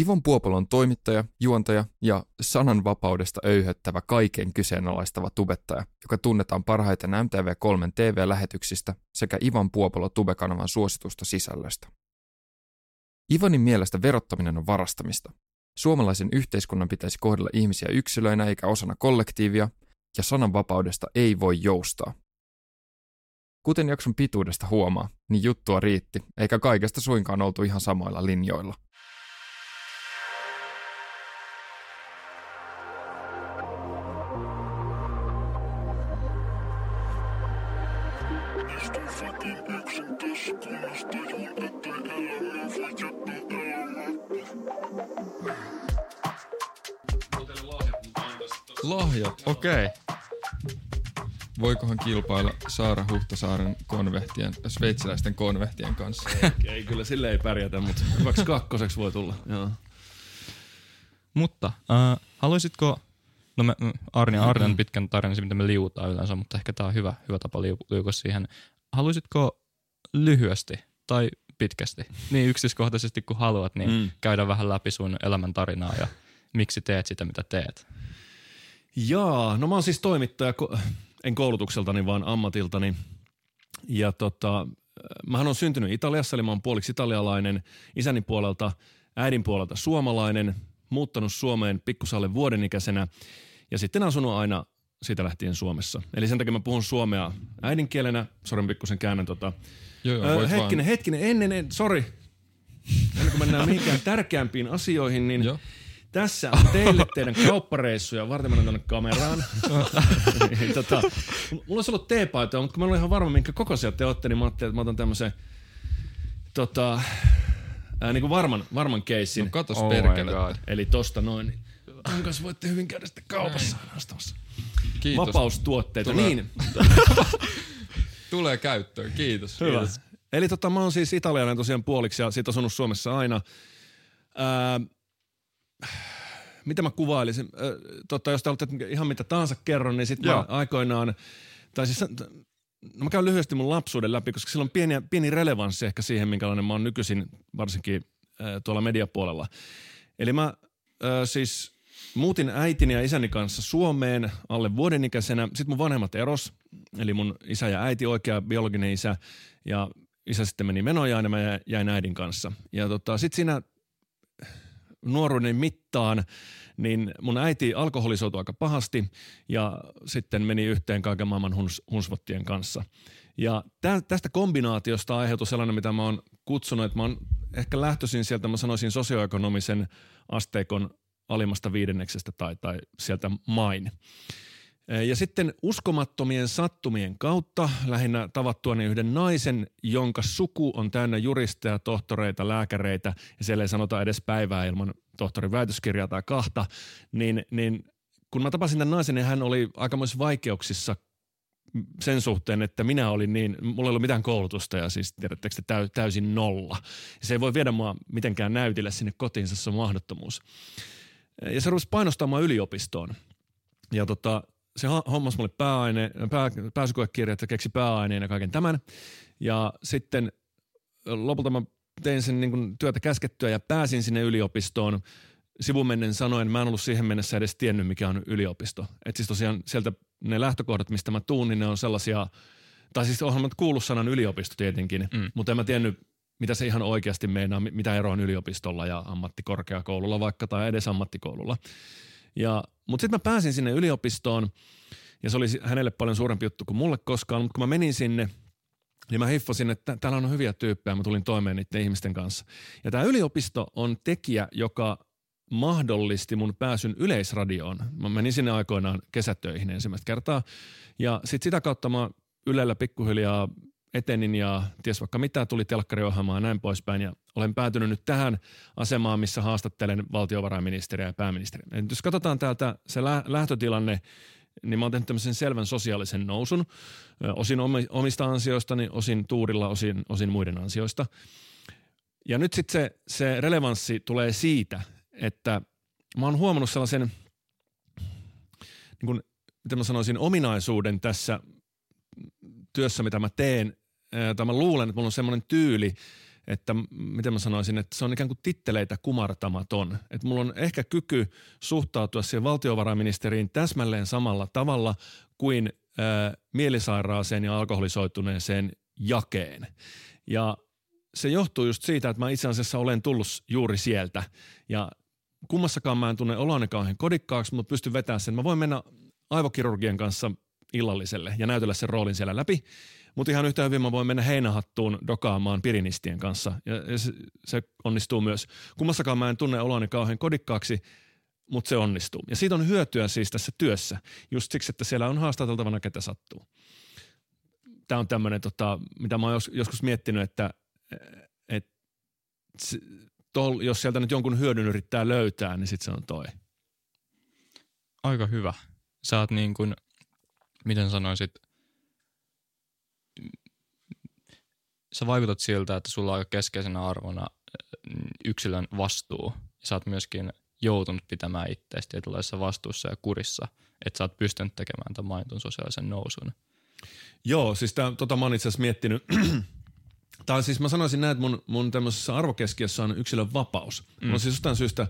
Ivon Puopolo on toimittaja, juontaja ja sananvapaudesta öyhöttävä kaiken kyseenalaistava tubettaja, joka tunnetaan parhaiten MTV3 TV-lähetyksistä sekä Ivan Puopolo tubekanavan suositusta sisällöstä. Ivanin mielestä verottaminen on varastamista. Suomalaisen yhteiskunnan pitäisi kohdella ihmisiä yksilöinä eikä osana kollektiivia, ja sananvapaudesta ei voi joustaa. Kuten jakson pituudesta huomaa, niin juttua riitti, eikä kaikesta suinkaan oltu ihan samoilla linjoilla. Okei. Okay. Voikohan kilpailla Saara Huhtasaaren konvehtien, sveitsiläisten konvehtien kanssa? Ei, ei kyllä sille ei pärjätä, mutta hyväksi kakkoseksi voi tulla. Joo. Mutta äh, haluaisitko, no me, Arni on pitkän tarinan, mitä me liutaan yleensä, mutta ehkä tämä on hyvä, hyvä tapa liu, liukua siihen. Haluaisitko lyhyesti tai pitkästi, niin yksityiskohtaisesti kuin haluat, niin mm. käydä vähän läpi sun elämän tarinaa ja miksi teet sitä, mitä teet? Jaa, no mä oon siis toimittaja, en koulutukseltani, vaan ammatiltani. Ja tota, mähän on syntynyt Italiassa, eli mä oon puoliksi italialainen, isäni puolelta, äidin puolelta suomalainen, muuttanut Suomeen pikkusalle vuodenikäisenä ja sitten asunut aina siitä lähtien Suomessa. Eli sen takia mä puhun suomea äidinkielenä. Sori, pikkusen käännän tota. Joo, joo, öö, hetkinen, vaan. hetkinen, ennen, en, sori. Ennen kuin mennään mihinkään tärkeämpiin asioihin, niin Joo. Tässä on teille teidän kauppareissuja. Varten mennään tuonne kameraan. tota, mulla olisi ollut teepaitoja, mutta kun mä olin ihan varma, minkä kokoisia te olette, niin mä ajattelin, että mä otan tämmöisen tota, ää, niin kuin varman, varman keissin. No katos oh perkele. Eli tosta noin. Tämän kanssa voitte hyvin käydä sitten kaupassa ostamassa. Kiitos. Vapaustuotteita. Tulee. Niin. Tulee käyttöön. Kiitos. Hyvä. Kiitos. Eli tota, mä oon siis italialainen tosiaan puoliksi ja sit asunut Suomessa aina. Ää, mitä mä kuvailisin? Ö, totta, jos te olette ihan mitä tahansa kerron, niin sitten aikoinaan, tai siis no mä käyn lyhyesti mun lapsuuden läpi, koska sillä on pieni, pieni relevanssi ehkä siihen, minkälainen mä oon nykyisin varsinkin ö, tuolla mediapuolella. Eli mä ö, siis muutin äitini ja isäni kanssa Suomeen alle vuoden ikäisenä. Sitten mun vanhemmat eros, eli mun isä ja äiti, oikea biologinen isä, ja isä sitten meni menojaan ja mä jäin äidin kanssa. Ja tota, sitten siinä nuoruuden mittaan, niin mun äiti alkoholisoitui aika pahasti ja sitten meni yhteen kaiken maailman huns, hunsvottien kanssa. Ja tästä kombinaatiosta aiheutui sellainen, mitä mä oon kutsunut, että mä oon ehkä lähtöisin sieltä, mä sanoisin sosioekonomisen asteikon alimmasta viidenneksestä tai, tai sieltä main. Ja sitten uskomattomien sattumien kautta lähinnä tavattuani yhden naisen, jonka suku on täynnä juristeja, tohtoreita, lääkäreitä ja siellä ei sanota edes päivää ilman tohtorin väitöskirjaa tai kahta, niin, niin kun mä tapasin tämän naisen, niin hän oli aikamoisissa vaikeuksissa sen suhteen, että minä olin niin, mulla ei ollut mitään koulutusta ja siis tiedättekö te täysin nolla. Se ei voi viedä mua mitenkään näytille sinne kotiinsa, se on mahdottomuus. Ja se rupesi painostamaan yliopistoon. Ja tota, se hommas mulle pääaine, pää, pääsykoekirjat ja keksi pääaineen ja kaiken tämän. Ja sitten lopulta mä tein sen niin kuin työtä käskettyä ja pääsin sinne yliopistoon. Sivumennen sanoen, mä en ollut siihen mennessä edes tiennyt, mikä on yliopisto. Et siis tosiaan sieltä ne lähtökohdat, mistä mä tuun, niin ne on sellaisia, tai siis onhan mä kuullut sanan yliopisto tietenkin, mm. mutta en mä tiennyt, mitä se ihan oikeasti meinaa, mitä ero on yliopistolla ja ammattikorkeakoululla vaikka tai edes ammattikoululla. Ja, mutta sitten mä pääsin sinne yliopistoon ja se oli hänelle paljon suurempi juttu kuin mulle koskaan, mutta kun mä menin sinne, niin mä hiffasin, että täällä on hyviä tyyppejä, mä tulin toimeen niiden ihmisten kanssa. Ja tämä yliopisto on tekijä, joka mahdollisti mun pääsyn yleisradioon. Mä menin sinne aikoinaan kesätöihin ensimmäistä kertaa. Ja sitten sitä kautta mä Ylellä pikkuhiljaa etenin ja ties vaikka mitä tuli telkkariohjelmaa ja näin poispäin. Ja olen päätynyt nyt tähän asemaan, missä haastattelen valtiovarainministeriä ja pääministeriä. Ja jos katsotaan täältä se lähtötilanne, niin mä oon tehnyt tämmöisen selvän sosiaalisen nousun. Osin omista ansioistani, osin tuurilla, osin, osin muiden ansioista. Ja nyt sitten se, se relevanssi tulee siitä, että mä oon huomannut sellaisen, niin kuin, miten mä sanoisin, ominaisuuden tässä työssä, mitä mä teen, tai mä luulen, että mulla on semmoinen tyyli, että miten mä sanoisin, että se on ikään kuin titteleitä kumartamaton. Että mulla on ehkä kyky suhtautua siihen valtiovarainministeriin täsmälleen samalla tavalla kuin ää, mielisairaaseen ja alkoholisoituneeseen jakeen. Ja se johtuu just siitä, että mä itse asiassa olen tullut juuri sieltä ja kummassakaan mä en tunne oloani kauhean kodikkaaksi, mutta pystyn vetämään sen. Mä voin mennä aivokirurgien kanssa illalliselle ja näytellä sen roolin siellä läpi. Mutta ihan yhtä hyvin mä voin mennä heinähattuun dokaamaan pirinistien kanssa ja, ja se, se onnistuu myös. Kummassakaan mä en tunne oloani kauhean kodikkaaksi, mutta se onnistuu. Ja siitä on hyötyä siis tässä työssä, just siksi, että siellä on haastateltavana, ketä sattuu. Tämä on tämmöinen, tota, mitä mä oon jos, joskus miettinyt, että et, tol, jos sieltä nyt jonkun hyödyn yrittää löytää, niin sitten se on toi. Aika hyvä. Sä oot niin kuin, miten sanoisit, sä vaikutat siltä, että sulla on aika keskeisenä arvona mm, yksilön vastuu. Sä oot myöskin joutunut pitämään itseäsi tietynlaisessa vastuussa ja kurissa, että sä oot pystynyt tekemään tämän mainitun sosiaalisen nousun. Joo, siis tää, tota mä oon itse asiassa miettinyt, tai siis mä sanoisin näin, että mun, mun tämmöisessä arvokeskiössä on yksilön vapaus. Mm. Mulla on siis jostain syystä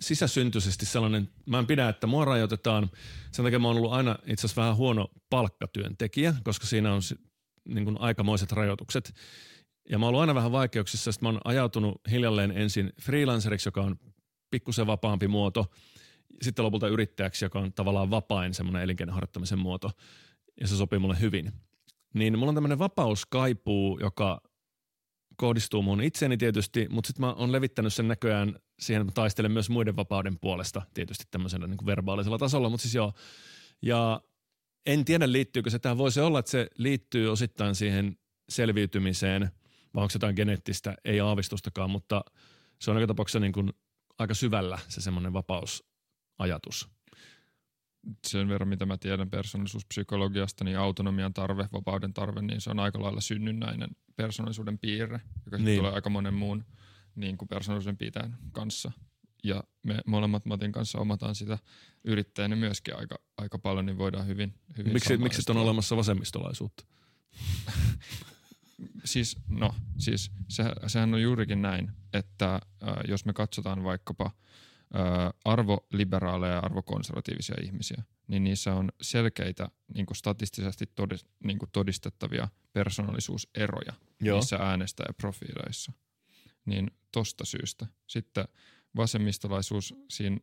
sisäsyntyisesti sellainen, mä en pidä, että mua rajoitetaan. Sen takia mä oon ollut aina itse asiassa vähän huono palkkatyöntekijä, koska siinä on niin kuin aikamoiset rajoitukset. Ja mä oon ollut aina vähän vaikeuksissa, että mä oon ajautunut hiljalleen ensin freelanceriksi, joka on pikkusen vapaampi muoto, sitten lopulta yrittäjäksi, joka on tavallaan vapain semmoinen elinkeinoharjoittamisen muoto, ja se sopii mulle hyvin. Niin mulla on tämmöinen vapauskaipuu, joka kohdistuu mun itseeni tietysti, mutta sitten mä oon levittänyt sen näköjään siihen, että mä taistelen myös muiden vapauden puolesta tietysti tämmöisellä niin kuin verbaalisella tasolla, mutta siis joo. Ja en tiedä liittyykö se tähän. Voisi olla, että se liittyy osittain siihen selviytymiseen, vai onko se jotain geneettistä, ei aavistustakaan, mutta se on joka tapauksessa niin kuin aika syvällä se semmoinen vapausajatus. Sen verran, mitä mä tiedän persoonallisuuspsykologiasta, niin autonomian tarve, vapauden tarve, niin se on aika lailla synnynnäinen persoonallisuuden piirre, joka niin. tulee aika monen muun niin kuin persoonallisuuden pitäjän kanssa. Ja me molemmat Matin kanssa omataan sitä yrittäjänä myöskin aika, aika paljon, niin voidaan hyvin, hyvin Miksi, miksi on olemassa vasemmistolaisuutta? siis, no, siis se, sehän on juurikin näin, että äh, jos me katsotaan vaikkapa äh, arvoliberaaleja ja arvokonservatiivisia ihmisiä, niin niissä on selkeitä niin kuin statistisesti todist, niin kuin todistettavia persoonallisuuseroja Joo. niissä äänestäjäprofiileissa. Niin tosta syystä. Sitten vasemmistolaisuus siinä,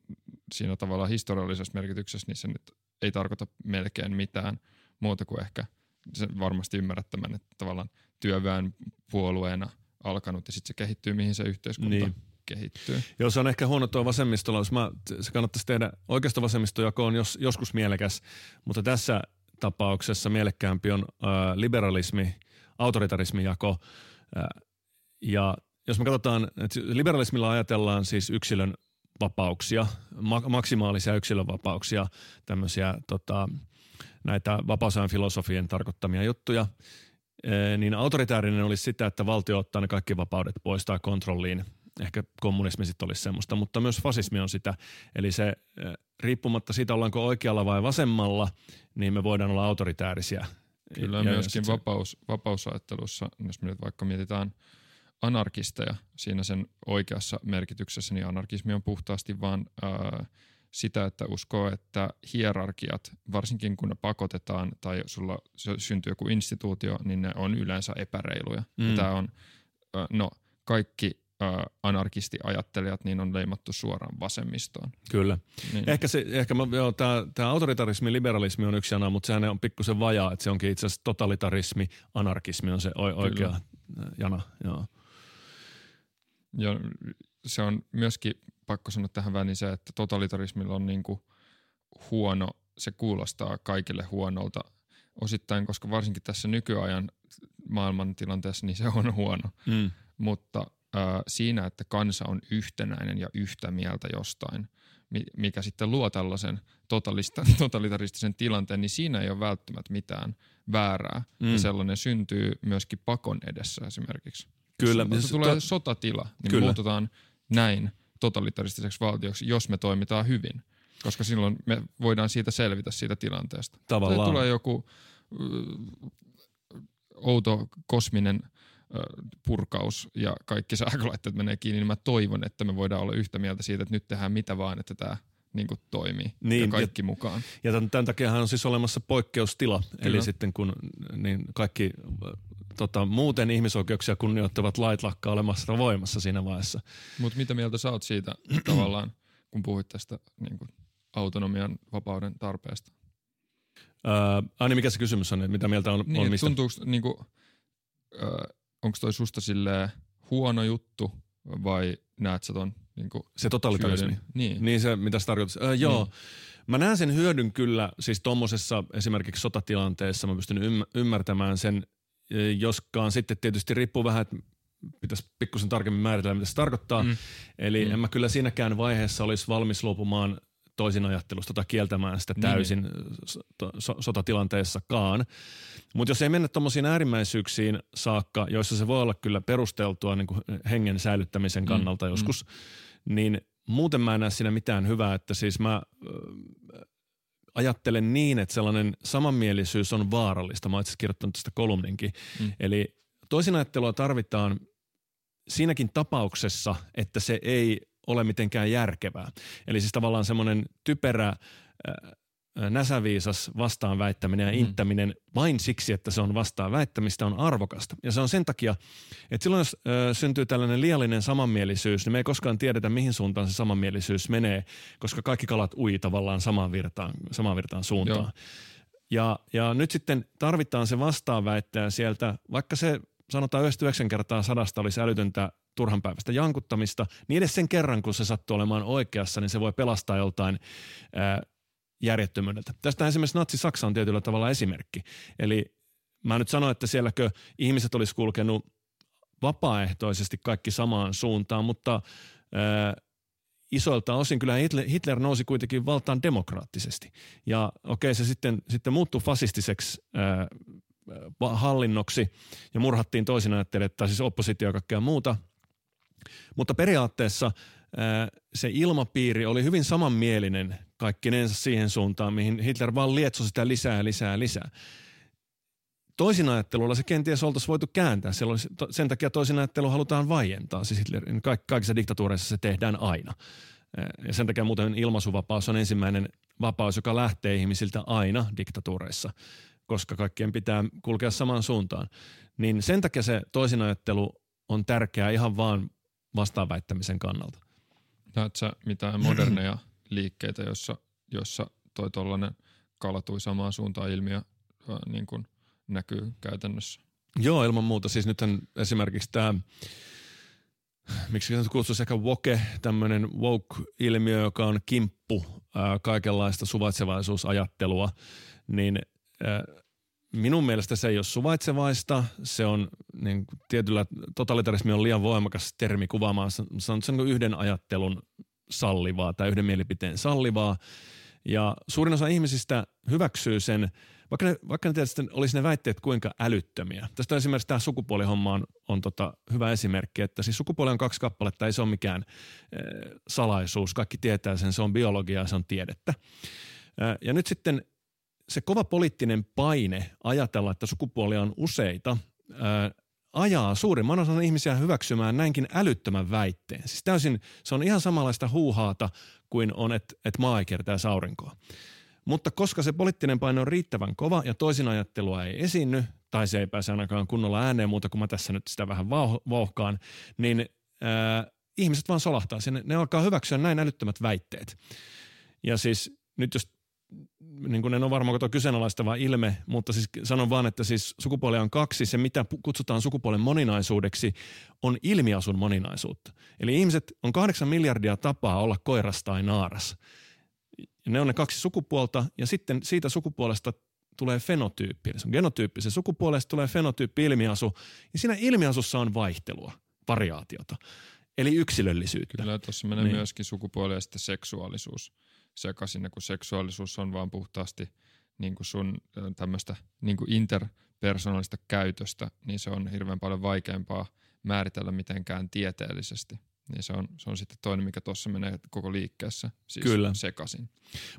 siinä tavalla historiallisessa merkityksessä, niin se nyt ei tarkoita melkein mitään muuta kuin ehkä se varmasti ymmärrät tämän, että tavallaan työväen puolueena alkanut ja sitten se kehittyy, mihin se yhteiskunta niin. kehittyy. Joo, se on ehkä huono tuo vasemmistolaisuus. Mä, se kannattaisi tehdä, oikeasta vasemmistojako on jos, joskus mielekäs, mutta tässä tapauksessa mielekkäämpi on äh, liberalismi, autoritarismi jako. Äh, ja jos me katsotaan, että liberalismilla ajatellaan siis yksilön vapauksia, maksimaalisia yksilön vapauksia, tämmöisiä tota, näitä vapausajan filosofien tarkoittamia juttuja, niin autoritäärinen olisi sitä, että valtio ottaa ne kaikki vapaudet poistaa kontrolliin. Ehkä kommunismi sitten olisi semmoista, mutta myös fasismi on sitä. Eli se riippumatta siitä, ollaanko oikealla vai vasemmalla, niin me voidaan olla autoritäärisiä. Kyllä ja myöskin vapaus, vapausajattelussa, jos me nyt vaikka mietitään – anarkisteja siinä sen oikeassa merkityksessä, niin anarkismi on puhtaasti vaan ää, sitä, että uskoo, että hierarkiat, varsinkin kun ne pakotetaan tai sulla syntyy joku instituutio, niin ne on yleensä epäreiluja. Mm. Tämä on, ää, no kaikki anarkistiajattelijat niin on leimattu suoraan vasemmistoon. Kyllä. Niin. Ehkä, se, ehkä tämä autoritarismi, liberalismi on yksi sana, mutta sehän on pikkusen vajaa, että se onkin itse asiassa totalitarismi, anarkismi on se oikea Kyllä. jana. Joo. Ja se on myöskin pakko sanoa tähän väliin se, että totalitarismilla on niin kuin huono, se kuulostaa kaikille huonolta osittain, koska varsinkin tässä nykyajan maailmantilanteessa niin se on huono. Mm. Mutta äh, siinä, että kansa on yhtenäinen ja yhtä mieltä jostain, mikä sitten luo tällaisen totalitaristisen tilanteen, niin siinä ei ole välttämättä mitään väärää. Mm. Ja sellainen syntyy myöskin pakon edessä esimerkiksi. Kyllä. Jos se tulee to... sotatila, niin Kyllä. me muututaan näin totalitaristiseksi valtioksi, jos me toimitaan hyvin. Koska silloin me voidaan siitä selvitä siitä tilanteesta. Tavallaan. Tai tulee joku outo kosminen purkaus ja kaikki sähkölaitteet menee kiinni, niin mä toivon, että me voidaan olla yhtä mieltä siitä, että nyt tehdään mitä vaan, että tämä niin kuin toimii niin, ja kaikki ja, mukaan. Ja tämän, tämän takia on siis olemassa poikkeustila, Kyllä. eli sitten kun niin kaikki tota, muuten ihmisoikeuksia kunnioittavat lait lakkaa olemassa voimassa siinä vaiheessa. Mutta mitä mieltä sä oot siitä tavallaan, kun puhuit tästä niin kuin autonomian vapauden tarpeesta? Äh, aina mikä se kysymys on, että mitä mieltä on, niin, on mistä? Tuntuuko, niin kuin, äh, onko toi susta huono juttu vai näet sä ton niin kuin Se totalitarismi. Niin. niin se, mitä se tarkoittaa. Äh, joo. Niin. Mä näen sen hyödyn kyllä, siis tuommoisessa esimerkiksi sotatilanteessa mä pystyn ymmärtämään sen, joskaan sitten tietysti riippuu vähän, että pitäisi pikkusen tarkemmin määritellä, mitä se tarkoittaa. Mm. Eli mm. en mä kyllä siinäkään vaiheessa olisi valmis luopumaan toisin ajattelusta tai kieltämään sitä niin, täysin niin. so- sotatilanteessakaan. Mutta jos ei mennä tuommoisiin äärimmäisyyksiin saakka, joissa se voi olla kyllä perusteltua niin kuin hengen säilyttämisen mm, kannalta mm. joskus, mm. niin muuten mä en näe siinä mitään hyvää, että siis mä ajattelen niin, että sellainen samanmielisyys on vaarallista. Mä oon itse kirjoittanut tästä kolumninkin. Mm. Eli toisinajattelua tarvitaan siinäkin tapauksessa, että se ei ole mitenkään järkevää. Eli siis tavallaan semmoinen typerä, äh, näsäviisas vastaan väittäminen ja mm. inttäminen vain siksi, että se on vastaan väittämistä on arvokasta. Ja se on sen takia, että silloin jos ö, syntyy tällainen liiallinen samanmielisyys, niin me ei koskaan tiedetä, mihin suuntaan se samanmielisyys menee, koska kaikki kalat ui tavallaan samaan virtaan, samaan virtaan suuntaan. Joo. Ja, ja nyt sitten tarvitaan se vastaanväittäjä sieltä, vaikka se sanotaan 99 kertaa sadasta olisi älytöntä turhanpäiväistä jankuttamista, niin edes sen kerran, kun se sattuu olemaan oikeassa, niin se voi pelastaa joltain ää, järjettömyydeltä. Tästä esimerkiksi Natsi-Saksa on tietyllä tavalla esimerkki. Eli mä nyt sanoin, että sielläkö ihmiset olisi kulkenut vapaaehtoisesti kaikki samaan suuntaan, mutta ää, isoilta osin kyllä Hitler, Hitler nousi kuitenkin valtaan demokraattisesti. Ja okei, se sitten, sitten muuttui fasistiseksi ää, hallinnoksi ja murhattiin toisin ajattelijat, tai siis oppositio ja kaikkea muuta. Mutta periaatteessa se ilmapiiri oli hyvin samanmielinen kaikkinensa siihen suuntaan, mihin Hitler vaan lietsoi sitä lisää, lisää, lisää. Toisin ajattelulla se kenties oltaisiin voitu kääntää. sen takia toisin ajattelu halutaan vaientaa. Siis Hitlerin kaikissa diktatuureissa se tehdään aina. Ja sen takia muuten ilmaisuvapaus on ensimmäinen vapaus, joka lähtee ihmisiltä aina diktatuureissa koska kaikkien pitää kulkea samaan suuntaan. Niin sen takia se toisinajattelu on tärkeää ihan vaan vastaanväittämisen kannalta. Näetkö mitään moderneja liikkeitä, jossa, jossa toi tuollainen kalatui samaan suuntaan ilmiö äh, niin kuin näkyy käytännössä? Joo, ilman muuta. Siis nythän esimerkiksi tämä, miksi se kutsuisi ehkä woke, tämmöinen woke-ilmiö, joka on kimppu ää, kaikenlaista suvaitsevaisuusajattelua, niin minun mielestä se ei ole suvaitsevaista, se on niin tietyllä, totalitarismi on liian voimakas termi kuvaamaan, se on, se on yhden ajattelun sallivaa tai yhden mielipiteen sallivaa. Ja suurin osa ihmisistä hyväksyy sen, vaikka ne, vaikka ne tietysti olisi ne väitteet kuinka älyttömiä. Tästä on esimerkiksi tämä sukupuolihomma on, on tota hyvä esimerkki, että siis sukupuoli on kaksi kappaletta, ei se ole mikään e, salaisuus. Kaikki tietää sen, se on biologiaa, se on tiedettä. E, ja nyt sitten se kova poliittinen paine ajatella, että sukupuolia on useita, ää, ajaa suurimman osan ihmisiä hyväksymään näinkin älyttömän väitteen. Siis täysin, se on ihan samanlaista huuhaata kuin on, että et maa ei kertaa aurinkoa. Mutta koska se poliittinen paine on riittävän kova ja toisin ajattelua ei esiinny, tai se ei pääse ainakaan kunnolla ääneen muuta kuin mä tässä nyt sitä vähän vauhkaan, niin ää, ihmiset vaan solahtaa sinne. Ne alkaa hyväksyä näin älyttömät väitteet. Ja siis nyt jos niin kuin en ole varma, onko kyseenalaistava ilme, mutta siis sanon vaan, että siis sukupuolia on kaksi. Se, mitä kutsutaan sukupuolen moninaisuudeksi, on ilmiasun moninaisuutta. Eli ihmiset on kahdeksan miljardia tapaa olla koiras tai naaras. Ne on ne kaksi sukupuolta ja sitten siitä sukupuolesta tulee fenotyyppi. Eli se on genotyyppi. Se sukupuolesta tulee fenotyyppi ilmiasu ja siinä ilmiasussa on vaihtelua, variaatiota. Eli yksilöllisyyttä. Kyllä tuossa menee niin. myöskin sukupuoli ja sitten seksuaalisuus sekaisin, kun seksuaalisuus on vaan puhtaasti niin kuin sun tämmöistä niin kuin interpersonaalista käytöstä, niin se on hirveän paljon vaikeampaa määritellä mitenkään tieteellisesti. Niin se on, se on sitten toinen, mikä tuossa menee koko liikkeessä siis Kyllä. sekaisin.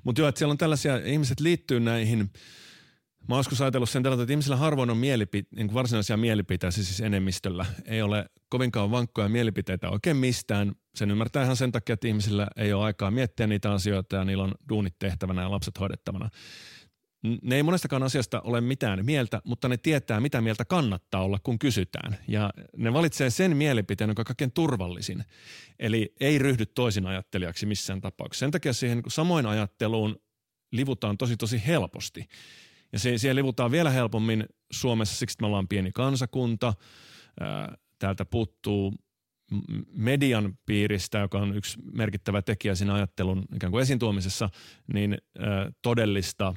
Mutta joo, että siellä on tällaisia, ihmiset liittyy näihin Mä oon joskus ajatellut sen tällä, että ihmisillä harvoin on mielipite, niin varsinaisia mielipiteitä, siis enemmistöllä. Ei ole kovinkaan vankkoja mielipiteitä oikein mistään. Sen ymmärtää ihan sen takia, että ihmisillä ei ole aikaa miettiä niitä asioita ja niillä on duunit tehtävänä ja lapset hoidettavana. Ne ei monestakaan asiasta ole mitään mieltä, mutta ne tietää, mitä mieltä kannattaa olla, kun kysytään. Ja ne valitsee sen mielipiteen, joka on kaikkein turvallisin. Eli ei ryhdy toisin ajattelijaksi missään tapauksessa. Sen takia siihen samoin ajatteluun livutaan tosi tosi helposti. Ja se, siihen livutaan vielä helpommin Suomessa, siksi me ollaan pieni kansakunta. Täältä puuttuu median piiristä, joka on yksi merkittävä tekijä siinä ajattelun ikään kuin esiin tuomisessa, niin todellista,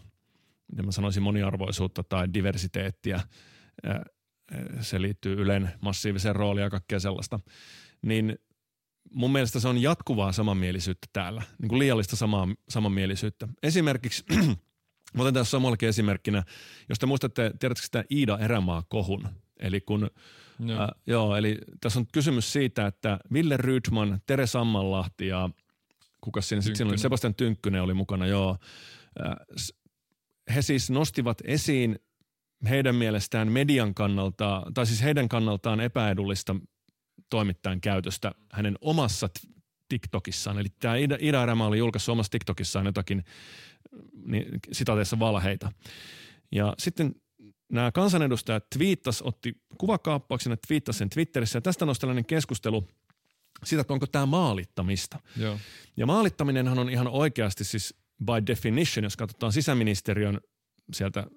miten mä sanoisin, moniarvoisuutta tai diversiteettiä, se liittyy Ylen massiiviseen rooliin ja kaikkea sellaista, niin mun mielestä se on jatkuvaa samanmielisyyttä täällä, niin kuin liiallista samaa, samanmielisyyttä. Esimerkiksi Mä otan tässä samallakin esimerkkinä, jos te muistatte, tiedätkö sitä Iida Erämaa-kohun? Eli kun, joo. Äh, joo, eli tässä on kysymys siitä, että Ville Rydman, Tere Sammanlahti ja kuka siinä sitten oli, Sebastian Tynkkynen oli mukana, joo. Äh, he siis nostivat esiin heidän mielestään median kannalta, tai siis heidän kannaltaan epäedullista toimittajan käytöstä hänen omassa TikTokissaan. Eli tämä Ida, Ida Erämaa oli julkaissut omassa TikTokissaan jotakin niin, sitateissa valheita. Ja sitten nämä kansanedustajat twiittas, otti kuvakaappauksen ja twiittasi sen Twitterissä. Ja tästä nousi tällainen keskustelu siitä, että onko tämä maalittamista. Joo. Ja maalittaminenhan on ihan oikeasti siis by definition, jos katsotaan sisäministeriön sieltä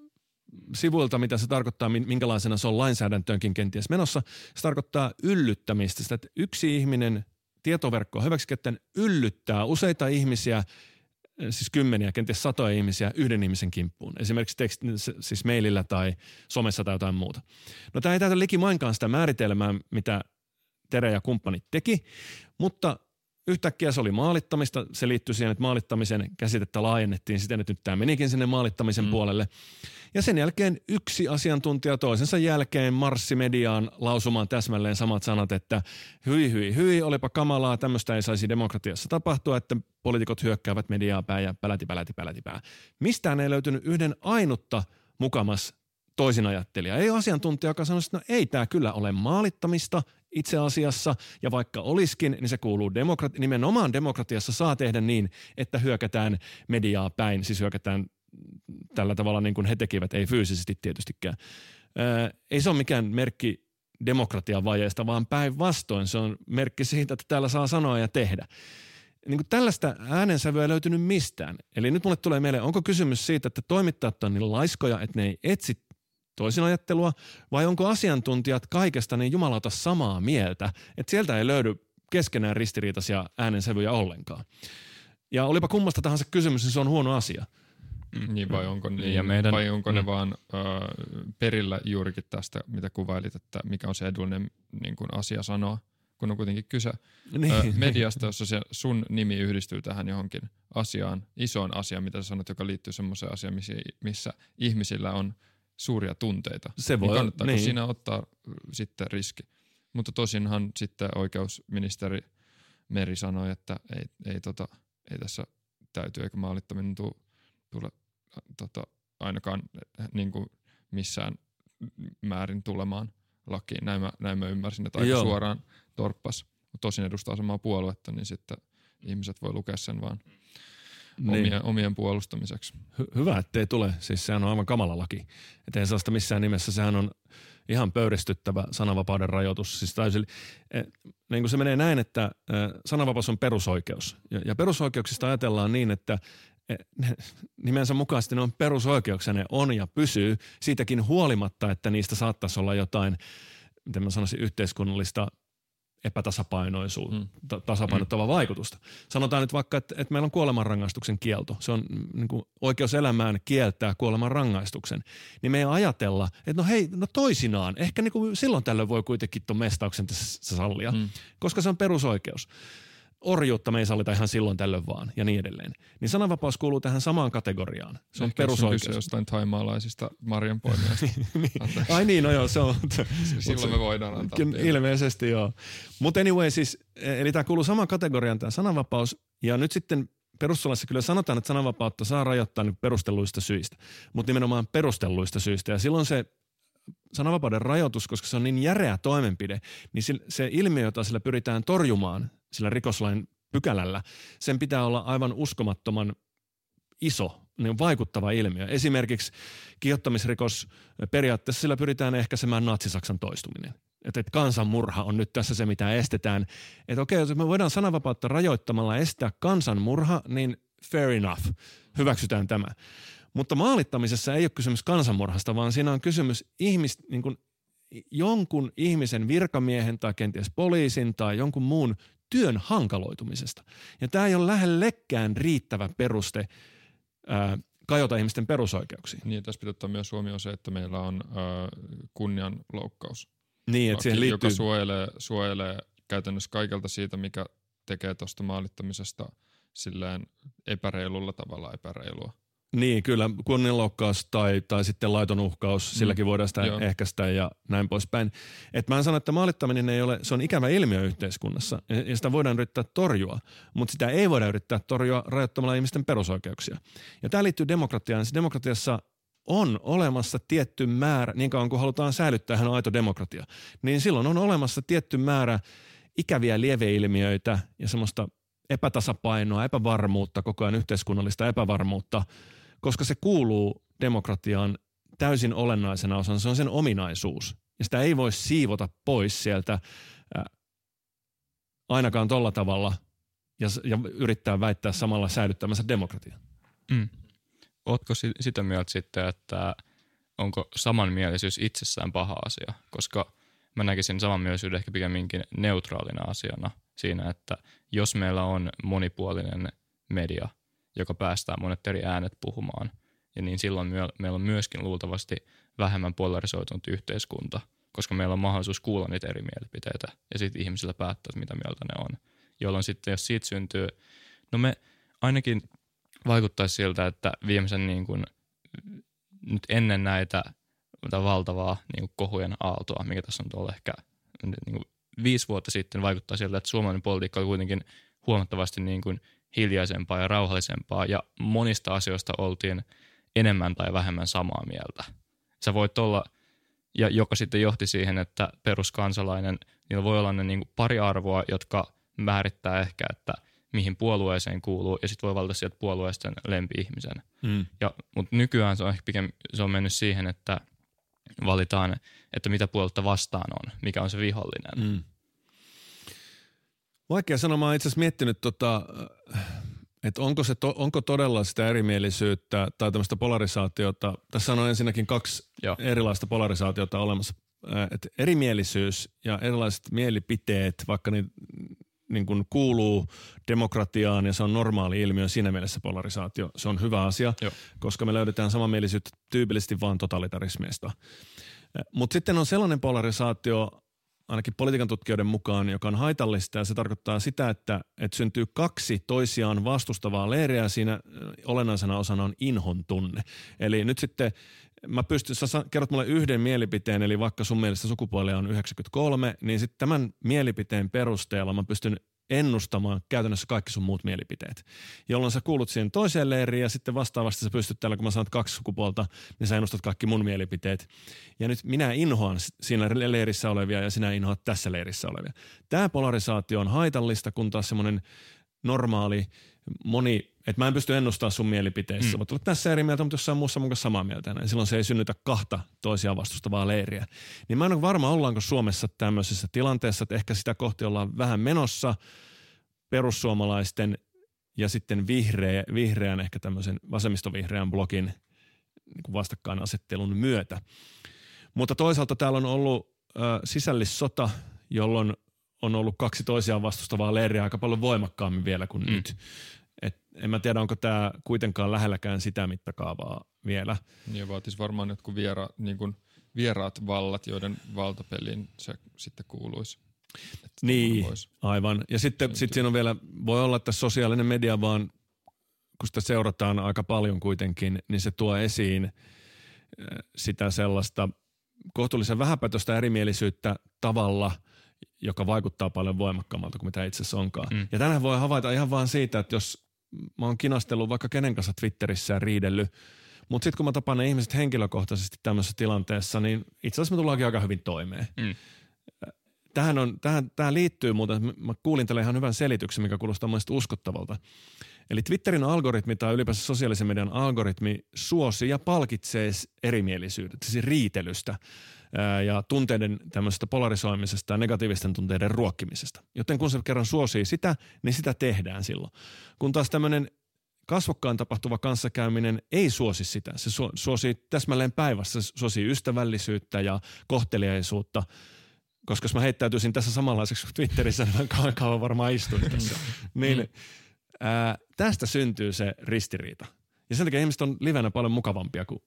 sivuilta, mitä se tarkoittaa, minkälaisena se on lainsäädäntöönkin kenties menossa. Se tarkoittaa yllyttämistä, sitä, että yksi ihminen tietoverkkoa hyväksikäyttäen yllyttää useita ihmisiä siis kymmeniä, kenties satoja ihmisiä yhden ihmisen kimppuun. Esimerkiksi teksti, siis mailillä tai somessa tai jotain muuta. No tämä ei täytä likimainkaan sitä määritelmää, mitä Tere ja kumppanit teki, mutta yhtäkkiä se oli maalittamista. Se liittyy siihen, että maalittamisen käsitettä laajennettiin siten, että nyt tämä menikin sinne maalittamisen mm. puolelle. Ja sen jälkeen yksi asiantuntija toisensa jälkeen marssi mediaan lausumaan täsmälleen samat sanat, että hyi hyi hyi, olipa kamalaa, tämmöistä ei saisi demokratiassa tapahtua, että poliitikot hyökkäävät mediaa päin ja päläti päläti päläti pää. Mistään ei löytynyt yhden ainutta mukamas toisin ajattelija. Ei asiantuntija, joka sanoi, että no ei tämä kyllä ole maalittamista itse asiassa, ja vaikka olisikin, niin se kuuluu demokrati- nimenomaan demokratiassa saa tehdä niin, että hyökätään mediaa päin, siis hyökätään tällä tavalla niin kuin he tekivät, ei fyysisesti tietystikään. Ää, ei se ole mikään merkki demokratian vajeesta, vaan päinvastoin se on merkki siitä, että täällä saa sanoa ja tehdä. Niin kuin tällaista äänensävyä ei löytynyt mistään. Eli nyt mulle tulee mieleen, onko kysymys siitä, että toimittajat on niin laiskoja, että ne ei etsi toisinajattelua, vai onko asiantuntijat kaikesta niin jumalauta samaa mieltä, että sieltä ei löydy keskenään ristiriitaisia äänensävyjä ollenkaan. Ja olipa kummasta tahansa kysymys, niin se on huono asia. Mm, niin vai onko, niin, ja meidän, vai onko mm. ne vaan ö, perillä juurikin tästä, mitä kuvailit, että mikä on se edullinen niin kuin asia sanoa, kun on kuitenkin kyse niin. ö, mediasta, jossa se sun nimi yhdistyy tähän johonkin asiaan, isoon asiaan, mitä sä sanot, joka liittyy semmoiseen asiaan, missä, missä ihmisillä on suuria tunteita. Se niin voi, niin kannattaako niin. siinä ottaa sitten riski? Mutta tosinhan sitten oikeusministeri Meri sanoi, että ei, ei, tota, ei tässä täytyy eikä maalittaminen tule, tule tota, ainakaan niin kuin missään määrin tulemaan lakiin. Näin mä, näin mä ymmärsin, että aika Joo. suoraan torppas. Tosin edustaa samaa puoluetta, niin sitten ihmiset voi lukea sen vaan niin. omien, omien puolustamiseksi. Hy- hyvä, ettei tule. Siis sehän on aivan kamala laki. Että ei sellaista missään nimessä. Sehän on ihan pöyristyttävä sananvapauden rajoitus. Siis täysin, e, niin kuin se menee näin, että e, sananvapaus on perusoikeus. Ja, ja perusoikeuksista ajatellaan niin, että e, nimensä mukaisesti ne on perusoikeuksia, ne on ja pysyy siitäkin huolimatta, että niistä saattaisi olla jotain, miten mä sanoisin, yhteiskunnallista epätasapainoisuutta, mm. tasapainottavaa mm. vaikutusta. Sanotaan nyt vaikka, että, että meillä on kuolemanrangaistuksen kielto. Se on mm, niin kuin oikeus elämään kieltää kuolemanrangaistuksen. Niin me ei ajatella, että no hei, no toisinaan. Ehkä niin kuin silloin tällöin voi kuitenkin tuon mestauksen tässä sallia, mm. koska se on perusoikeus orjuutta me ei sallita ihan silloin tällöin vaan ja niin edelleen. Niin sananvapaus kuuluu tähän samaan kategoriaan. Se on Ehkä perusoikeus. Ehkä jostain taimaalaisista marjanpoimijoista. niin. Ai niin, no joo, se on. silloin me voidaan antaa. Ilmeisesti joo. Mutta anyway siis, eli tämä kuuluu samaan kategoriaan tämä sananvapaus ja nyt sitten perustuslaissa kyllä sanotaan, että sananvapautta saa rajoittaa niin perustelluista syistä, mutta nimenomaan perustelluista syistä. Ja silloin se sananvapauden rajoitus, koska se on niin järeä toimenpide, niin se ilmiö, jota sillä pyritään torjumaan sillä rikoslain pykälällä, sen pitää olla aivan uskomattoman iso, niin vaikuttava ilmiö. Esimerkiksi kiihottamisrikos periaatteessa sillä pyritään ehkäisemään natsisaksan toistuminen. Että, että kansanmurha on nyt tässä se, mitä estetään. Että okei, jos me voidaan sananvapautta rajoittamalla estää kansanmurha, niin fair enough, hyväksytään tämä. Mutta maalittamisessa ei ole kysymys kansanmurhasta, vaan siinä on kysymys ihmis, niin kuin jonkun ihmisen virkamiehen tai kenties poliisin tai jonkun muun työn hankaloitumisesta. Ja tämä ei ole lähellekään riittävä peruste ää, kajota ihmisten perusoikeuksiin. Niin, tässä pitää ottaa myös huomioon se, että meillä on ää, kunnianloukkaus. Niin, että siihen liittyy... Joka suojelee, suojelee käytännössä kaikelta siitä, mikä tekee tuosta maalittamisesta silleen epäreilulla tavalla epäreilua. Niin, kyllä kunnianloukkaus tai, tai sitten laiton uhkaus, mm. silläkin voidaan sitä Joo. ehkäistä ja näin poispäin. Et mä en sano, että maalittaminen ei ole, se on ikävä ilmiö yhteiskunnassa ja sitä voidaan yrittää torjua, mutta sitä ei voida yrittää torjua rajoittamalla ihmisten perusoikeuksia. Ja tämä liittyy demokratiaan. Se demokratiassa on olemassa tietty määrä, niin kauan kuin halutaan säilyttää hän on aito demokratia, niin silloin on olemassa tietty määrä ikäviä lieveilmiöitä ja semmoista epätasapainoa, epävarmuutta, koko ajan yhteiskunnallista epävarmuutta – koska se kuuluu demokratiaan täysin olennaisena osana. Se on sen ominaisuus. Ja sitä ei voi siivota pois sieltä äh, ainakaan tolla tavalla ja, ja yrittää väittää samalla säilyttämänsä demokratiaa. Mm. Ootko sitä mieltä sitten, että onko samanmielisyys itsessään paha asia? Koska mä näkisin samanmielisyyden ehkä pikemminkin neutraalina asiana siinä, että jos meillä on monipuolinen media – joka päästää monet eri äänet puhumaan. Ja niin silloin meillä on myöskin luultavasti vähemmän polarisoitunut yhteiskunta, koska meillä on mahdollisuus kuulla niitä eri mielipiteitä ja sitten ihmisillä päättää, mitä mieltä ne on. Jolloin sitten, jos siitä syntyy, no me ainakin vaikuttaisi siltä, että viimeisen niin kuin, nyt ennen näitä valtavaa niin kuin kohujen aaltoa, mikä tässä on tuolla ehkä niin kuin viisi vuotta sitten, vaikuttaa siltä, että suomalainen politiikka oli kuitenkin huomattavasti niin kuin hiljaisempaa ja rauhallisempaa ja monista asioista oltiin enemmän tai vähemmän samaa mieltä. Sä voit olla, ja joka sitten johti siihen, että peruskansalainen, niillä voi olla ne niin pari arvoa, jotka määrittää ehkä, että mihin puolueeseen kuuluu, ja sitten voi valita sieltä puolueesta lempi-ihmisen. Mm. Ja, mutta nykyään se on ehkä pikem, se on mennyt siihen, että valitaan, että mitä puolta vastaan on, mikä on se vihollinen. Mm. Vaikea sanoa, mä oon itse asiassa miettinyt, tota, että onko, se to, onko todella sitä erimielisyyttä tai tämmöistä polarisaatiota. Tässä on ensinnäkin kaksi Joo. erilaista polarisaatiota olemassa. Et erimielisyys ja erilaiset mielipiteet, vaikka niin, niin kuin kuuluu demokratiaan ja se on normaali ilmiö siinä mielessä polarisaatio. Se on hyvä asia, Joo. koska me löydetään samanmielisyyttä tyypillisesti vain totalitarismista. Mutta sitten on sellainen polarisaatio, ainakin politiikan tutkijoiden mukaan, joka on haitallista ja se tarkoittaa sitä, että, että syntyy kaksi toisiaan vastustavaa leiriä siinä olennaisena osana on inhon tunne. Eli nyt sitten mä pystyn, sä kerrot mulle yhden mielipiteen, eli vaikka sun mielestä sukupuoli on 93, niin sitten tämän mielipiteen perusteella mä pystyn ennustamaan käytännössä kaikki sun muut mielipiteet. Jolloin sä kuulut siihen toiseen leiriin ja sitten vastaavasti sä pystyt täällä, kun mä sanon kaksi sukupuolta, niin sä ennustat kaikki mun mielipiteet. Ja nyt minä inhoan siinä leirissä olevia ja sinä inhoat tässä leirissä olevia. Tämä polarisaatio on haitallista, kun taas semmoinen normaali moni, että mä en pysty ennustamaan sun mielipiteissä, mm. mutta tässä eri mieltä, mutta jossain muussa mukaan samaa mieltä. Niin silloin se ei synnytä kahta toisiaan vastustavaa leiriä. Niin mä en ole varma, ollaanko Suomessa tämmöisessä tilanteessa, että ehkä sitä kohti ollaan vähän menossa perussuomalaisten ja sitten vihreä, vihreän, ehkä tämmöisen vasemmistovihreän blogin niin vastakkainasettelun myötä. Mutta toisaalta täällä on ollut ö, sisällissota, jolloin on ollut kaksi toisiaan vastustavaa leiriä aika paljon voimakkaammin vielä kuin mm. nyt. Et en mä tiedä, onko tämä kuitenkaan lähelläkään sitä mittakaavaa vielä. Niin vaatisi varmaan jotkut viera, niin kuin vieraat vallat, joiden valtapeliin se sitten kuuluisi. niin, aivan. Ja sitten sit siinä on vielä, voi olla, että sosiaalinen media vaan, kun sitä seurataan aika paljon kuitenkin, niin se tuo esiin sitä sellaista kohtuullisen vähäpätöstä erimielisyyttä tavalla – joka vaikuttaa paljon voimakkaammalta kuin mitä itse asiassa onkaan. Mm. Ja tänään voi havaita ihan vaan siitä, että jos mä oon kinastellut vaikka kenen kanssa Twitterissä ja riidellyt, mutta sitten kun mä tapaan ne ihmiset henkilökohtaisesti tämmöisessä tilanteessa, niin itse asiassa me tullaankin aika hyvin toimeen. Mm. Tähän, on, tähän, tähän liittyy muuten, mä kuulin tälle ihan hyvän selityksen, mikä kuulostaa mielestäni uskottavalta. Eli Twitterin algoritmi tai ylipäänsä sosiaalisen median algoritmi suosii ja palkitsee erimielisyydet, siis riitelystä ja tunteiden tämmöisestä polarisoimisesta ja negatiivisten tunteiden ruokkimisesta. Joten kun se kerran suosii sitä, niin sitä tehdään silloin. Kun taas tämmöinen kasvokkaan tapahtuva kanssakäyminen ei suosi sitä. Se suosii täsmälleen päivässä, se suosii ystävällisyyttä ja kohteliaisuutta. Koska jos mä heittäytyisin tässä samanlaiseksi kuin Twitterissä, niin mä kauan varmaan istuin tässä. niin, mm. ää, tästä syntyy se ristiriita. Ja sen takia ihmiset on livenä paljon mukavampia kuin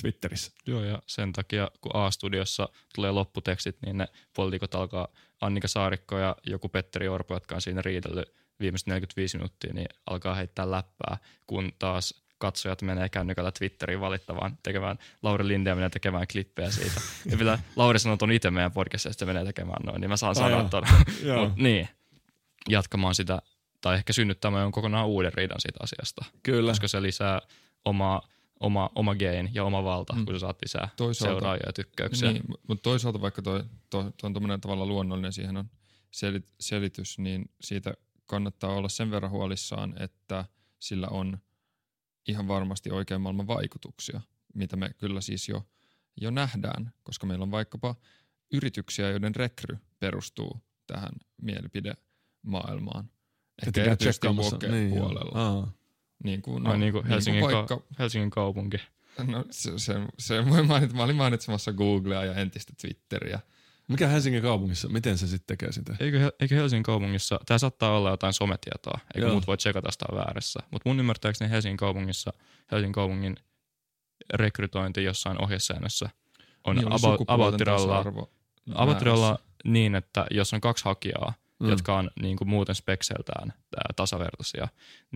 Twitterissä. Joo, ja sen takia kun A-studiossa tulee lopputekstit, niin ne poliitikot alkaa, Annika Saarikko ja joku Petteri Orpo, jotka on siinä riidellyt viimeiset 45 minuuttia, niin alkaa heittää läppää, kun taas katsojat menee kännykällä Twitteriin valittavaan tekemään, Lauri Lindeä menee tekemään klippejä siitä. Ja vielä Lauri sanoo ton itse meidän podcastissa, että se menee tekemään noin, niin mä saan sanoa ton. Mut, niin, jatkamaan sitä, tai ehkä synnyttämään kokonaan uuden riidan siitä asiasta. Kyllä. Koska se lisää omaa oma, oma gain ja oma valta, mm. kun sä saat lisää toisaalta, seuraajia ja tykkäyksiä. Niin, mutta toisaalta vaikka toi, toi, toi on tämmöinen tavalla luonnollinen, siihen on selit, selitys, niin siitä kannattaa olla sen verran huolissaan, että sillä on ihan varmasti oikein maailman vaikutuksia, mitä me kyllä siis jo, jo nähdään, koska meillä on vaikkapa yrityksiä, joiden rekry perustuu tähän mielipidemaailmaan. Ehkä erityisesti niin, puolella. Niin kuin, no, niin kuin Helsingin, niin kuin ka- Helsingin kaupunki. No se, se, se voi mainita. Mä olin mainitsemassa Googlea ja entistä Twitteriä. Mikä Helsingin kaupungissa, miten se sitten tekee sitä? Eikö, eikö Helsingin kaupungissa, tämä saattaa olla jotain sometietoa, eikö Joo. muut voi tsekata sitä väärässä. Mutta mun ymmärtääkseni Helsingin kaupungissa, Helsingin kaupungin rekrytointi jossain ohjesäännössä on niin, about, about niin, että jos on kaksi hakijaa, mm. jotka on niin kuin muuten spekseltään tasavertaisia,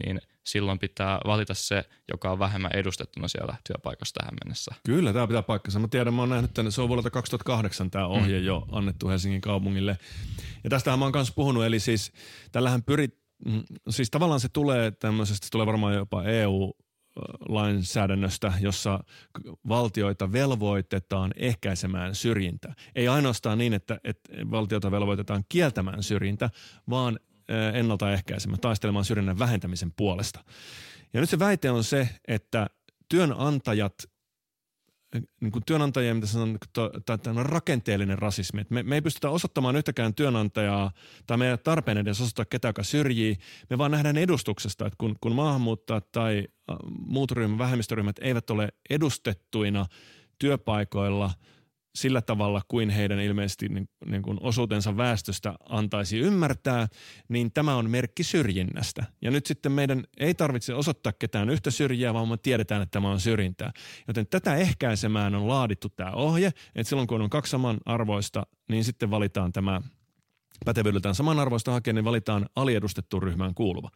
niin silloin pitää valita se, joka on vähemmän edustettuna siellä työpaikassa tähän mennessä. Kyllä, tämä pitää paikkansa. Mä tiedän, mä oon nähnyt tänne, se on vuodelta 2008 tämä ohje mm. jo annettu Helsingin kaupungille. Ja tästähän mä oon kanssa puhunut, eli siis tällähän pyrit, mm, siis tavallaan se tulee tämmöisestä, se tulee varmaan jopa EU lainsäädännöstä, jossa valtioita velvoitetaan ehkäisemään syrjintä. Ei ainoastaan niin, että, että valtioita velvoitetaan kieltämään syrjintä, vaan ennaltaehkäisemään, taistelemaan syrjinnän vähentämisen puolesta. Ja nyt se väite on se, että työnantajat niin kuin työnantajien, mitä sanon, tämä on rakenteellinen rasismi. me, me ei pystytä osoittamaan yhtäkään työnantajaa tai meidän tarpeen edes osoittaa ketään, joka syrjii. Me vaan nähdään edustuksesta, että kun, kun maahanmuuttajat tai muut ryhmät, vähemmistöryhmät eivät ole edustettuina työpaikoilla – sillä tavalla kuin heidän ilmeisesti niin, niin kuin osuutensa väestöstä antaisi ymmärtää, niin tämä on merkki syrjinnästä. Ja nyt sitten meidän ei tarvitse osoittaa ketään yhtä syrjää, vaan me tiedetään, että tämä on syrjintää. Joten tätä ehkäisemään on laadittu tämä ohje, että silloin kun on kaksi samanarvoista, niin sitten valitaan tämä pätevyydeltään samanarvoista hakea, niin valitaan aliedustettuun ryhmään kuuluva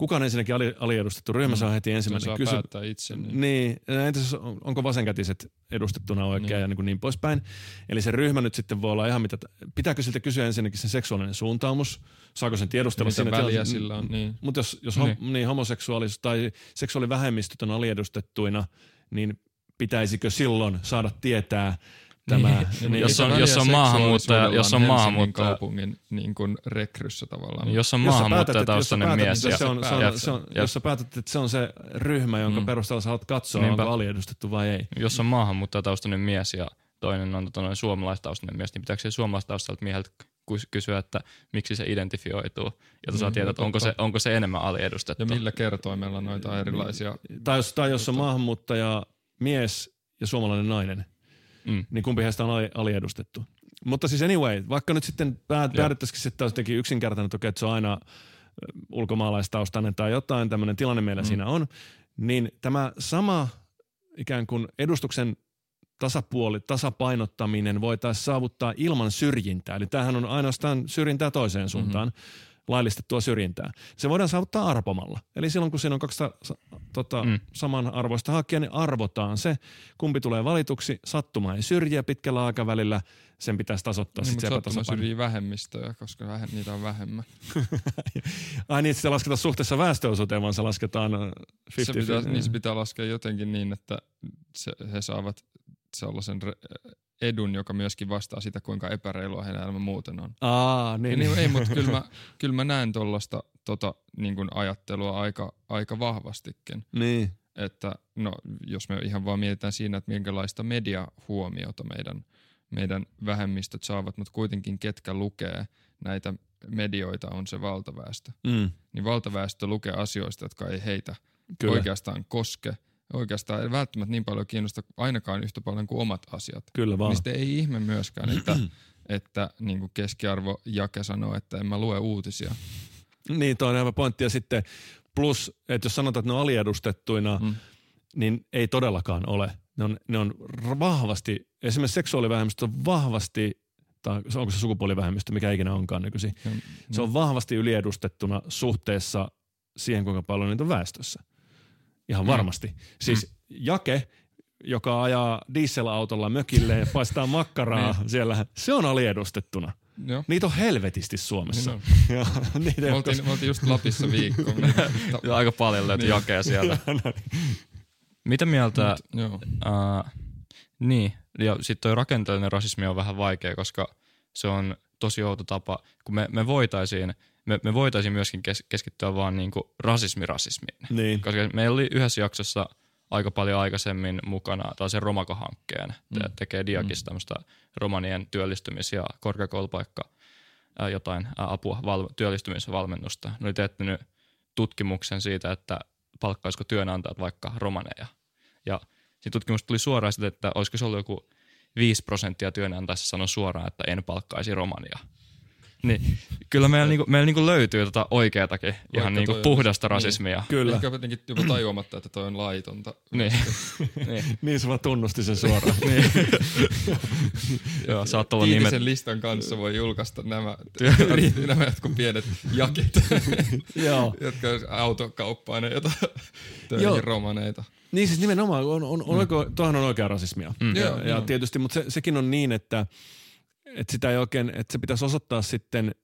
kukaan ensinnäkin ali, aliedustettu ryhmä mm. saa heti ensimmäisen saa kysy- päättää itse. Niin, niin entäs onko vasenkätiset edustettuna oikein niin. ja niin, kuin niin poispäin. Eli se ryhmä nyt sitten voi olla ihan mitä, pitääkö siltä kysyä ensinnäkin sen seksuaalinen suuntaumus, saako sen tiedustella siinä väliä sillä on, niin. Mutta jos, jos niin. Ho, niin, homoseksuaalisuus tai seksuaalivähemmistöt on aliedustettuina, niin pitäisikö silloin saada tietää, tämä. Niin, niin, jos on, jos on maahanmuuttaja, jos on maahanmuuttaja. kaupungin niin kuin rekryssä tavallaan. Niin, jos on maahanmuuttajataustainen mies. Ja, se on, se on, se on, jos sä päätät, että se on se ryhmä, jonka mm. perusteella sä haluat katsoa, Niinpä. onko aliedustettu vai ei. Jos on maahanmuuttajataustainen mies ja toinen on tota, suomalaistaustainen mies, niin pitääkö se suomalaistaustalta mieheltä kysyä, että miksi se identifioituu, jotta saa mm, tietää, että onko se, onko se enemmän aliedustettu. Ja millä kertoimella noita erilaisia... Tai jos, tai jos on maahanmuuttaja mies ja suomalainen nainen, mm. niin kumpi heistä on aliedustettu. Mutta siis anyway, vaikka nyt sitten päädyttäisikin sitten jotenkin yksinkertainen, että, että se on aina ulkomaalaistaustainen tai jotain, tämmöinen tilanne meillä mm. siinä on, niin tämä sama ikään kuin edustuksen tasapuoli, tasapainottaminen voitaisiin saavuttaa ilman syrjintää. Eli tämähän on ainoastaan syrjintää toiseen suuntaan. Mm-hmm. Laillistettua syrjintää. Se voidaan saavuttaa arpomalla. Eli silloin, kun siinä on 200 tota, mm. samanarvoista hakijaa, niin arvotaan se, kumpi tulee valituksi. Sattuma ei syrjiä pitkällä aikavälillä, sen pitäisi tasoittaa niin, sitten sattuma syrjii vähemmistöjä, koska vähe, niitä on vähemmän. Ai niin, että se lasketaan suhteessa väestöosuuteen, vaan se lasketaan 50 se pitää, niin se pitää laskea jotenkin niin, että se, he saavat sellaisen re- edun, joka myöskin vastaa sitä, kuinka epäreilua heidän elämä muuten on. Aa, niin. niin ei, mutta kyllä mä, kyllä mä näen tuollaista tota, niin ajattelua aika, aika vahvastikin. Niin. Että no, jos me ihan vaan mietitään siinä, että minkälaista mediahuomiota meidän, meidän vähemmistöt saavat, mutta kuitenkin ketkä lukee näitä medioita on se valtaväestö. Mm. Niin valtaväestö lukee asioista, jotka ei heitä Kyllä. oikeastaan koske – oikeastaan ei välttämättä niin paljon kiinnosta ainakaan yhtä paljon kuin omat asiat. Kyllä vaan. Niin ei ihme myöskään, että, että niin kuin keskiarvo Jake sanoo, että en mä lue uutisia. Niin, toi on aivan pointti. Ja sitten plus, että jos sanotaan, että ne on aliedustettuina, mm. niin ei todellakaan ole. Ne on, ne on vahvasti, esimerkiksi seksuaalivähemmistö on vahvasti tai onko se sukupuolivähemmistö, mikä ikinä onkaan nykyisin. Mm. Se on vahvasti yliedustettuna suhteessa siihen, kuinka paljon niitä on väestössä. Ihan mm. varmasti. Mm. Siis Jake, joka ajaa dieselautolla mökille ja paistaa makkaraa niin. siellä, se on aliedustettuna. Joo. Niitä on helvetisti Suomessa. Niin ja, niitä me, oltiin, me oltiin just Lapissa viikko. Aika paljon löytyi niin. jakea sieltä. No niin. Mitä mieltä, Mut, uh, niin, ja sitten toi rakenteellinen rasismi on vähän vaikea, koska se on tosi outo tapa, kun me, me voitaisiin – me, me voitaisiin myöskin kes, keskittyä vaan niinku rasismi-rasismiin. Niin. Koska meillä oli yhdessä jaksossa aika paljon aikaisemmin mukana tällaisen Romako-hankkeen. Mm. Te, tekee Diakista mm. tämmöistä romanien työllistymis- ja korkeakoulupaikka ää, jotain ää, apua, val, työllistymisvalmennusta. Ne oli teettänyt tutkimuksen siitä, että palkkaisiko työnantajat vaikka romaneja. Ja siinä tutkimus tuli suoraan sitä, että olisiko se ollut joku 5 prosenttia työnantajista sanoi suoraan, että en palkkaisi romania – niin, kyllä meillä, niinku, meillä niinku löytyy tota oikeatakin Vaikka ihan niinku puhdasta on, rasismia. Niin, kyllä. Ehkä jotenkin jopa tajuamatta, että toi on laitonta. niin. niin. niin se vaan tunnusti sen suoraan. niin. Joo, saat olla nimet. sen listan kanssa voi julkaista nämä, nämä jotkut pienet jakit, Joo. jotka autokauppaa ne jotain töihin romaneita. Niin siis nimenomaan, on, on, on, mm. tuohan on oikea rasismia. Mm. Ja, ja tietysti, mutta se, sekin on niin, että – että sitä ei oikein, että se pitäisi osoittaa sitten,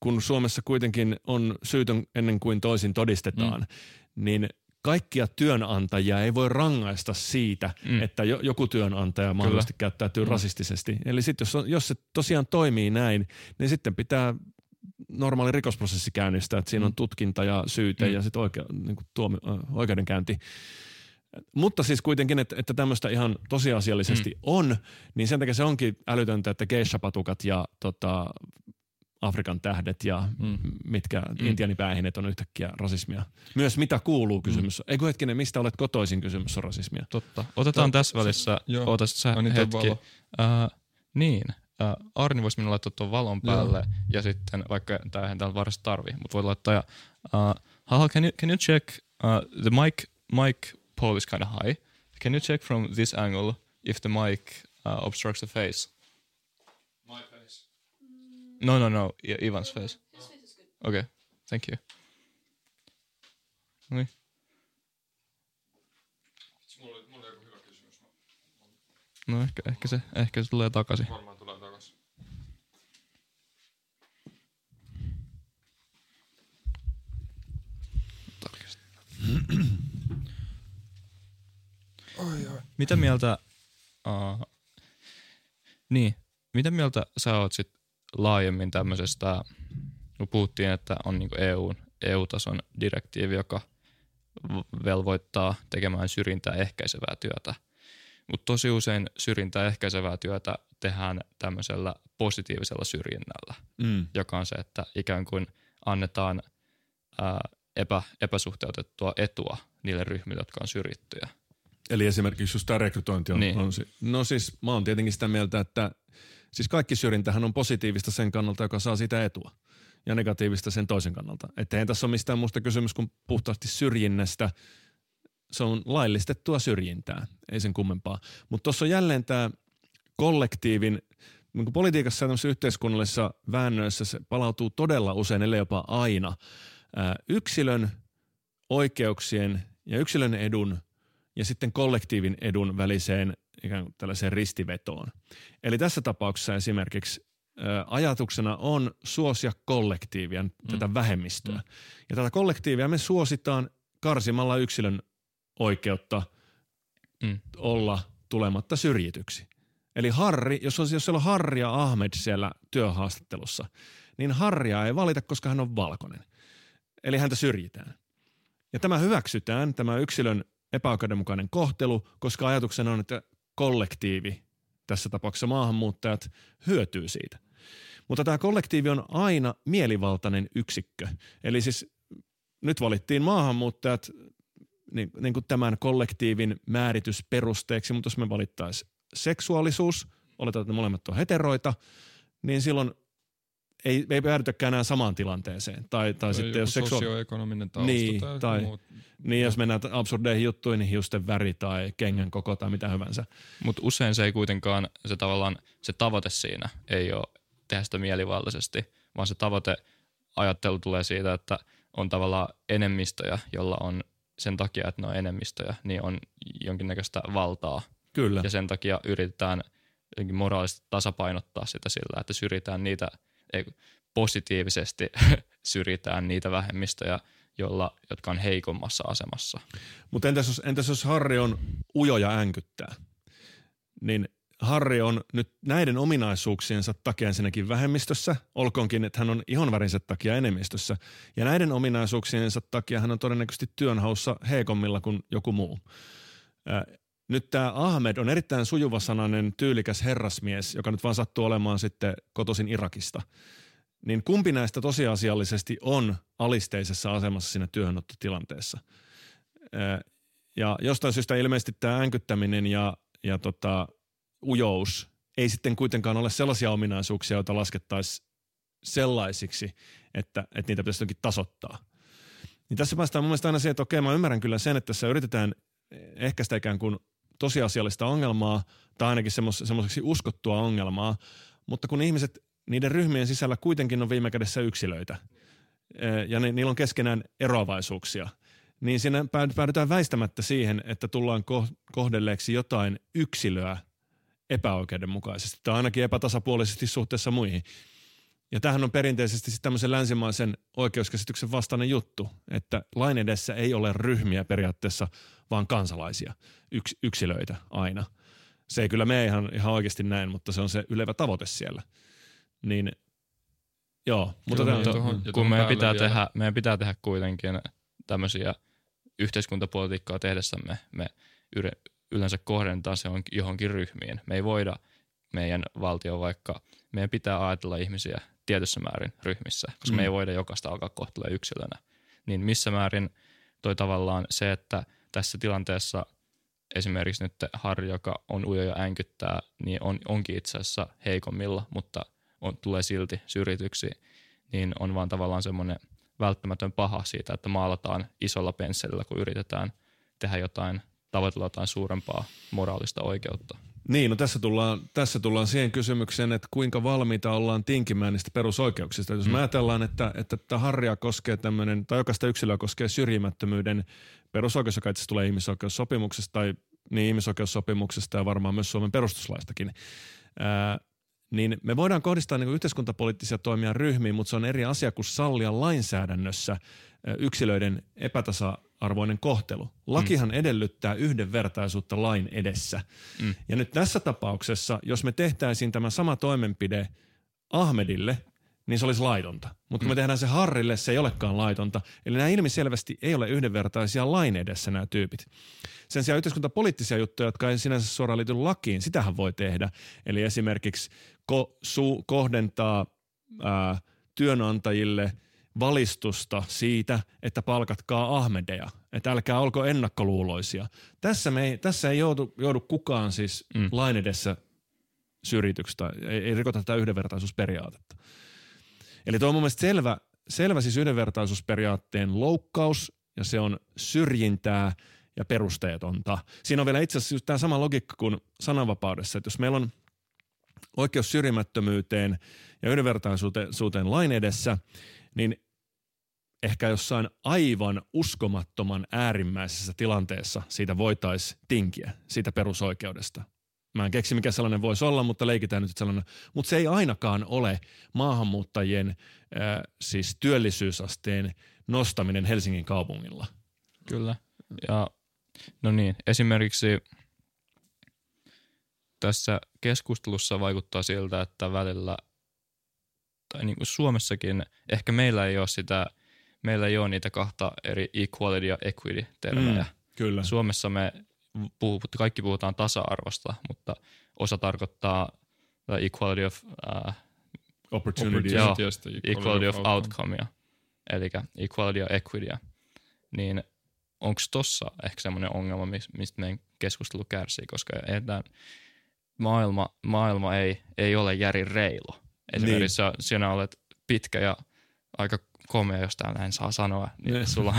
kun Suomessa kuitenkin on syytön ennen kuin toisin todistetaan, mm. niin kaikkia työnantajia ei voi rangaista siitä, mm. että jo, joku työnantaja mahdollisesti Kyllä. käyttäytyy mm. rasistisesti. Eli sitten jos, jos se tosiaan toimii näin, niin sitten pitää normaali rikosprosessi käynnistää, että siinä on mm. tutkinta ja syyte mm. ja sitten oike, niin tuomi, oikeudenkäynti. Mutta siis kuitenkin, että, että tämmöistä ihan tosiasiallisesti mm. on, niin sen takia se onkin älytöntä, että geisha-patukat ja tota, Afrikan tähdet ja mm. mitkä mm. intianipäähinet on yhtäkkiä rasismia. Myös mitä kuuluu kysymys. Mm. Eikö hetkinen, mistä olet kotoisin kysymys on rasismia. Totta. Otetaan Totta. tässä välissä, Joo. sä no, niin hetki. Uh, niin, uh, Arni voisi minulle laittaa tuon valon päälle Joo. ja sitten, vaikka tämä ei täällä varsin tarvi, mutta voi laittaa. Ja, uh, can you, can you check uh, the mic, mic pole is kind of high. Can you check from this angle if the mic uh, obstructs the face? My face. No, no, no. Yeah, Ivan's face. His face is good. Okay, thank you. Niin. No ehkä, ehkä, se, ehkä se tulee takaisin. Varmaan tulee takaisin. Oi, oi. Mitä mieltä, uh, niin, mitä mieltä sä oot sit laajemmin tämmöisestä, kun puhuttiin, että on niinku EU, EU-tason direktiivi, joka velvoittaa tekemään syrjintää ehkäisevää työtä. Mutta tosi usein syrjintää ehkäisevää työtä tehdään tämmöisellä positiivisella syrjinnällä, mm. joka on se, että ikään kuin annetaan ää, epä, epäsuhteutettua etua niille ryhmille, jotka on syrjittyjä. Eli esimerkiksi just tämä rekrytointi on, niin. on No siis mä oon tietenkin sitä mieltä, että siis kaikki syrjintähän on positiivista sen kannalta, joka saa sitä etua ja negatiivista sen toisen kannalta. Että ei tässä ole mistään muusta kysymys kuin puhtaasti syrjinnästä. Se on laillistettua syrjintää, ei sen kummempaa. Mutta tuossa on jälleen tämä kollektiivin niin politiikassa ja yhteiskunnallisissa väännöissä se palautuu todella usein, ellei jopa aina, ää, yksilön oikeuksien ja yksilön edun ja sitten kollektiivin edun väliseen ikään kuin tällaiseen ristivetoon. Eli tässä tapauksessa esimerkiksi ajatuksena on suosia kollektiivia, mm. tätä vähemmistöä. Mm. Ja tätä kollektiivia me suositaan karsimalla yksilön oikeutta mm. olla tulematta syrjityksi. Eli Harri, jos, on, jos siellä on Harri ja Ahmed siellä työhaastattelussa, niin Harria ei valita, koska hän on valkoinen. Eli häntä syrjitään. Ja tämä hyväksytään, tämä yksilön epäoikeudenmukainen kohtelu, koska ajatuksena on, että kollektiivi, tässä tapauksessa maahanmuuttajat, hyötyy siitä. Mutta tämä kollektiivi on aina mielivaltainen yksikkö. Eli siis nyt valittiin maahanmuuttajat niin, niin kuin tämän kollektiivin määritysperusteeksi, mutta jos me valittaisiin seksuaalisuus, oletetaan, että molemmat on heteroita, niin silloin ei, ei päädytäkään enää samaan tilanteeseen. Tai, tai sitten jos seksua... sosioekonominen tausta niin, tai, tai muut. Niin, jos mennään absurdeihin juttuihin, niin hiusten väri tai kengän koko tai mitä hyvänsä. Mutta usein se ei kuitenkaan, se tavallaan, se tavoite siinä ei ole tehdä sitä mielivaltaisesti, vaan se tavoite ajattelu tulee siitä, että on tavallaan enemmistöjä, jolla on sen takia, että ne on enemmistöjä, niin on jonkinnäköistä valtaa. Kyllä. Ja sen takia yritetään moraalisesti tasapainottaa sitä sillä, että syrjitään niitä, ei, positiivisesti syrjitään niitä vähemmistöjä, jolla, jotka on heikommassa asemassa. Mutta entäs jos, entäs jos Harri on ujo ja änkyttää, niin Harri on nyt näiden ominaisuuksiensa takia ensinnäkin vähemmistössä, olkoonkin, että hän on ihonvärinsä takia enemmistössä. Ja näiden ominaisuuksiensa takia hän on todennäköisesti työnhaussa heikommilla kuin joku muu. Nyt tämä Ahmed on erittäin sujuvasanainen, tyylikäs herrasmies, joka nyt vaan sattuu olemaan sitten kotoisin Irakista. Niin kumpi näistä tosiasiallisesti on alisteisessa asemassa siinä työhönottotilanteessa? Ja jostain syystä ilmeisesti tämä änkyttäminen ja, ja tota, ujous ei sitten kuitenkaan ole sellaisia ominaisuuksia, joita laskettaisiin sellaisiksi, että, että niitä pitäisi jotenkin tasoittaa. Niin tässä päästään mun mielestä aina siihen, että okei, mä ymmärrän kyllä sen, että tässä yritetään ehkäistä ikään kuin tosiasiallista ongelmaa tai ainakin semmoiseksi uskottua ongelmaa, mutta kun ihmiset niiden ryhmien sisällä kuitenkin on viime kädessä yksilöitä ja ni, niillä on keskenään eroavaisuuksia, niin siinä päädytään väistämättä siihen, että tullaan kohdelleeksi jotain yksilöä epäoikeudenmukaisesti tai ainakin epätasapuolisesti suhteessa muihin. Ja tähän on perinteisesti sitten tämmöisen länsimaisen oikeuskäsityksen vastainen juttu, että lain edessä ei ole ryhmiä periaatteessa, vaan kansalaisia, yks, yksilöitä aina. Se ei kyllä mene ihan, ihan oikeasti näin, mutta se on se ylevä tavoite siellä. Niin joo, mutta Kyllä, tämän, tuohon, kun meidän pitää, tehdä, meidän pitää tehdä kuitenkin tämmöisiä yhteiskuntapolitiikkaa tehdessämme, me yleensä kohdentaa se johonkin ryhmiin. Me ei voida meidän valtio vaikka, meidän pitää ajatella ihmisiä tietyssä määrin ryhmissä, koska mm. me ei voida jokaista alkaa kohtella yksilönä. Niin missä määrin toi tavallaan se, että tässä tilanteessa esimerkiksi nyt Harri, joka on ujo ja änkyttää, niin on, onkin itse asiassa heikommilla, mutta on, tulee silti syrjityksi, niin on vaan tavallaan semmoinen välttämätön paha siitä, että maalataan isolla pensselillä, kun yritetään tehdä jotain tavoitella jotain suurempaa moraalista oikeutta. Niin, no tässä tullaan, tässä tullaan siihen kysymykseen, että kuinka valmiita ollaan tinkimään niistä perusoikeuksista. Jos mm. me ajatellaan, että, että, että harria koskee tämmöinen, tai jokaista yksilöä koskee syrjimättömyyden perusoikeus, joka itse tulee ihmisoikeussopimuksesta tai niin ihmisoikeussopimuksesta ja varmaan myös Suomen perustuslaistakin, ää, niin me voidaan kohdistaa niin yhteiskuntapoliittisia toimia ryhmiin, mutta se on eri asia kuin sallia lainsäädännössä yksilöiden epätasa arvoinen kohtelu. Lakihan mm. edellyttää yhdenvertaisuutta lain edessä. Mm. Ja nyt tässä tapauksessa, jos me tehtäisiin tämä sama toimenpide Ahmedille, niin se olisi laitonta. Mutta kun mm. me tehdään se Harrille, se ei olekaan laitonta. Eli nämä ilmiselvästi ei ole yhdenvertaisia lain edessä nämä tyypit. Sen sijaan yhteiskuntapoliittisia juttuja, jotka ei sinänsä suoraan liity lakiin, sitähän voi tehdä. Eli esimerkiksi ko- su- kohdentaa ää, työnantajille – valistusta siitä, että palkatkaa Ahmedeja, että älkää olko ennakkoluuloisia. Tässä, me ei, tässä ei joudu, joudu kukaan siis mm. lain edessä syrjityksi ei, ei rikota tätä yhdenvertaisuusperiaatetta. Eli tuo on mun mielestä selvä, selvä siis yhdenvertaisuusperiaatteen loukkaus ja se on syrjintää ja perusteetonta. Siinä on vielä itse asiassa tämä sama logiikka kuin sananvapaudessa, että jos meillä on oikeus syrjimättömyyteen ja yhdenvertaisuuteen lain edessä, niin ehkä jossain aivan uskomattoman äärimmäisessä tilanteessa siitä voitaisiin tinkiä, siitä perusoikeudesta. Mä en keksi, mikä sellainen voisi olla, mutta leikitään nyt sellainen. Mutta se ei ainakaan ole maahanmuuttajien äh, siis työllisyysasteen nostaminen Helsingin kaupungilla. Kyllä. Ja no niin, esimerkiksi tässä keskustelussa vaikuttaa siltä, että välillä, tai niin kuin Suomessakin, ehkä meillä ei ole sitä, meillä ei ole niitä kahta eri equality ja equity termejä. Mm, kyllä. Suomessa me puhut, kaikki puhutaan tasa-arvosta, mutta osa tarkoittaa equality of uh, opportunity, joo, equality of, of outcomea, eli equality ja equity. Niin onko tossa ehkä semmoinen ongelma, mistä meidän keskustelu kärsii, koska edään, maailma, maailma ei, ei ole järin reilu. Esimerkiksi niin. sinä olet pitkä ja aika komea, jos täällä en saa sanoa, niin ne. sulla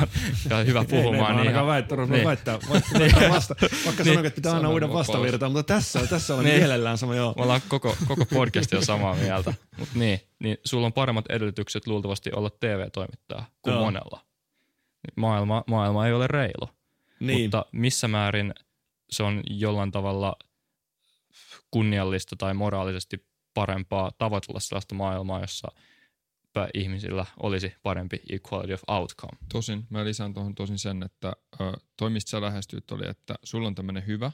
on hyvä puhumaan. Ei, niin ihan väittää, niin. väittää, väittää vasta, vaikka niin. että pitää aina uuden vastavirtaa, mutta tässä, tässä on niin. mielellään sama joo. Me ollaan koko, koko podcasti jo samaa mieltä, mutta niin, niin sulla on paremmat edellytykset luultavasti olla TV-toimittaja kuin joo. monella. Maailma, maailma ei ole reilu, niin. mutta missä määrin se on jollain tavalla kunniallista tai moraalisesti parempaa tavoitella sellaista maailmaa, jossa – ihmisillä olisi parempi equality of outcome. Tosin, mä lisään tuohon tosin sen, että ö, sä lähestyit oli, että sulla on tämmöinen hyvä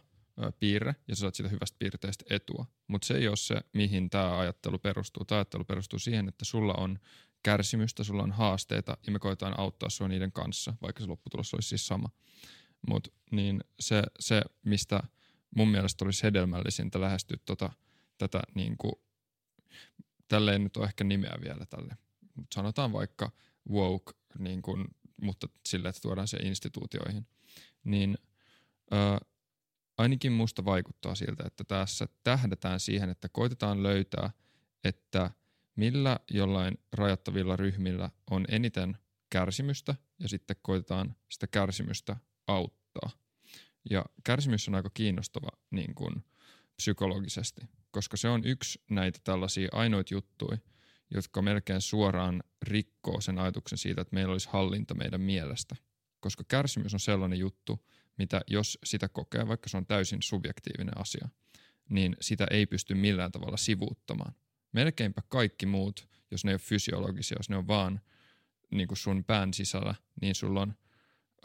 piirre ja sä saat siitä hyvästä piirteestä etua. Mutta se ei ole se, mihin tämä ajattelu perustuu. Tämä ajattelu perustuu siihen, että sulla on kärsimystä, sulla on haasteita ja me koetaan auttaa sua niiden kanssa, vaikka se lopputulos olisi siis sama. Mutta niin se, se, mistä mun mielestä olisi hedelmällisintä lähestyä tota, tätä niin kuin, tälleen nyt on ehkä nimeä vielä tälle sanotaan vaikka woke, niin kun, mutta sille, että tuodaan se instituutioihin, niin ö, ainakin musta vaikuttaa siltä, että tässä tähdätään siihen, että koitetaan löytää, että millä jollain rajattavilla ryhmillä on eniten kärsimystä ja sitten koitetaan sitä kärsimystä auttaa. Ja kärsimys on aika kiinnostava niin kuin psykologisesti, koska se on yksi näitä tällaisia ainoita juttuja, jotka melkein suoraan rikkoo sen ajatuksen siitä, että meillä olisi hallinta meidän mielestä. Koska kärsimys on sellainen juttu, mitä jos sitä kokee, vaikka se on täysin subjektiivinen asia, niin sitä ei pysty millään tavalla sivuuttamaan. Melkeinpä kaikki muut, jos ne ei ole fysiologisia, jos ne on vaan niin kuin sun pään sisällä, niin sulla on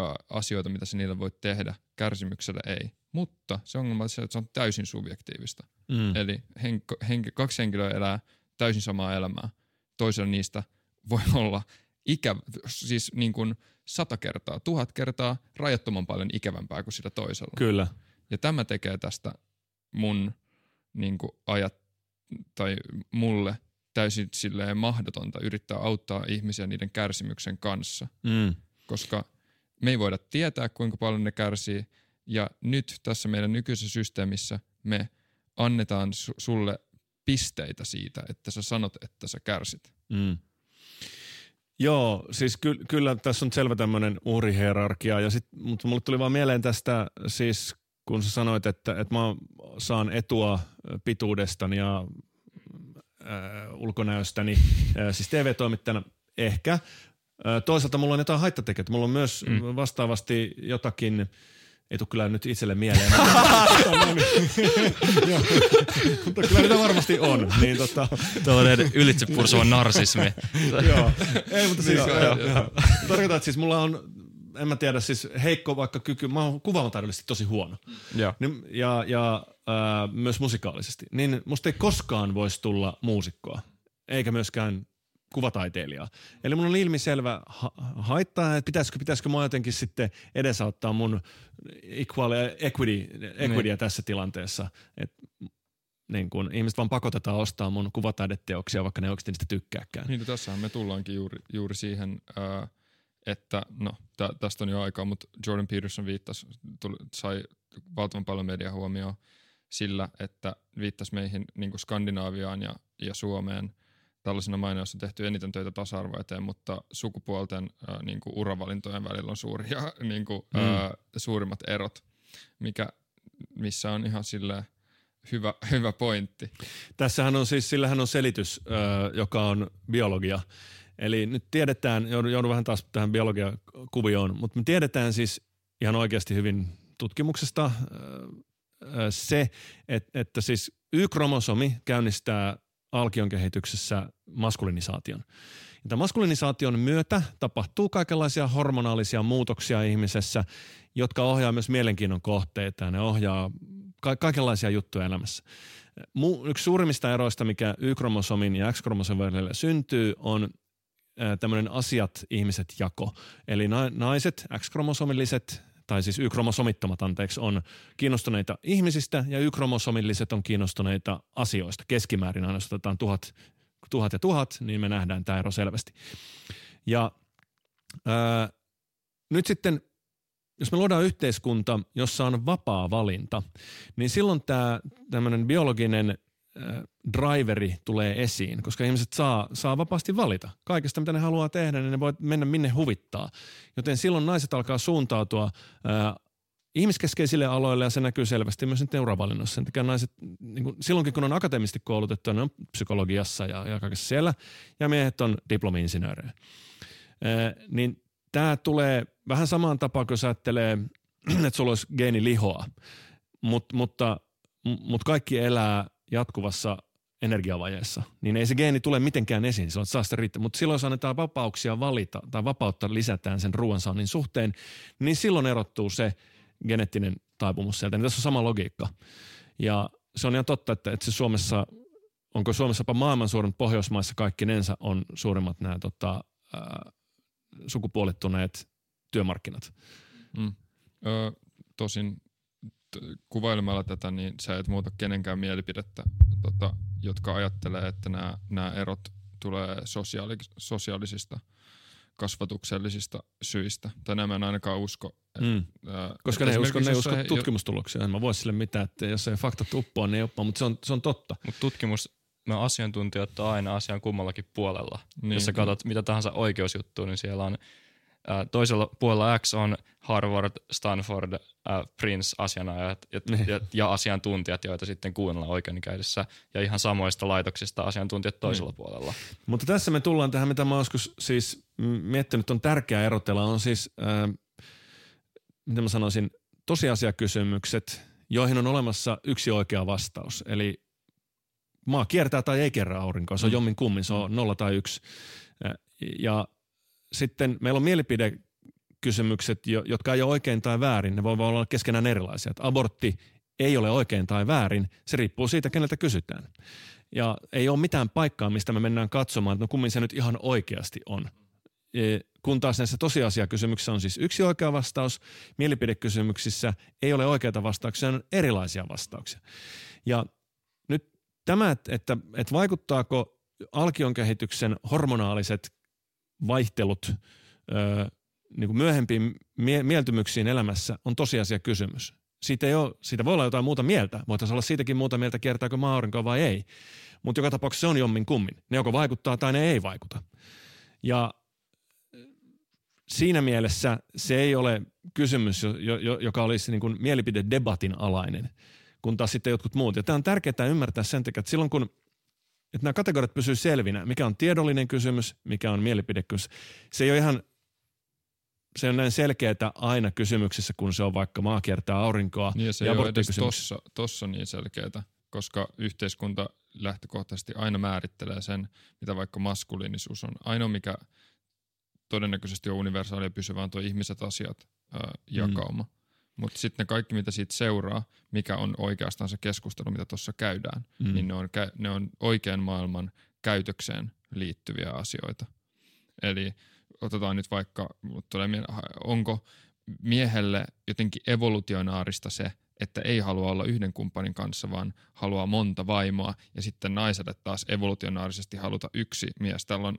ä, asioita, mitä sä niillä voit tehdä. Kärsimyksellä ei. Mutta se ongelma on se, että se on täysin subjektiivista. Mm. Eli henk- henk- kaksi henkilöä elää täysin samaa elämää. Toisella niistä voi olla ikä, siis niin kuin sata kertaa, tuhat kertaa rajattoman paljon ikävämpää kuin sitä toisella. Kyllä. Ja tämä tekee tästä mun niin kuin ajat, tai mulle täysin silleen mahdotonta yrittää auttaa ihmisiä niiden kärsimyksen kanssa. Mm. Koska me ei voida tietää, kuinka paljon ne kärsii. Ja nyt tässä meidän nykyisessä systeemissä me annetaan su- sulle pisteitä siitä, että sä sanot, että sä kärsit. Mm. Joo, siis ky- kyllä tässä on selvä tämmöinen uhrihierarkia, ja sit, mutta mulle tuli vaan mieleen tästä siis, kun sä sanoit, että, että mä saan etua pituudestani ja äh, ulkonäöstäni, äh, siis TV-toimittajana ehkä. Äh, toisaalta mulla on jotain haittatekijöitä. Mulla on myös mm. vastaavasti jotakin ei tule kyllä nyt itselle mieleen. mutta kyllä niitä varmasti on. Niin, tota... Tällainen ylitsepursuva narsismi. joo. Ei, mutta siis, joo, joo. tarkoitan, että siis mulla on, en mä tiedä, siis heikko vaikka kyky, mä oon kuvaamataidollisesti tosi huono. Ja, niin, ja, ja äh, myös musikaalisesti. Niin musta ei koskaan voisi tulla muusikkoa, eikä myöskään kuvataiteilijaa. Eli mun on ilmiselvä ha- haittaa, että pitäisikö, pitäisikö mä jotenkin sitten edesauttaa mun equal, equity, equityä niin. tässä tilanteessa. Et, niin kun ihmiset vaan pakotetaan ostaa mun kuvataideteoksia, vaikka ne oikeasti niistä tykkääkään. Niin, tässähän me tullaankin juuri, juuri siihen, äh, että no, tä, tästä on jo aikaa, mutta Jordan Peterson viittasi, tuli, sai valtavan paljon mediahuomioon sillä, että viittasi meihin niin Skandinaaviaan ja, ja Suomeen – tällaisena maina, jossa on tehty eniten töitä tasa-arvoa eteen, mutta sukupuolten äh, niin kuin uravalintojen välillä on suuria, niin kuin, mm. äh, suurimmat erot, mikä, missä on ihan sille hyvä, hyvä pointti. Tässähän on siis, sillähän on selitys, joka on biologia. Eli nyt tiedetään, joudun, joudun vähän taas tähän biologiakuvioon, mutta me tiedetään siis ihan oikeasti hyvin tutkimuksesta se, että, että siis Y-kromosomi käynnistää alkion kehityksessä maskulinisaation. Ja tämän maskulinisaation myötä tapahtuu kaikenlaisia hormonaalisia muutoksia ihmisessä, jotka ohjaa myös mielenkiinnon kohteita ja ne ohjaa ka- kaikenlaisia juttuja elämässä. Yksi suurimmista eroista, mikä Y-kromosomin ja X-kromosomin välillä syntyy, on tämmöinen asiat ihmiset jako. Eli naiset, X-kromosomilliset tai siis Y-kromosomittomat anteeksi, on kiinnostuneita ihmisistä ja Y-kromosomilliset on kiinnostuneita asioista. Keskimäärin aina jos otetaan tuhat, tuhat ja tuhat, niin me nähdään tämä ero selvästi. Ja ää, nyt sitten jos me luodaan yhteiskunta, jossa on vapaa valinta, niin silloin tämä tämmöinen biologinen driveri tulee esiin, koska ihmiset saa, saa vapaasti valita kaikesta, mitä ne haluaa tehdä, niin ne voi mennä minne huvittaa. Joten silloin naiset alkaa suuntautua ää, ihmiskeskeisille aloille ja se näkyy selvästi myös nyt euravalinnossa. Sen naiset, niin kuin, silloinkin kun on akateemisesti koulutettu, ne on psykologiassa ja, ja kaikessa siellä, ja miehet on diplomi-insinöörejä. Ää, niin tämä tulee vähän samaan tapaan, kun sä ajattelee, että sulla olisi geenilihoa, Mut, mutta, mutta kaikki elää jatkuvassa energiavajeessa, niin ei se geeni tule mitenkään esiin, silloin saa sitä riittää. Mutta silloin jos annetaan vapauksia valita tai vapautta lisätään sen ruoansaannin suhteen, niin silloin erottuu se geneettinen taipumus sieltä. Niin tässä on sama logiikka. Ja se on ihan totta, että, että se Suomessa, onko Suomessa jopa maailman suurin Pohjoismaissa nensa on suurimmat nämä tota, ää, sukupuolittuneet työmarkkinat. Mm. Ö, tosin kuvailemalla tätä, niin sä et muuta kenenkään mielipidettä, tota, jotka ajattelee, että nämä, nämä erot tulee sosiaali, sosiaalisista kasvatuksellisista syistä. Tai nämä en ainakaan usko. Mm. Ää, Koska ne ei usko, ne ei usko tutkimustuloksia. En mä voi sille mitään, että jos ei fakta uppoa, niin ei oppa, mutta se on, se on totta. Mutta tutkimus, me asiantuntijat on aina asian kummallakin puolella. Niin. Jos sä katsot mitä tahansa oikeusjuttua, niin siellä on toisella puolella X on Harvard, Stanford, Prince asianajat ja, niin. ja, ja asiantuntijat, joita sitten kuunnellaan oikeudenkäydessä ja ihan samoista laitoksista asiantuntijat toisella niin. puolella. Mutta tässä me tullaan tähän, mitä mä joskus siis miettinyt, on tärkeää erotella, on siis, äh, mitä mä sanoisin, tosiasiakysymykset, joihin on olemassa yksi oikea vastaus. Eli maa kiertää tai ei kerran aurinkoa, se on mm. jommin kummin, se on nolla tai yksi. Ja sitten meillä on mielipidekysymykset, jotka ei ole oikein tai väärin. Ne voi olla keskenään erilaisia. Että abortti ei ole oikein tai väärin. Se riippuu siitä, keneltä kysytään. Ja ei ole mitään paikkaa, mistä me mennään katsomaan, että no kummin se nyt ihan oikeasti on. E, kun taas näissä tosiasiakysymyksissä on siis yksi oikea vastaus, mielipidekysymyksissä ei ole oikeita vastauksia, on erilaisia vastauksia. Ja nyt tämä, että, että vaikuttaako alkion kehityksen hormonaaliset vaihtelut ö, niin kuin myöhempiin mie- mieltymyksiin elämässä on tosiasia kysymys. Siitä, ei ole, siitä voi olla jotain muuta mieltä. Voitaisiin olla siitäkin muuta mieltä, kiertääkö maa vai ei. Mutta joka tapauksessa se on jommin kummin. Ne joko vaikuttaa tai ne ei vaikuta. Ja siinä mielessä se ei ole kysymys, joka olisi niin kuin mielipidedebatin alainen, kun taas sitten jotkut muut. Ja tämä on tärkeää ymmärtää sen takia, että silloin kun – että nämä kategoriat pysyy selvinä, mikä on tiedollinen kysymys, mikä on mielipidekysymys. Se ei ole ihan, se on näin selkeää aina kysymyksissä, kun se on vaikka maa kiertää aurinkoa. Niin ja se ja ei ole edes tossa, tossa niin selkeää, koska yhteiskunta lähtökohtaisesti aina määrittelee sen, mitä vaikka maskuliinisuus on. Ainoa, mikä todennäköisesti on universaali ja pysyvä, on tuo ihmiset, asiat, ää, jakauma. Mm. Mutta sitten kaikki, mitä siitä seuraa, mikä on oikeastaan se keskustelu, mitä tuossa käydään, mm. niin ne on, ne on oikean maailman käytökseen liittyviä asioita. Eli otetaan nyt vaikka, onko miehelle jotenkin evolutionaarista se, että ei halua olla yhden kumppanin kanssa, vaan haluaa monta vaimoa, ja sitten naiselle taas evolutionaarisesti haluta yksi mies. Tällä on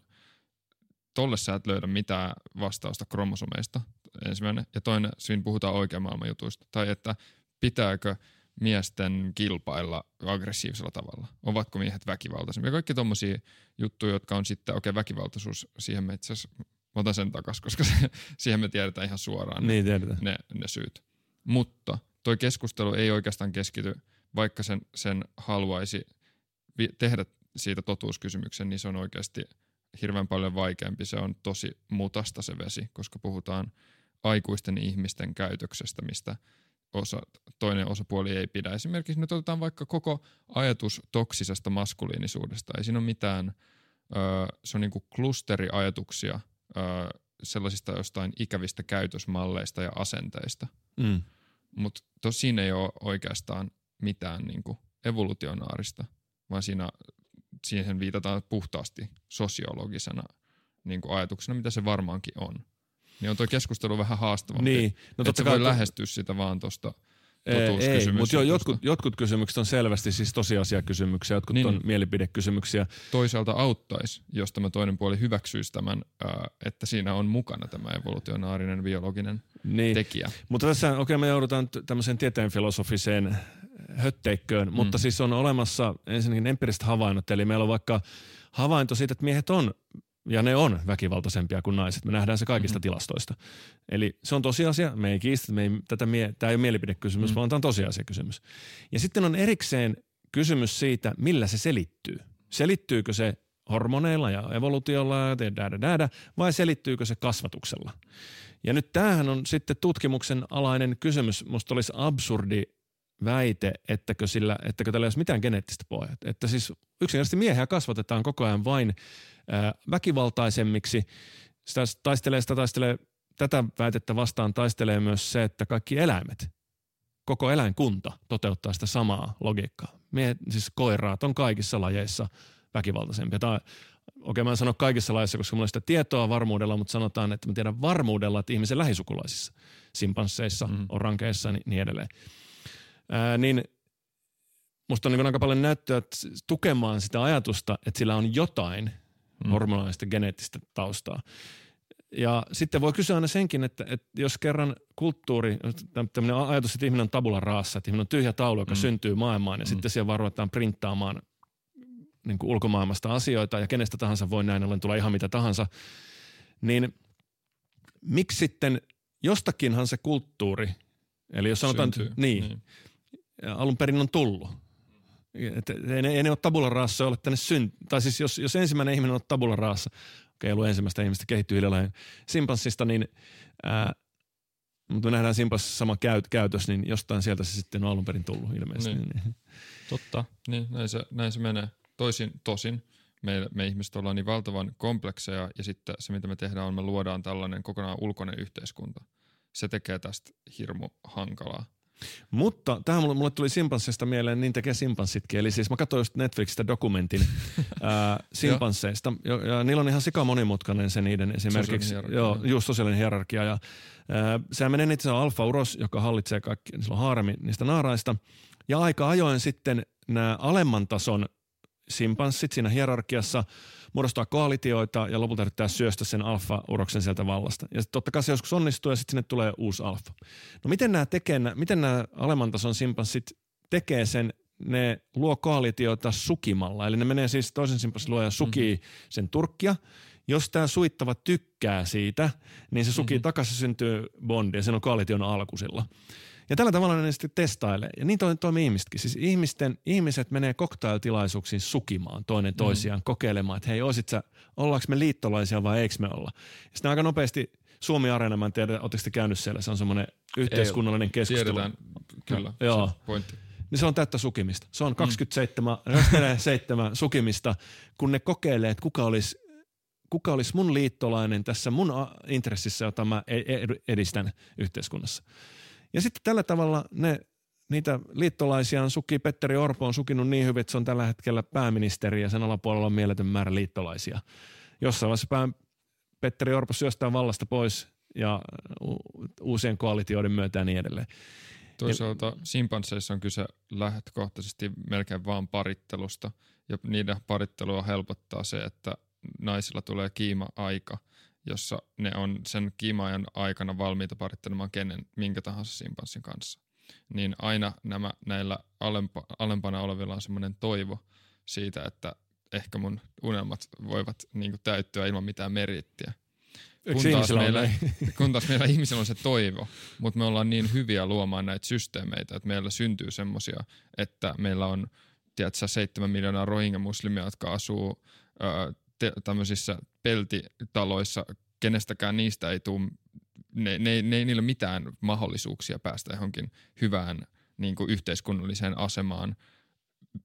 tolle sä et löydä mitään vastausta kromosomeista, ensimmäinen. Ja toinen, siinä puhutaan oikean maailman jutuista. Tai että pitääkö miesten kilpailla aggressiivisella tavalla? Ovatko miehet väkivaltaisempia? Kaikki tommosia juttuja, jotka on sitten, okei okay, väkivaltaisuus, siihen me itse asiassa, otan sen takas, koska se, siihen me tiedetään ihan suoraan niin, ne, ne, ne syyt. Mutta toi keskustelu ei oikeastaan keskity vaikka sen, sen haluaisi vi- tehdä siitä totuuskysymyksen, niin se on oikeasti hirveän paljon vaikeampi. Se on tosi mutasta se vesi, koska puhutaan aikuisten ihmisten käytöksestä, mistä osa, toinen osapuoli ei pidä. Esimerkiksi nyt otetaan vaikka koko ajatus toksisesta maskuliinisuudesta. Ei siinä ole mitään, ö, se on niin kuin klusteriajatuksia ö, sellaisista jostain ikävistä käytösmalleista ja asenteista. Mm. Mutta siinä ei ole oikeastaan mitään niin kuin evolutionaarista, vaan siinä, siihen viitataan puhtaasti sosiologisena niin kuin ajatuksena, mitä se varmaankin on. Niin on tuo keskustelu vähän haastavampi. Niin. No totta voi lähestyä sitä vaan tuosta ei, mutta jo, jotkut, jotkut kysymykset on selvästi siis tosiasiakysymyksiä, jotkut niin. on mielipidekysymyksiä. Toisaalta auttaisi, jos tämä toinen puoli hyväksyisi tämän, että siinä on mukana tämä evolutionaarinen biologinen niin. tekijä. Mutta tässä, okei okay, me joudutaan tämmöiseen tieteen filosofiseen hötteikköön, mm. mutta siis on olemassa ensinnäkin empiiriset havainnot, eli meillä on vaikka havainto siitä, että miehet on ja ne on väkivaltaisempia kuin naiset. Me nähdään se kaikista mm-hmm. tilastoista. Eli se on tosiasia. Me ei kiistä, me ei, tätä mie, tämä ei ole mielipidekysymys, mm-hmm. vaan tämä on tosiasiakysymys. Ja sitten on erikseen kysymys siitä, millä se selittyy. Selittyykö se hormoneilla ja evoluutiolla ja däädä, däädä, vai selittyykö se kasvatuksella? Ja nyt tämähän on sitten tutkimuksen alainen kysymys. Musta olisi absurdi väite, ettäkö, sillä, ettäkö tällä ei olisi mitään geneettistä pohjaa. Että siis yksinkertaisesti miehiä kasvatetaan koko ajan vain väkivaltaisemmiksi. Sitä taistelee, sitä taistelee, tätä väitettä vastaan taistelee myös se, että kaikki eläimet, koko eläinkunta toteuttaa sitä samaa logiikkaa. Mie, siis koiraat on kaikissa lajeissa väkivaltaisempia. Tai okei, mä en sano kaikissa lajeissa, koska mulla on sitä tietoa varmuudella, mutta sanotaan, että mä tiedän varmuudella, että ihmisen lähisukulaisissa, simpansseissa, mm. orankeissa ja niin edelleen. Ää, niin musta on niin aika paljon näyttöä tukemaan sitä ajatusta, että sillä on jotain – mm. hormonaalista geneettistä taustaa. Ja sitten voi kysyä aina senkin, että, että jos kerran kulttuuri, tämmöinen ajatus, että ihminen on tabula raassa, että ihminen on tyhjä taulu, joka mm. syntyy maailmaan ja mm. sitten siellä vaan ruvetaan printtaamaan niin kuin ulkomaailmasta asioita ja kenestä tahansa voi näin ollen tulla ihan mitä tahansa, niin miksi sitten jostakinhan se kulttuuri, eli jos sanotaan, Syntyy. niin, niin, alun perin on tullut, et, ei, ne, ei ne ole tabula raassa ole tänne syn... Tai siis jos, jos ensimmäinen ihminen on tabula raassa, okei, okay, ensimmäistä ihmistä kehittyy hiljalleen simpanssista, niin ää, mutta me nähdään simpanssissa sama käyt, käytös, niin jostain sieltä se sitten on alun perin tullut ilmeisesti. Niin. niin. Totta, niin näin se, näin se menee. Toisin, tosin me, me ihmiset ollaan niin valtavan komplekseja ja sitten se mitä me tehdään on me luodaan tällainen kokonaan ulkoinen yhteiskunta. Se tekee tästä hirmu hankalaa. Mutta tähän mulle, mulle tuli simpanssista mieleen, niin tekee simpanssitkin. Eli siis mä katsoin just Netflixistä dokumentin ää, simpansseista. Ja, ja niillä on ihan sika monimutkainen se niiden esimerkiksi. Joo, just sosiaalinen hierarkia. Ja, ää, sehän menee niitä, se on alfa-uros, joka hallitsee kaikki, niin sillä on haaremi niistä naaraista. Ja aika ajoin sitten nämä alemman tason simpanssit siinä hierarkiassa – muodostaa koalitioita ja lopulta yrittää syöstä sen alfa-uroksen sieltä vallasta. Ja totta kai se joskus onnistuu ja sitten sinne tulee uusi alfa. No miten nämä, tekee, miten nämä alemman tason simpanssit tekee sen, ne luo koalitioita sukimalla. Eli ne menee siis toisen simpanssin luoja sukii mm-hmm. sen turkkia. Jos tämä suittava tykkää siitä, niin se sukii mm-hmm. takaisin syntyy bondi ja sen on koalition alkusilla. Ja tällä tavalla ne sitten testailee. Ja niin toimii ihmisetkin. Siis ihmisten, ihmiset menee cocktailtilaisuuksiin sukimaan toinen toisiaan, mm. kokeilemaan, että hei, oisit sä, ollaanko me liittolaisia vai eikö me olla. Ja sitten aika nopeasti Suomi Areena, mä en tiedä, oletteko käynyt siellä, se on semmoinen yhteiskunnallinen Ei, keskustelu. Tiedetään, kyllä, Joo. se pointti. Niin se on täyttä sukimista. Se on 27, mm. 7 sukimista, kun ne kokeilee, että kuka olisi kuka olisi mun liittolainen tässä mun intressissä, jota mä e-, e-, edistän yhteiskunnassa. Ja sitten tällä tavalla ne, niitä liittolaisia on suki, Petteri Orpo on sukinut niin hyvin, että se on tällä hetkellä pääministeri ja sen alapuolella on mieletön määrä liittolaisia. Jossain vaiheessa pää, Petteri Orpo syöstää vallasta pois ja uusien koalitioiden myötä ja niin edelleen. Toisaalta ja, simpansseissa on kyse lähtökohtaisesti melkein vaan parittelusta ja niiden parittelua helpottaa se, että naisilla tulee kiima-aika – jossa ne on sen kiimaajan aikana valmiita parittelemaan kenen, minkä tahansa simpanssin kanssa. Niin aina nämä, näillä alempa, alempana olevilla on semmoinen toivo siitä, että ehkä mun unelmat voivat niin kuin, täyttyä ilman mitään merittiä. kun taas, meillä, kun taas meillä ihmisillä on se toivo, mutta me ollaan niin hyviä luomaan näitä systeemeitä, että meillä syntyy semmoisia, että meillä on tiedätkö, 7 miljoonaa rohingya-muslimia, jotka asuu ö, te, tämmöisissä peltitaloissa, kenestäkään niistä ei tule, ne, ne, ne niillä mitään mahdollisuuksia päästä johonkin hyvään niin kuin yhteiskunnalliseen asemaan,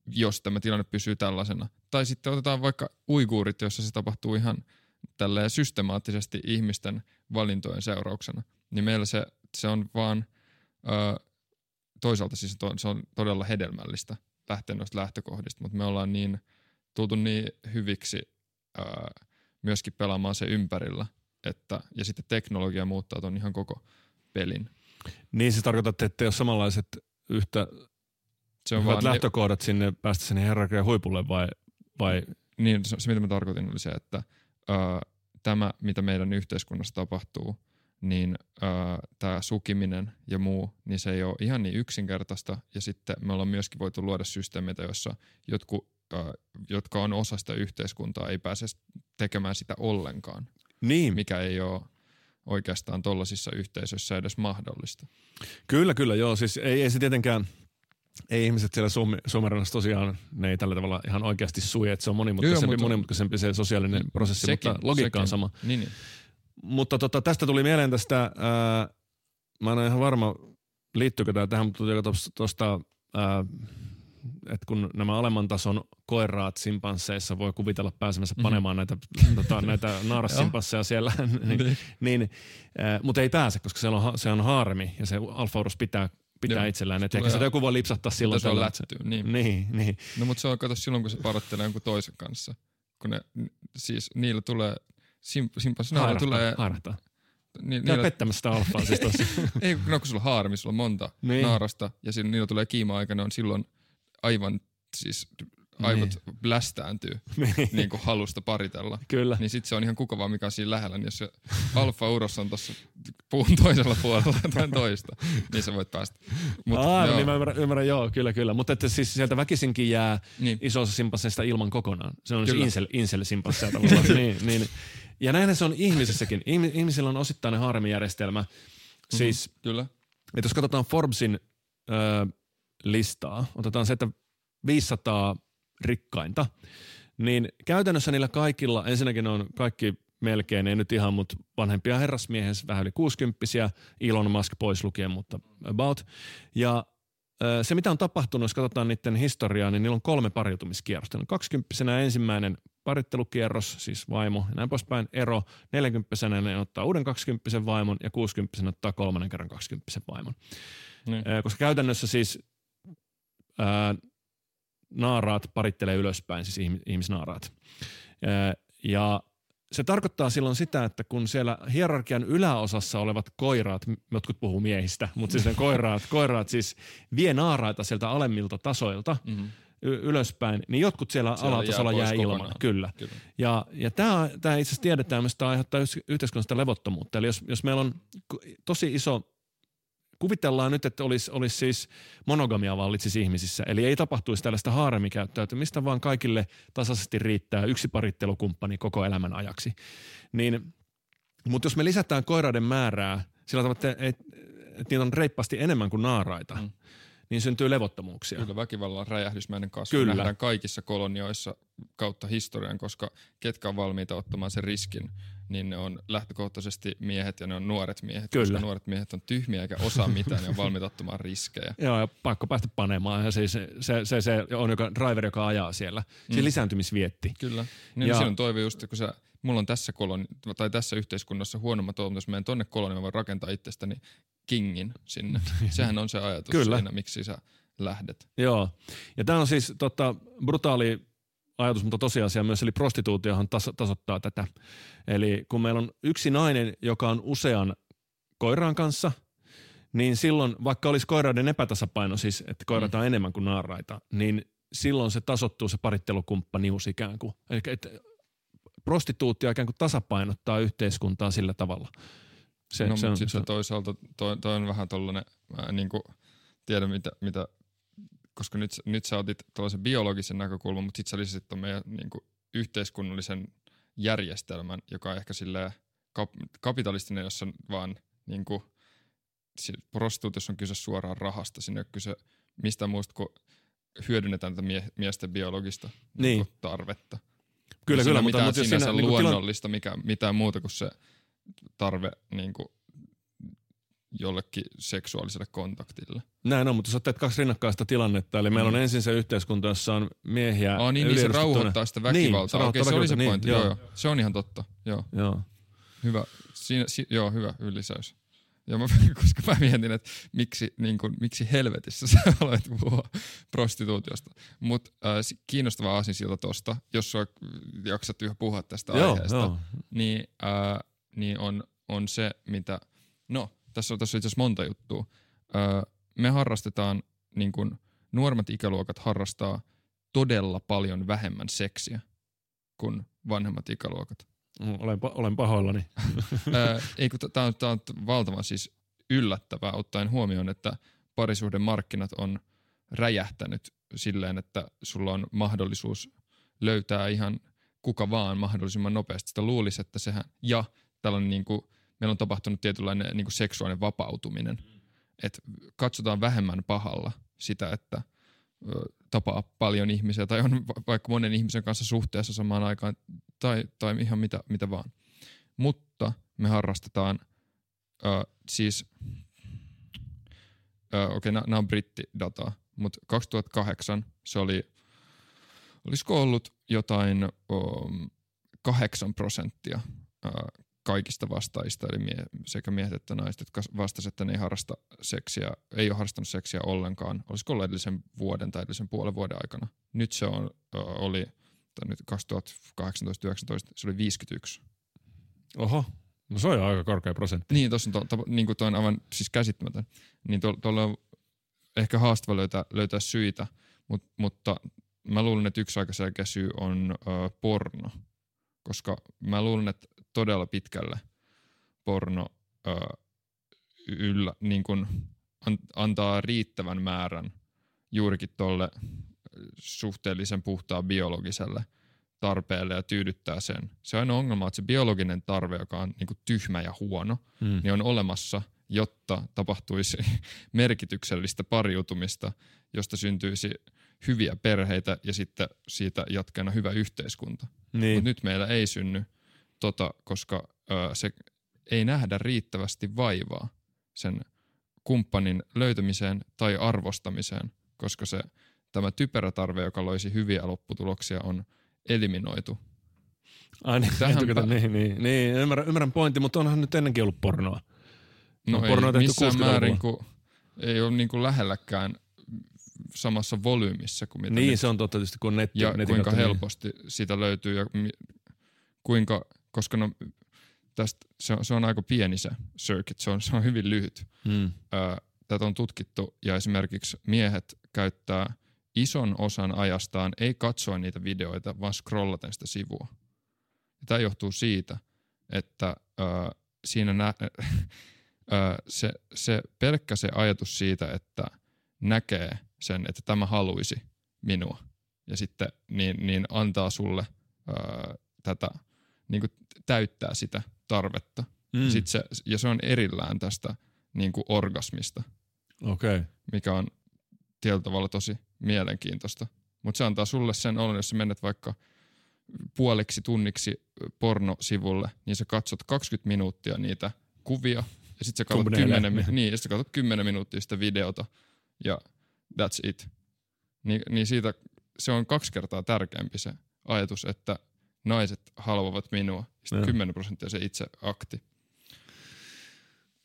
jos tämä tilanne pysyy tällaisena. Tai sitten otetaan vaikka uiguurit, jossa se tapahtuu ihan tälleen systemaattisesti ihmisten valintojen seurauksena. Niin meillä se, se on vaan, ö, toisaalta siis se on todella hedelmällistä lähteä noista lähtökohdista, mutta me ollaan niin tultu niin hyviksi ö, myöskin pelaamaan se ympärillä, että, ja sitten teknologia muuttaa ton ihan koko pelin. Niin se tarkoittaa, että ole samanlaiset yhtä se on vaan lähtökohdat sinne päästä sinne herrakirjan huipulle vai, vai? Niin, se, se mitä mä tarkoitin oli se, että ö, tämä mitä meidän yhteiskunnassa tapahtuu, niin tämä sukiminen ja muu, niin se ei ole ihan niin yksinkertaista. Ja sitten me ollaan myöskin voitu luoda systeemeitä, joissa jotkut, ö, jotka on osa sitä yhteiskuntaa, ei pääse tekemään sitä ollenkaan. Niin. Mikä ei ole oikeastaan tuollaisissa yhteisöissä edes mahdollista. Kyllä, kyllä, joo. Siis ei, ei se tietenkään, ei ihmiset siellä Suomenrannassa tosiaan, ne ei tällä tavalla ihan oikeasti suje, että se on monimutkaisempi, joo, mutta, monimutkaisempi se sosiaalinen mm, prosessi, sekin, mutta logiikka sekin. on sama. Niin, niin. Mutta tota, tästä tuli mieleen tästä, ää, mä en ole ihan varma, liittyykö tämä tähän, mutta tuosta, että kun nämä alemman tason koiraat simpansseissa voi kuvitella pääsemässä mm-hmm. panemaan näitä, tota, näitä naarassimpansseja siellä, niin, niin, niin ää, mutta ei pääse, koska se on, se on haaremi ja se alfaurus pitää pitää Joo. itsellään. Että ehkä sitä joku voi lipsahtaa silloin. Se on niin. niin. niin. No mutta se on, kato silloin, kun se parottelee jonkun toisen kanssa. Kun ne, siis niillä tulee, sim, simpas, haarahtaa, tulee... Haarahtaa. Ni, niillä... pettämässä sitä alfaa siis tossa. Ei, no kun sulla on haarmi, sulla on monta niin. naarasta ja siinä, niillä tulee kiima-aika, ne on silloin aivan siis aivot niin. blästääntyy niin. niin kuin halusta paritella. Kyllä. Niin sit se on ihan kukavaa, mikä on siinä lähellä. Niin jos se alfa uros on tuossa puun toisella puolella tai toista, niin sä voit päästä. Mut, Aa, joo. niin mä ymmärrän, ymmärrän, joo, kyllä, kyllä. Mutta että siis sieltä väkisinkin jää niin. iso osa simpansseista ilman kokonaan. Se on siis insel, insel simpansseja tavallaan. niin, niin. Ja näin se on ihmisessäkin. Ihmisillä on osittainen haaremijärjestelmä. Mhm, siis, mm-hmm, kyllä. Että jos katsotaan Forbesin ö, listaa, otetaan se, että 500 rikkainta, niin käytännössä niillä kaikilla, ensinnäkin on kaikki melkein, ei nyt ihan, mutta vanhempia herrasmiehen, vähän yli 60 Elon Musk pois lukien, mutta about. Ja se, mitä on tapahtunut, jos katsotaan niiden historiaa, niin niillä on kolme pariutumiskierrosta. 20 ensimmäinen parittelukierros, siis vaimo ja näin poispäin, ero. 40 ne ottaa uuden 20 vaimon ja 60 ottaa kolmannen kerran 20 vaimon. Niin. Koska käytännössä siis ää, naaraat parittelee ylöspäin, siis ihmisnaaraat. Ja se tarkoittaa silloin sitä, että kun siellä hierarkian yläosassa olevat koiraat, jotkut puhuu miehistä, mutta siis ne koiraat, koiraat siis vie naaraita sieltä alemmilta tasoilta mm-hmm. ylöspäin, niin jotkut siellä, siellä alatasolla jää, jää ilman. Kyllä. Kyllä. Ja, ja tämä itse asiassa tiedetään, että tämä aiheuttaa yhteiskunnasta levottomuutta. Eli jos, jos meillä on tosi iso kuvitellaan nyt, että olisi, olisi siis monogamia vallitsisi ihmisissä. Eli ei tapahtuisi tällaista haaremikäyttäytymistä, vaan kaikille tasaisesti riittää yksi parittelukumppani koko elämän ajaksi. Niin, mutta jos me lisätään koiraiden määrää sillä tavalla, että, että, että niitä on reippaasti enemmän kuin naaraita, mm. niin syntyy levottomuuksia. Kyllä, väkivallan räjähdysmäinen kasvu Kyllä. nähdään kaikissa kolonioissa kautta historian, koska ketkä on valmiita ottamaan sen riskin – niin ne on lähtökohtaisesti miehet ja ne on nuoret miehet, Kyllä. koska nuoret miehet on tyhmiä eikä osaa mitään, ne on valmiita ottamaan riskejä. Joo, ja pakko päästä panemaan. Ja se, se, se, se, se on joka, driver, joka ajaa siellä. Se mm. lisääntymisvietti. Kyllä. Niin ja, siinä on toive just, kun sä, mulla on tässä, koloni, tai tässä yhteiskunnassa huonommat toivon, jos menen tonne koloniin, mä voin rakentaa itsestäni kingin sinne. Sehän on se ajatus Kyllä. siinä, miksi sä lähdet. Joo. Ja tämä on siis tota, brutaali ajatus, mutta tosiasia myös, eli prostituutiohan tas- tasoittaa tätä. Eli kun meillä on yksi nainen, joka on usean koiraan kanssa, niin silloin, vaikka olisi koiraiden epätasapaino, siis että koirat on mm. enemmän kuin naaraita, niin silloin se tasottuu se parittelukumppanius ikään kuin. Eli että prostituutio ikään kuin tasapainottaa yhteiskuntaa sillä tavalla. Se, no, se on, sitten se... toisaalta toi, toi on vähän tollainen, mä en niin kuin tiedä mitä, mitä koska nyt, nyt sä otit tuollaisen biologisen näkökulman, mutta sitten sä lisäsit meidän niin kuin, yhteiskunnallisen järjestelmän, joka ehkä sille kap- kapitalistinen, jossa vaan niin kuin, prostituutiossa on kyse suoraan rahasta. Siinä ei ole kyse mistään muusta kuin hyödynnetään tätä mie- miesten biologista niin. Niin tarvetta. Kyllä, kyllä, mutta, mutta, mutta jos sinänsä siinä niin niin luonnollista, mikä, mitään muuta kuin se tarve niin kuin, jollekin seksuaaliselle kontaktille. Näin on, mutta sä otteet kaksi rinnakkaista tilannetta. Eli mm. meillä on ensin se yhteiskunta, jossa on miehiä Ah, niin, niin se rauhoittaa sitä väkivaltaa. Niin, Okei, se se oli se niin, pointti. joo. Joo. joo. Se on ihan totta. Joo. Joo. Hyvä. Siinä, si, joo, hyvä lisäys. Ja mä, koska mä mietin, että miksi, niin kuin, miksi helvetissä sä aloit puhua prostituutiosta. Mutta äh, kiinnostava aasinsilta tosta, jos sä jaksat yhä puhua tästä Joo, aiheesta, joo. niin, äh, niin on, on se, mitä... No, tässä on, tässä on itse asiassa monta juttua. Äh, me harrastetaan, niin kuin nuoremmat ikäluokat harrastaa todella paljon vähemmän seksiä kuin vanhemmat ikäluokat. Mm, Olen, pa- olen pahoillani. Ei kun tämä on, tää on valtavan siis yllättävää ottaen huomioon, että parisuhdemarkkinat on räjähtänyt silleen, että sulla on mahdollisuus löytää ihan kuka vaan mahdollisimman nopeasti. Sitä luulisi, että sehän, ja tällainen niin kuin, meillä on tapahtunut tietynlainen niin kuin seksuaalinen vapautuminen. Että katsotaan vähemmän pahalla sitä, että ö, tapaa paljon ihmisiä tai on va- vaikka monen ihmisen kanssa suhteessa samaan aikaan tai, tai ihan mitä, mitä vaan. Mutta me harrastetaan ö, siis, ö, okei, okay, nämä on brittidataa, mutta 2008 se oli, olisiko ollut jotain um, 8 prosenttia ö, kaikista vastaajista, eli mie- sekä miehet että naiset, jotka vastasivat, että ne ei harrasta seksiä, ei ole harrastanut seksiä ollenkaan. Olisiko ollut edellisen vuoden tai edellisen puolen vuoden aikana. Nyt se on, oli, tai nyt 2018-2019, se oli 51. Oho, no se on aika korkea prosentti. Niin, tuossa on, to, to, niin kuin toi on aivan siis käsittämätön. Niin tuolla tuolla on ehkä haastava löytää, löytää syitä, mut, mutta mä luulen, että yksi aika selkeä syy on ö, porno. Koska mä luulen, että todella pitkälle porno ö, yllä, niin kuin an, antaa riittävän määrän juurikin tuolle suhteellisen puhtaan biologiselle tarpeelle ja tyydyttää sen. Se ainoa ongelma on, että se biologinen tarve, joka on niin kuin tyhmä ja huono, Mm. niin on olemassa, jotta tapahtuisi merkityksellistä pariutumista, josta syntyisi hyviä perheitä ja sitten siitä jatkeena hyvä yhteiskunta. Niin. Mutta nyt meillä ei synny tota, koska ö, se ei nähdä riittävästi vaivaa sen kumppanin löytämiseen tai arvostamiseen, koska se tämä typerä tarve, joka loisi hyviä lopputuloksia, on eliminoitu. Ai niin, Tähän pä- niin, niin, niin, ymmärrän, ymmärrän pointti, mutta onhan nyt ennenkin ollut pornoa. No No, ei pornoa missään 60-luvulla. määrin, kun ei ole niin kuin lähelläkään samassa volyymissa kuin mitä Niin, nyt. se on totta tietysti, kun netti, ja netin kuinka kautta, niin- helposti sitä löytyy ja mi- kuinka, koska no, tästä, se, on, se on aika pieni se circuit, se on, se on hyvin lyhyt. Mm. Ö, tätä on tutkittu ja esimerkiksi miehet käyttää ison osan ajastaan ei katsoa niitä videoita, vaan scrollaten sitä sivua. Ja tämä johtuu siitä, että ö, siinä nä- ö, se, se pelkkä se ajatus siitä, että näkee sen, että tämä haluisi minua ja sitten niin, niin antaa sulle ö, tätä, niin kuin täyttää sitä tarvetta. Mm. Sit se, ja se on erillään tästä niin kuin orgasmista. Okay. mikä on tietyllä tavalla tosi mielenkiintoista. Mutta se antaa sulle sen olon, jos menet vaikka puoliksi tunniksi pornosivulle, niin sä katsot 20 minuuttia niitä kuvia, ja sitten sä katsot Thumbnail. 10, mi- niin, ja sit sä katsot 10 minuuttia sitä videota, ja that's it. Ni, niin siitä se on kaksi kertaa tärkeämpi se ajatus, että naiset haluavat minua, ja sitten Joo. 10 prosenttia se itse akti.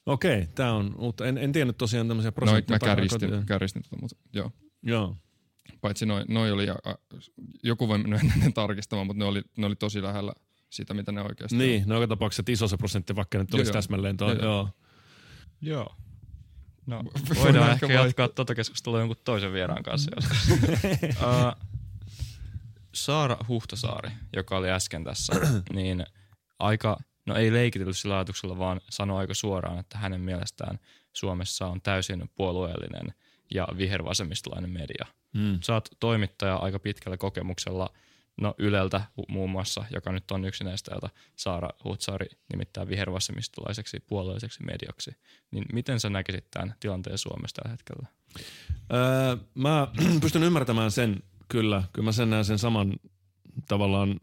Okei, tämä on uutta. En, en tiennyt tosiaan tämmöisiä No, prosentteja. mä tai- kärjistin, kärjistin tota, mutta joo. Joo. Paitsi noi, noi oli, a, joku voi mennä ne tarkistamaan, mutta ne oli, ne oli tosi lähellä sitä, mitä ne oikeasti Niin, no joka tapauksessa iso se prosentti, vaikka nyt olisi joo. täsmälleen tuo. Joo, joo. No, Voidaan ehkä jatkaa tuota keskustelua jonkun toisen vieraan kanssa joskus. uh, Saara Huhtasaari, joka oli äsken tässä, niin aika, no ei leikitellyt sillä ajatuksella, vaan sanoi aika suoraan, että hänen mielestään Suomessa on täysin puolueellinen ja vihervasemmistolainen media. Mm. Sä oot toimittaja aika pitkällä kokemuksella no Yleltä muun muassa, joka nyt on yksi näistä, jota Saara Hutsaari nimittää vihervasemmistolaiseksi puolueelliseksi mediaksi. Niin miten sä näkisit tämän tilanteen Suomessa tällä hetkellä? Öö, mä pystyn ymmärtämään sen kyllä. Kyllä mä sen näen sen saman tavallaan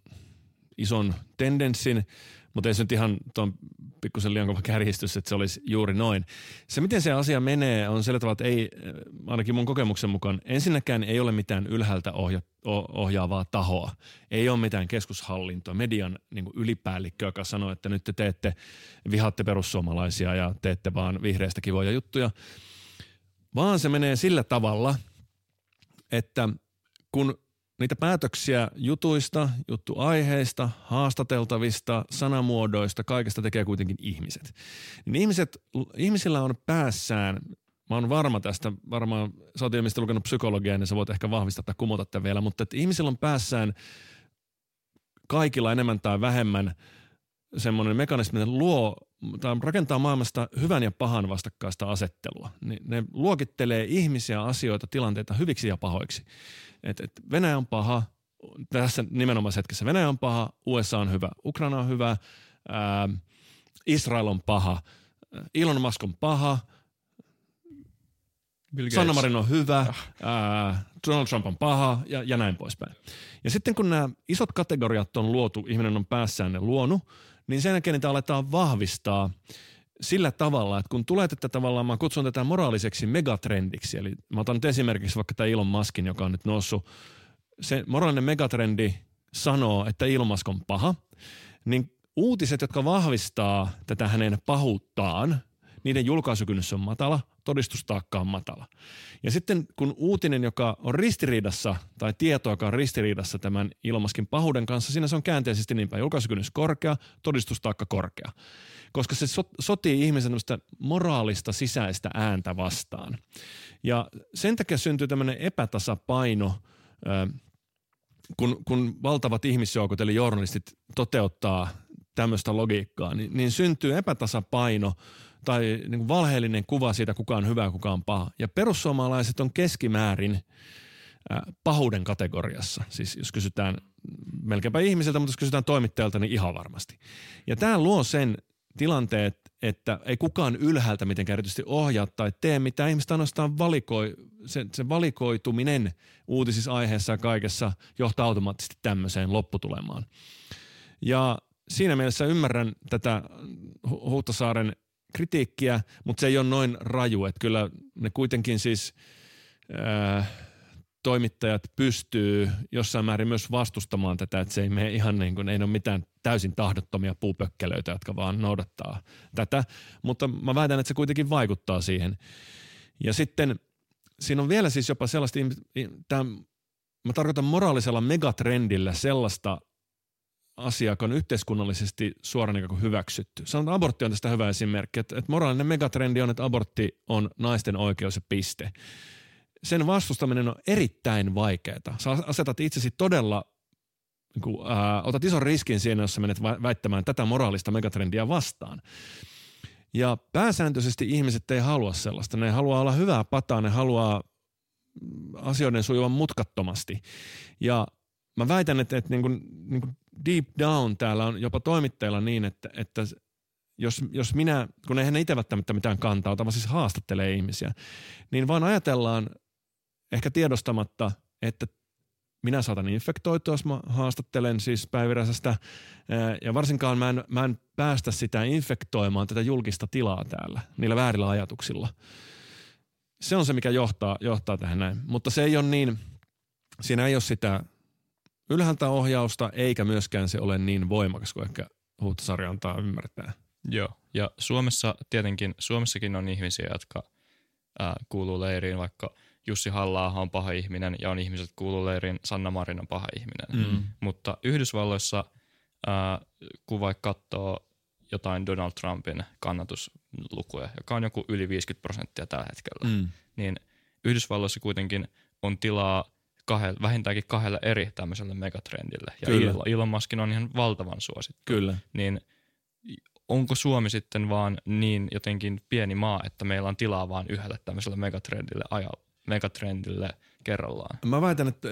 ison tendenssin, mutta ei se nyt ihan tuon pikkusen liian kova kärjistys, että se olisi juuri noin. Se, miten se asia menee, on sillä tavalla, että ei, ainakin mun kokemuksen mukaan, ensinnäkään ei ole mitään ylhäältä ohja, ohjaavaa tahoa. Ei ole mitään keskushallintoa, median niin ylipäällikkö, joka sanoo, että nyt te teette, vihatte perussuomalaisia ja teette vaan vihreistä kivoja juttuja. Vaan se menee sillä tavalla, että kun niitä päätöksiä jutuista, juttuaiheista, haastateltavista, sanamuodoista, kaikesta tekee kuitenkin ihmiset. Niin ihmiset, ihmisillä on päässään, mä oon varma tästä, varmaan sä oot ilmeisesti lukenut psykologiaa, niin sä voit ehkä vahvistaa tai kumota tämän vielä, mutta että ihmisillä on päässään kaikilla enemmän tai vähemmän semmoinen mekanismi, että luo tai rakentaa maailmasta hyvän ja pahan vastakkaista asettelua. Ne luokittelee ihmisiä, asioita, tilanteita hyviksi ja pahoiksi että et Venäjä on paha, tässä nimenomaan hetkessä Venäjä on paha, USA on hyvä, Ukraina on hyvä, ää, Israel on paha, Elon Musk on paha, Sanna Marin on hyvä, ah. ää, Donald Trump on paha ja, ja näin poispäin. Ja sitten kun nämä isot kategoriat on luotu, ihminen on päässään ne luonut, niin sen jälkeen niitä aletaan vahvistaa – sillä tavalla, että kun tulee tätä tavallaan, mä kutsun tätä moraaliseksi megatrendiksi, eli mä otan nyt esimerkiksi vaikka tämä Elon Muskin, joka on nyt noussut, se moraalinen megatrendi sanoo, että Musk on paha, niin uutiset, jotka vahvistaa tätä hänen pahuuttaan, niiden julkaisukynnys on matala, todistustaakka on matala. Ja sitten kun uutinen, joka on ristiriidassa, tai tieto, joka on ristiriidassa tämän ilmaskin pahuuden kanssa, siinä se on käänteisesti niin päin. Julkaisukynnys korkea, todistustaakka korkea koska se so, sotii ihmisen moraalista sisäistä ääntä vastaan. Ja sen takia syntyy tämmöinen epätasapaino, kun, kun valtavat ihmisjoukot eli journalistit toteuttaa tämmöistä logiikkaa, niin, niin syntyy epätasapaino tai niin kuin valheellinen kuva siitä, kuka on hyvä ja kuka on paha. Ja perussuomalaiset on keskimäärin pahuuden kategoriassa. Siis jos kysytään melkeinpä ihmiseltä, mutta jos kysytään toimittajalta, niin ihan varmasti. Ja tämä luo sen tilanteet, että ei kukaan ylhäältä mitenkään erityisesti ohjaa tai tee mitään. Ihmistä ainoastaan valikoi, se, se valikoituminen uutisissa aiheessa ja kaikessa johtaa automaattisesti tämmöiseen lopputulemaan. Ja siinä mielessä ymmärrän tätä Huhtasaaren kritiikkiä, mutta se ei ole noin raju, että kyllä ne kuitenkin siis äh, toimittajat pystyy jossain määrin myös vastustamaan tätä, että se ei mene ihan niin kuin, ei ole mitään täysin tahdottomia puupökkelöitä, jotka vaan noudattaa tätä, mutta mä väitän, että se kuitenkin vaikuttaa siihen. Ja sitten siinä on vielä siis jopa sellaista, tämä, mä tarkoitan moraalisella megatrendillä sellaista asiaa, joka on yhteiskunnallisesti suoraan niin hyväksytty. Sanotaan, abortti on tästä hyvä esimerkki, että, että moraalinen megatrendi on, että abortti on naisten oikeus ja piste sen vastustaminen on erittäin vaikeaa. Sä asetat itsesi todella, niin kuin, ää, otat ison riskin siinä, jos menet väittämään tätä moraalista megatrendiä vastaan. Ja pääsääntöisesti ihmiset ei halua sellaista. Ne haluaa olla hyvää pataa, ne haluaa mm, asioiden sujuvan mutkattomasti. Ja mä väitän, että, että niin kuin, niin kuin deep down täällä on jopa toimittajilla niin, että, että jos, jos minä, kun eihän ne itse välttämättä mitään kantaa, vaan siis haastattelee ihmisiä, niin vaan ajatellaan ehkä tiedostamatta, että minä saatan infektoitua, jos mä haastattelen siis päiviräisestä, ja varsinkaan mä en, mä en päästä sitä infektoimaan tätä julkista tilaa täällä niillä väärillä ajatuksilla. Se on se, mikä johtaa, johtaa tähän näin. Mutta se ei ole niin, siinä ei ole sitä ylhäältä ohjausta, eikä myöskään se ole niin voimakas kuin ehkä Huhtasarja antaa ymmärtää. Joo, ja Suomessa tietenkin, Suomessakin on ihmisiä, jotka ää, kuuluu leiriin, vaikka – Jussi halla on paha ihminen ja on ihmiset kuuluu leiriin, Sanna Marin on paha ihminen. Mm. Mutta Yhdysvalloissa, ää, kun vaikka katsoo jotain Donald Trumpin kannatuslukuja, joka on joku yli 50 prosenttia tällä hetkellä, mm. niin Yhdysvalloissa kuitenkin on tilaa kahde, vähintäänkin kahdelle eri tämmöiselle megatrendille. Ja Kyllä. Elon Muskin on ihan valtavan suosittu. Kyllä. Niin onko Suomi sitten vaan niin jotenkin pieni maa, että meillä on tilaa vaan yhdelle tämmöiselle megatrendille ajalla? megatrendille kerrallaan? Mä väitän, että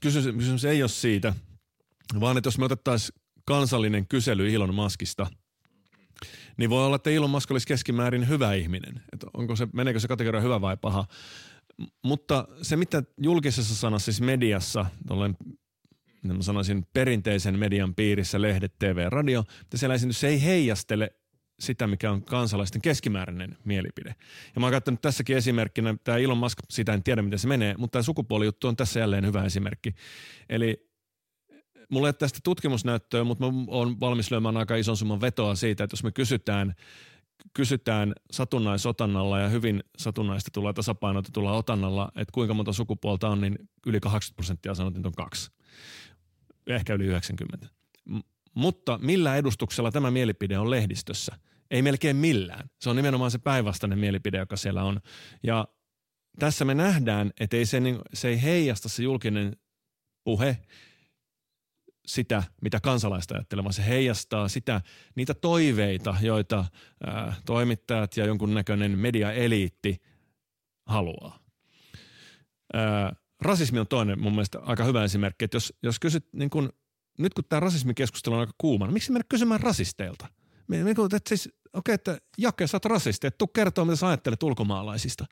kysymys, kysymys ei ole siitä, vaan että jos me otettaisiin kansallinen kysely Elon Muskista, niin voi olla, että Elon Musk olisi keskimäärin hyvä ihminen. Että onko se, meneekö se kategoria hyvä vai paha. Mutta se, mitä julkisessa sanassa, siis mediassa, tolleen, mä sanoisin perinteisen median piirissä, lehdet, TV, radio, että siellä esiinty, se ei heijastele sitä, mikä on kansalaisten keskimääräinen mielipide. Ja mä oon käyttänyt tässäkin esimerkkinä, tämä Elon Musk, sitä en tiedä miten se menee, mutta tämä sukupuolijuttu on tässä jälleen hyvä esimerkki. Eli mulla ei ole tästä tutkimusnäyttöä, mutta mä oon valmis lyömään aika ison summan vetoa siitä, että jos me kysytään, kysytään satunnaisotannalla ja hyvin satunnaista tulee tasapainotetulla otannalla, että kuinka monta sukupuolta on, niin yli 80 prosenttia sanoo, että on kaksi. Ehkä yli 90. M- mutta millä edustuksella tämä mielipide on lehdistössä? Ei melkein millään. Se on nimenomaan se päinvastainen mielipide, joka siellä on. Ja tässä me nähdään, että ei se, niin, se ei heijasta se julkinen puhe sitä, mitä kansalaiset ajattelevat. Se heijastaa sitä, niitä toiveita, joita ää, toimittajat ja jonkunnäköinen mediaeliitti haluaa. Ää, rasismi on toinen mun mielestä aika hyvä esimerkki, että jos, jos kysyt, niin kun, nyt kun tämä rasismikeskustelu on aika kuuma, niin miksi mennä kysymään rasisteilta? Että siis, okei, okay, että Jake, sä oot rasisti, että tuu kertoa, mitä sä ajattelet ulkomaalaisista.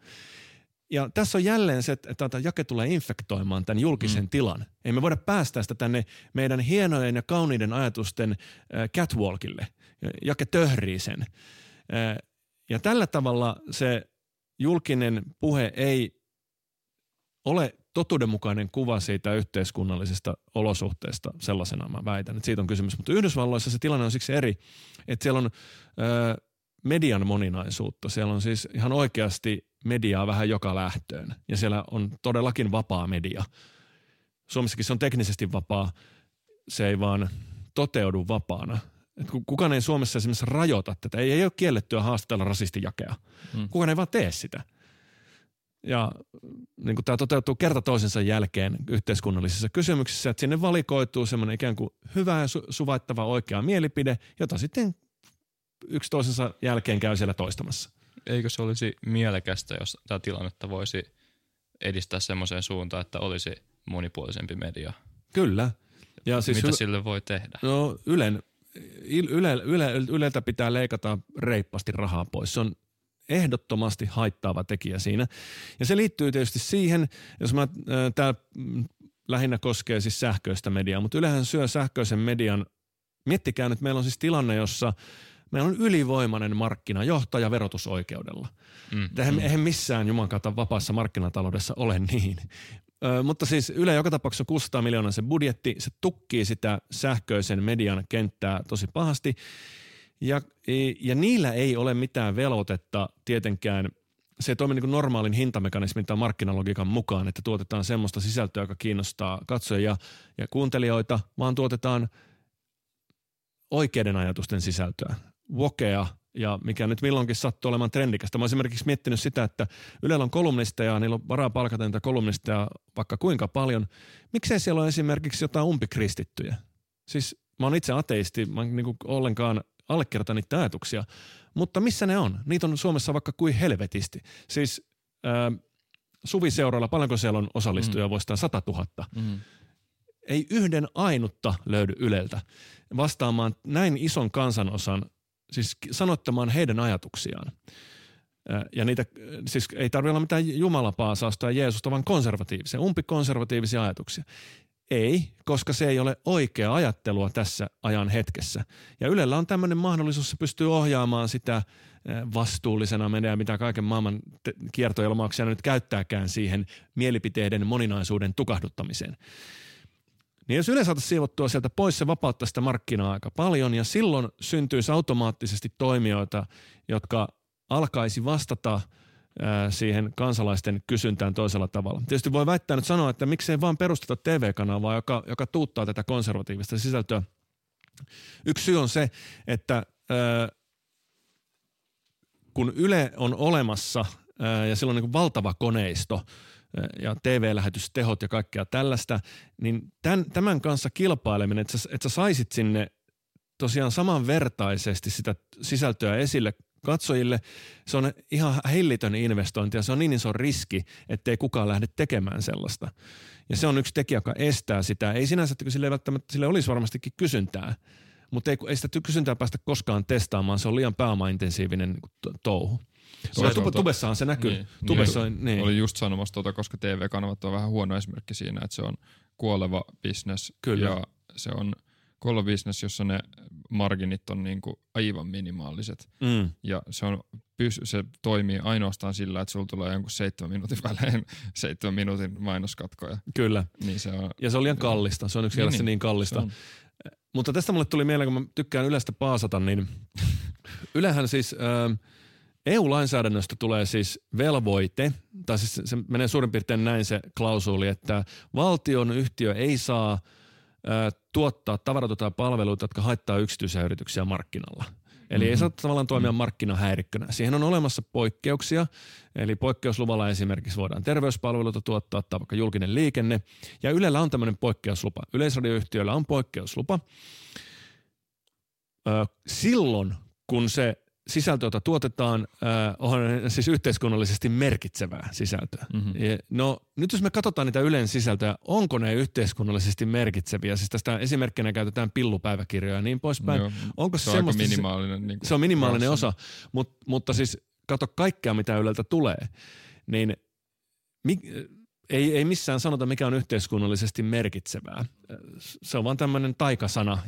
Ja tässä on jälleen se, että että jake tulee infektoimaan tämän julkisen mm. tilan. Ei me voida päästä sitä tänne meidän hienojen ja kauniiden ajatusten catwalkille. Jake töhrii sen. Ja tällä tavalla se julkinen puhe ei ole totuudenmukainen kuva siitä yhteiskunnallisesta olosuhteesta sellaisena mä väitän, että siitä on kysymys. Mutta Yhdysvalloissa se tilanne on siksi eri, että siellä on ö, median moninaisuutta. Siellä on siis ihan oikeasti mediaa vähän joka lähtöön ja siellä on todellakin vapaa media. Suomessakin se on teknisesti vapaa, se ei vaan toteudu vapaana. Et kukaan ei Suomessa esimerkiksi rajoita tätä. Ei, ei ole kiellettyä haastatella rasistijakea. Hmm. Kukaan ei vaan tee sitä. Ja niin tämä toteutuu kerta toisensa jälkeen yhteiskunnallisissa kysymyksissä, että sinne valikoituu semmoinen ikään kuin hyvä ja su- suvaittava oikea mielipide, jota sitten yksi toisensa jälkeen käy siellä toistamassa. Eikö se olisi mielekästä, jos tämä tilannetta voisi edistää semmoiseen suuntaan, että olisi monipuolisempi media? Kyllä. Ja siis Mitä yle- sille voi tehdä? No Ylen, yle, yle, Yleltä pitää leikata reippasti rahaa pois. Se on ehdottomasti haittaava tekijä siinä. Ja se liittyy tietysti siihen, jos mä, tämä lähinnä koskee siis sähköistä mediaa, mutta yleensä syö sähköisen median, miettikää nyt, meillä on siis tilanne, jossa meillä on ylivoimainen markkinajohtaja verotusoikeudella. Mm, eihän, mm. eihän missään jumankata vapaassa markkinataloudessa ole niin. Ö, mutta siis Yle joka tapauksessa 600 miljoonaa se budjetti, se tukkii sitä sähköisen median kenttää tosi pahasti. Ja, ja niillä ei ole mitään velvoitetta tietenkään se ei toimi niin kuin normaalin hintamekanismin tai markkinalogiikan mukaan, että tuotetaan semmoista sisältöä, joka kiinnostaa katsojia ja kuuntelijoita, vaan tuotetaan oikeiden ajatusten sisältöä, wokea ja mikä nyt milloinkin sattuu olemaan trendikästä. Mä oon esimerkiksi miettinyt sitä, että Ylellä on kolumnisteja, niillä on varaa palkata niitä kolumnisteja vaikka kuinka paljon. Miksei siellä ole esimerkiksi jotain umpikristittyjä? Siis mä oon itse ateisti, mä en niin ollenkaan allekirjoita niitä ajatuksia. Mutta missä ne on? Niitä on Suomessa vaikka kuin helvetisti. Siis ää, suviseuralla, paljonko siellä on osallistujia, mm. voisi 100 000. Mm. Ei yhden ainutta löydy Yleltä vastaamaan näin ison kansanosan, siis sanottamaan heidän ajatuksiaan. Ja niitä, siis ei tarvitse olla mitään jumalapaasausta ja Jeesusta, vaan konservatiivisia, umpikonservatiivisia ajatuksia. Ei, koska se ei ole oikea ajattelua tässä ajan hetkessä. Ja Ylellä on tämmöinen mahdollisuus, se pystyy ohjaamaan sitä vastuullisena menee, mitä kaiken maailman kiertoilmauksia nyt käyttääkään siihen mielipiteiden moninaisuuden tukahduttamiseen. Niin jos Yle saataisiin siivottua sieltä pois, se vapauttaa sitä markkinaa aika paljon ja silloin syntyisi automaattisesti toimijoita, jotka alkaisi vastata – siihen kansalaisten kysyntään toisella tavalla. Tietysti voi väittää nyt sanoa, että miksei vaan perusteta TV-kanavaa, joka, joka tuuttaa tätä konservatiivista sisältöä. Yksi syy on se, että kun Yle on olemassa ja sillä on niin valtava koneisto ja TV-lähetystehot ja kaikkea tällaista, niin tämän, tämän kanssa kilpaileminen, että sä, että sä saisit sinne tosiaan samanvertaisesti sitä sisältöä esille katsojille. Se on ihan hellitön investointi ja se on niin iso riski, ettei kukaan lähde tekemään sellaista. Ja se on yksi tekijä, joka estää sitä. Ei sinänsä, että sille ei välttämättä, sille olisi varmastikin kysyntää, mutta ei, ei sitä kysyntää päästä koskaan testaamaan. Se on liian pääomaintensiivinen niin touhu. Toisaalta, tubessahan se näkyy. Niin, Tubessa, niin, niin. Oli just sanomassa tuota, koska TV-kanavat on vähän huono esimerkki siinä, että se on kuoleva business Kyllä. ja se on kuoleva business, jossa ne marginit on niin kuin aivan minimaaliset. Mm. Ja se, on, se toimii ainoastaan sillä, että sulla tulee jonkun seitsemän minuutin välein seitsemän minuutin mainoskatkoja. Kyllä. Niin se on, ja se on liian kallista. Se on yksi niin, niin, niin kallista. Mutta tästä mulle tuli mieleen, kun mä tykkään Ylestä paasata, niin Ylehän siis... Äh, EU-lainsäädännöstä tulee siis velvoite, tai siis se menee suurin piirtein näin se klausuli, että valtion yhtiö ei saa ö, tuottaa tavaroita tai palveluita, jotka haittaa yksityisiä yrityksiä markkinalla. Eli mm-hmm. ei saa tavallaan toimia markkinahäirikkönä. Siihen on olemassa poikkeuksia, eli poikkeusluvalla esimerkiksi voidaan terveyspalveluita tuottaa tai vaikka julkinen liikenne. Ja Ylellä on tämmöinen poikkeuslupa. Yleisradioyhtiöllä on poikkeuslupa. Ö, silloin, kun se sisältö, jota tuotetaan, äh, on siis yhteiskunnallisesti merkitsevää sisältöä. Mm-hmm. No nyt jos me katsotaan niitä Ylen sisältöjä, onko ne yhteiskunnallisesti merkitseviä? Siis tästä esimerkkinä käytetään pillupäiväkirjoja ja niin poispäin. Joo, onko se, se on minimaalinen. Niin se on minimaalinen osa, mutta, mutta siis kato kaikkea, mitä Yleltä tulee. Niin ei, ei missään sanota, mikä on yhteiskunnallisesti merkitsevää. Se on vaan tämmöinen taikasana.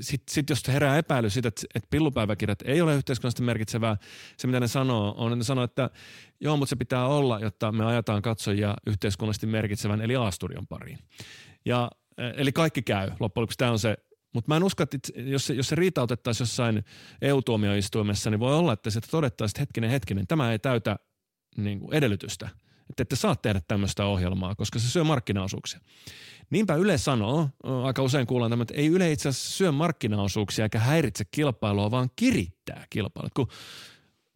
Sitten sit jos herää epäily siitä, että, että pillupäiväkirjat ei ole yhteiskunnallisesti merkitsevää, se mitä ne sanoo, on, että ne sanoo, että joo, mutta se pitää olla, jotta me ajataan katsojia yhteiskunnallisesti merkitsevän, eli Aasturion pariin. Ja, eli kaikki käy. Loppujen lopuksi tämä on se mutta mä en usko, että jos se, jos se riitautettaisiin jossain EU-tuomioistuimessa, niin voi olla, että se todettaisiin, että hetkinen, hetkinen, tämä ei täytä niin kuin edellytystä – että ette saa tehdä tämmöistä ohjelmaa, koska se syö markkinaosuuksia. Niinpä Yle sanoo, aika usein kuullaan tämä, että ei Yle itse asiassa syö markkinaosuuksia eikä häiritse kilpailua, vaan kirittää kilpailua. Kun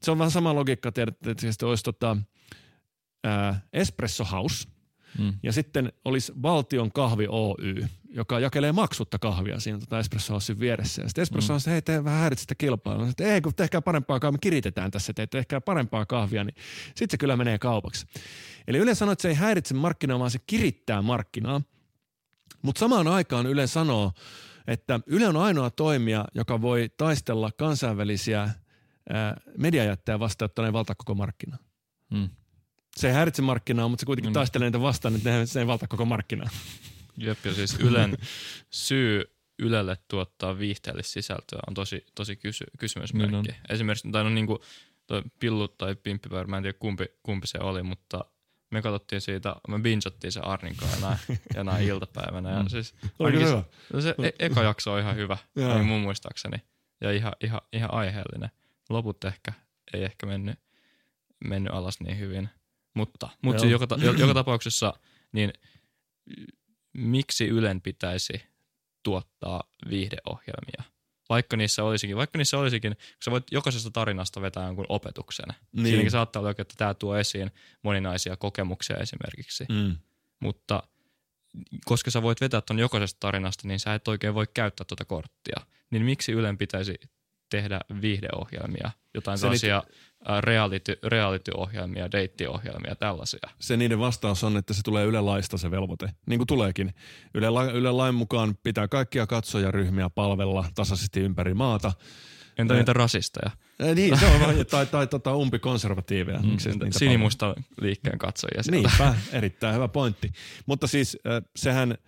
se on vähän sama logiikka, että se olisi tota, ää, Espresso House – Mm. Ja sitten olisi valtion kahvi Oy, joka jakelee maksutta kahvia siinä tota Espresso Housein vieressä. Ja sitten Espresso House, mm. hei, te vähän häiritse sitä kilpailua. Sitten, ei, kun tehkää parempaa kahvia, me kiritetään tässä, te tehkää parempaa kahvia, niin sitten se kyllä menee kaupaksi. Eli Yle sanoo, että se ei häiritse markkinaa, vaan se kirittää markkinaa. Mutta samaan aikaan Yle sanoo, että Yle on ainoa toimija, joka voi taistella kansainvälisiä mediajättejä vastaan, että ne valtaa koko markkina. Mm se ei häiritse markkinaa, mutta se kuitenkin mm. taistelee niitä vastaan, että se ei valta koko markkinaa. Jep, ja siis Ylen syy Ylelle tuottaa viihteellistä sisältöä on tosi, tosi kysy, kysymysmerkki. Niin Esimerkiksi tai no, niin kuin, toi Pillu tai Pimppipäivä, mä en tiedä kumpi, kumpi se oli, mutta me katsottiin siitä, me bingeattiin se Arnin kanssa näin, ja näin iltapäivänä. Ja mm. siis, hyvä? Se, se e- eka jakso on ihan hyvä, niin mun muistaakseni, ja ihan, ihan, ihan aiheellinen. Loput ehkä ei ehkä mennyt, mennyt alas niin hyvin. Mutta, mutta siis joka, joka tapauksessa, niin miksi Ylen pitäisi tuottaa viihdeohjelmia? Vaikka niissä olisikin, vaikka niissä olisikin, kun sä voit jokaisesta tarinasta vetää jonkun opetuksen. Niin. Siinäkin saattaa olla, että tämä tuo esiin moninaisia kokemuksia esimerkiksi. Mm. Mutta koska sä voit vetää ton jokaisesta tarinasta, niin sä et oikein voi käyttää tuota korttia. Niin miksi Ylen pitäisi tehdä viihdeohjelmia, jotain se sellaisia reality, reality-ohjelmia, deittiohjelmia, tällaisia. Se niiden vastaus on, että se tulee Yle laista se velvoite, niin kuin tuleekin. Yle, Yle lain mukaan pitää kaikkia katsojaryhmiä palvella tasaisesti ympäri maata. Entä niitä rasisteja? Äh, niin, se on tai, tai, tai tota umpikonservatiiveja. Mm, sinimusta liikkeen katsojia sieltä. Niinpä, erittäin hyvä pointti. Mutta siis äh, sehän –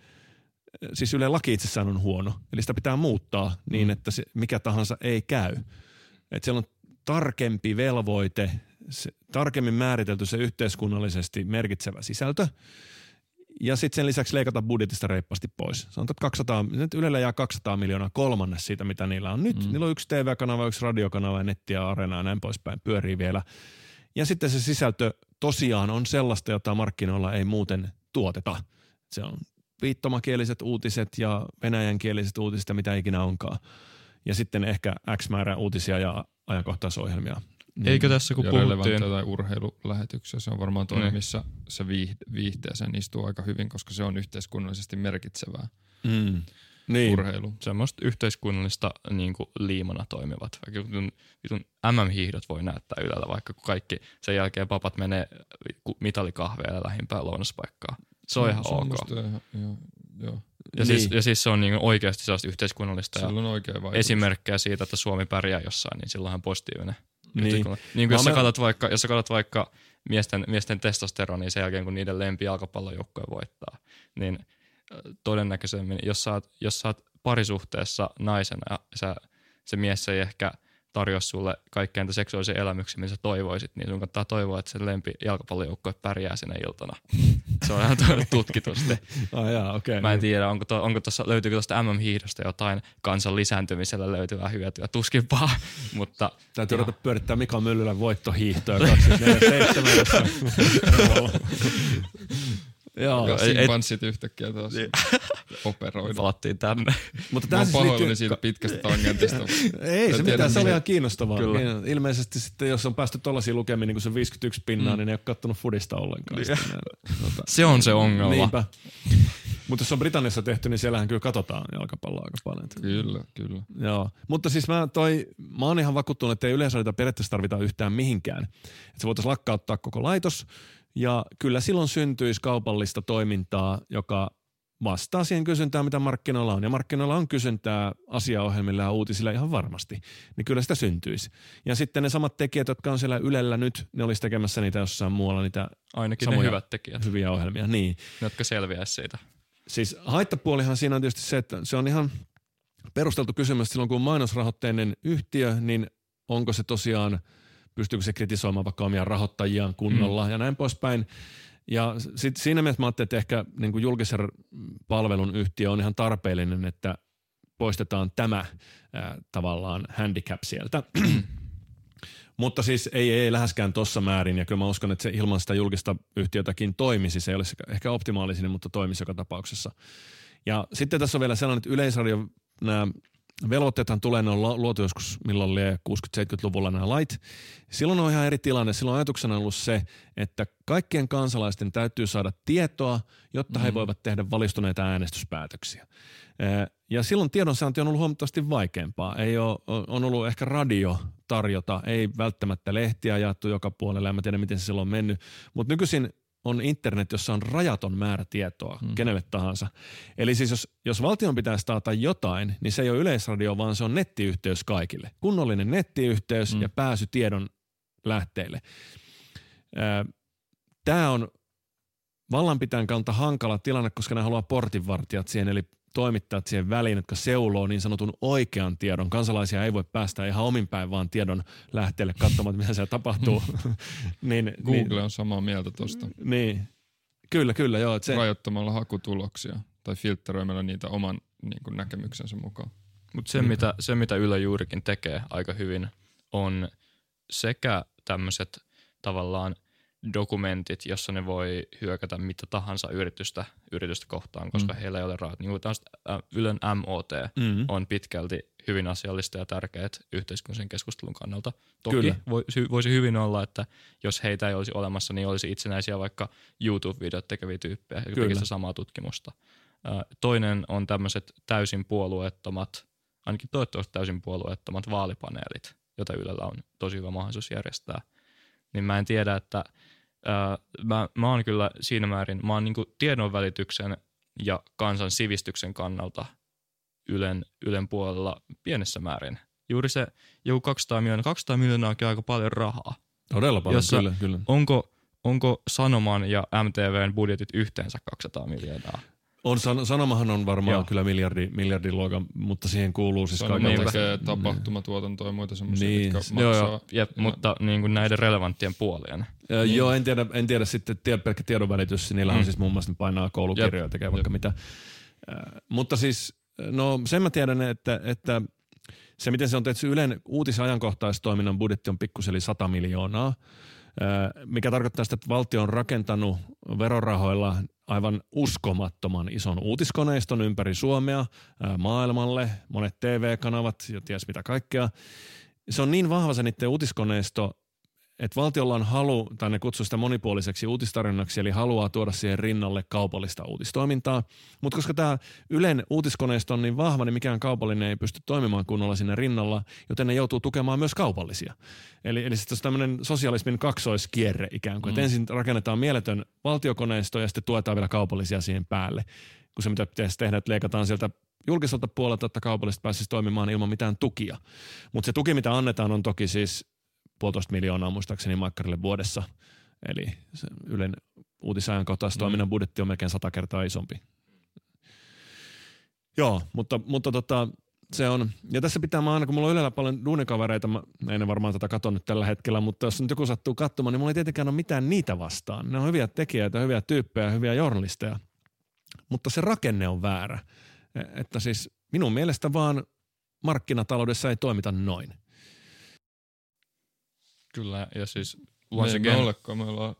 siis Yle laki itsessään on huono, eli sitä pitää muuttaa niin, mm. että se, mikä tahansa ei käy. Että siellä on tarkempi velvoite, se, tarkemmin määritelty se yhteiskunnallisesti merkitsevä sisältö, ja sitten sen lisäksi leikata budjetista reippaasti pois. Sanotaan, että 200, nyt Ylellä jää 200 miljoonaa kolmannes siitä, mitä niillä on nyt. Mm. Niillä on yksi TV-kanava, yksi radiokanava ja netti ja arena ja näin poispäin pyörii vielä. Ja sitten se sisältö tosiaan on sellaista, jota markkinoilla ei muuten tuoteta. Se on viittomakieliset uutiset ja venäjänkieliset uutiset ja mitä ikinä onkaan. Ja sitten ehkä X määrä uutisia ja ajankohtaisohjelmia Niin. Eikö tässä kun ja puhuttiin... tai urheilulähetyksiä, se on varmaan toinen, Niin. missä se viih- viihteeseen istuu aika hyvin, koska se on yhteiskunnallisesti merkitsevää Mm. Niin. urheilu. semmoista yhteiskunnallista niin kuin liimana toimivat. Vaikka vitun, vitun MM-hiihdot voi näyttää ylellä, vaikka kun kaikki sen jälkeen papat menee mitalikahveelle lähimpään lounaspaikkaan. Se on ihan se on ok. musta ihan, joo, joo. Ja, Niin. siis, ja siis se on niin oikeasti sellaista yhteiskunnallista ja esimerkkejä siitä, että Suomi pärjää jossain, niin silloinhan positiivinen. Niin. Niin kuin jos, Mä- sä katsot vaikka, jos sä katsot vaikka miesten, miesten testosteronia sen jälkeen, kun niiden lempi jalkapallojoukkue voittaa, niin todennäköisemmin, jos sä oot, jos sä oot parisuhteessa naisena ja sä, se mies ei ehkä tarjoa sulle kaikkein niitä seksuaalisia elämyksiä, mitä sä toivoisit, niin sun kannattaa toivoa, että se lempi jalkapallojoukkue pärjää sinä iltana. Se on ihan tutkitusti. Ah, jaa, okei. Mä en tiedä, onko, to, onko tossa, löytyykö tuosta MM-hiihdosta jotain kansan lisääntymisellä löytyvää hyötyä. Tuskinpaa, mutta Täytyy ruveta pyörittää Mika Myllylän voittohiihtoa 24 Joo. Ja simpanssit yhtäkkiä taas operoida. palattiin tänne. Mutta Mä tämä siis liittyy... siitä pitkästä tangentista. Ei se mitään, se oli ihan kiinnostavaa. Kyllä. Niin, Ilmeisesti sitten, jos on päästy tollaisiin lukemiin, niin kuin se 51 pinnaa, Mm. niin ne ei ole kattonut fudista ollenkaan. Niin. Tota, Se on se ongelma. Niinpä. Mutta jos on Britanniassa tehty, niin siellähän kyllä katsotaan jalkapalloa aika paljon. Kyllä, kyllä. Joo, mutta siis mä, toi, mä oon ihan vakuuttunut, että ei yleisradioita periaatteessa tarvita yhtään mihinkään. Että se voitaisiin lakkauttaa koko laitos ja kyllä silloin syntyisi kaupallista toimintaa, joka vastaa siihen kysyntään, mitä markkinoilla on. Ja markkinoilla on kysyntää asiaohjelmilla ja uutisilla ihan varmasti. Niin kyllä sitä syntyisi. Ja sitten ne samat tekijät, jotka on siellä Ylellä nyt, ne olisi tekemässä niitä jossain muualla, niitä Ainakin Samoja- ne hyvät tekijät, hyviä ohjelmia. Niin. ne, jotka selviäisi siitä. Siis haittapuolihan siinä on tietysti se, että se on ihan perusteltu kysymys silloin, kun mainosrahoitteinen yhtiö, niin onko se tosiaan, pystyykö se kritisoimaan vaikka omia rahoittajiaan kunnolla mm. ja näin poispäin. Ja sit siinä mielessä mä ajattelin, että ehkä niin kuin julkisen palvelun yhtiö on ihan tarpeellinen, että poistetaan tämä ää, tavallaan handicap sieltä. Mutta siis ei, ei läheskään tuossa määrin, ja kyllä mä uskon, että se ilman sitä julkista yhtiötäkin toimisi. Se ei olisi ehkä optimaalisin, mutta toimisi joka tapauksessa. Ja sitten tässä on vielä sellainen, että Yleisradio, nämä velvoitteethan tulee, ne on lu- luotu joskus milloin lie 60-70-luvulla nämä lait. Silloin on ihan eri tilanne. Silloin ajatuksena on ollut se, että kaikkien kansalaisten täytyy saada tietoa, jotta he voivat tehdä valistuneita äänestyspäätöksiä. Ja silloin tiedonsaanti on ollut huomattavasti vaikeampaa. Ei ole, on ollut ehkä radio tarjota, ei välttämättä lehtiä jaettu joka puolelle, en mä tiedä miten se silloin on mennyt. Mutta nykyisin on internet, jossa on rajaton määrä tietoa mm. kenelle tahansa. Eli siis jos, jos valtion pitäisi taata jotain, niin se ei ole yleisradio, vaan se on nettiyhteys kaikille. Kunnollinen nettiyhteys mm. ja pääsy tiedon lähteille. Tämä on vallanpitäjän kanta hankala tilanne, koska ne haluaa portinvartijat siihen, eli toimittajat siihen väliin, jotka seuloo niin sanotun oikean tiedon. Kansalaisia ei voi päästä ihan omin päin vaan tiedon lähteelle katsomaan, mitä siellä tapahtuu. niin, Google on samaa mieltä tuosta. niin, niin. Kyllä, kyllä, joo. että Se, Rajoittamalla hakutuloksia tai filtteröimällä niitä oman niin kuin, näkemyksensä mukaan. Mutta se, mitä, se, mitä Yle juurikin tekee aika hyvin, on sekä tämmöiset tavallaan dokumentit, jossa ne voi hyökätä mitä tahansa yritystä, yritystä kohtaan, koska mm. heillä ei ole rahat. Niin kuin äh, Ylen MOT mm. on pitkälti hyvin asiallista ja tärkeät yhteiskunnallisen keskustelun kannalta. Toki Kyllä. voisi hyvin olla, että jos heitä ei olisi olemassa, niin olisi itsenäisiä vaikka YouTube-videot tekeviä tyyppejä, jotka samaa tutkimusta. Äh, Toinen on tämmöiset täysin puolueettomat, ainakin toivottavasti täysin puolueettomat vaalipaneelit, joita Ylellä on tosi hyvä mahdollisuus järjestää. Niin mä en tiedä, että ää, mä, mä oon kyllä siinä määrin, mä oon niinku tiedonvälityksen ja kansan sivistyksen kannalta Ylen, Ylen puolella pienessä määrin. Juuri se joku 200 miljoonaa, 200 miljoonaa on aika paljon rahaa. Todella paljon, Jossa- kyllä, kyllä. Onko, onko Sanoman ja MTVn budjetit yhteensä 200 miljoonaa? On, san, sanomahan on varmaan Joo. kyllä miljardi, miljardin luokan, mutta siihen kuuluu siis kaikenlaista. tekee tapahtumatuotantoa ja muita semmoisia, Niin. niin. mitkä Joo, maksaa. joo, jep, mutta niin kuin näiden relevanttien puolien. Ö, Joo, en tiedä, en tiedä sitten tie, pelkkä tiedonvälitys, niillä on Mm. siis muun muassa ne painaa koulukirjoja, tekee vaikka mitä. Ö, Mutta siis, no sen mä tiedän, että, että se miten se on tehty, Ylen uutis- ja ajankohtaistoiminnan budjetti on pikkusen eli 100 miljoonaa, mikä tarkoittaa sitä, että valtio on rakentanut verorahoilla aivan uskomattoman ison uutiskoneiston ympäri Suomea, maailmalle, monet TV-kanavat ja ties mitä kaikkea. Se on niin vahva se niiden uutiskoneisto, että valtiolla on halu, tai ne kutsuu sitä monipuoliseksi uutistarjonnaksi, eli haluaa tuoda siihen rinnalle kaupallista uutistoimintaa. Mutta koska tämä Ylen uutiskoneisto on niin vahva, niin mikään kaupallinen ei pysty toimimaan kunnolla sinne rinnalla, joten ne joutuu tukemaan myös kaupallisia. Eli, eli sitten on tämmöinen sosialismin kaksoiskierre ikään kuin, mm. että ensin rakennetaan mieletön valtiokoneisto ja sitten tuetaan vielä kaupallisia siihen päälle. Kun se mitä pitäisi tehdä, että leikataan sieltä julkiselta puolelta, että kaupalliset pääsisi toimimaan ilman mitään tukia. Mutta se tuki, mitä annetaan, on toki siis puolitoista miljoonaa muistaakseni Maikkarille vuodessa. Eli se Ylen uutisajan toiminnan mm. budjetti on melkein sata kertaa isompi. Joo, mutta, mutta tota, se on, ja tässä pitää mä aina, kun mulla on Ylellä paljon duunikavereita, mä en varmaan tätä katso nyt tällä hetkellä, mutta jos nyt joku sattuu katsomaan, niin mulla ei tietenkään ole mitään niitä vastaan. Ne on hyviä tekijöitä, hyviä tyyppejä, hyviä journalisteja. Mutta se rakenne on väärä. E, että siis minun mielestä vaan markkinataloudessa ei toimita noin. Kyllä, ja siis once again, me olekaan, me ollaan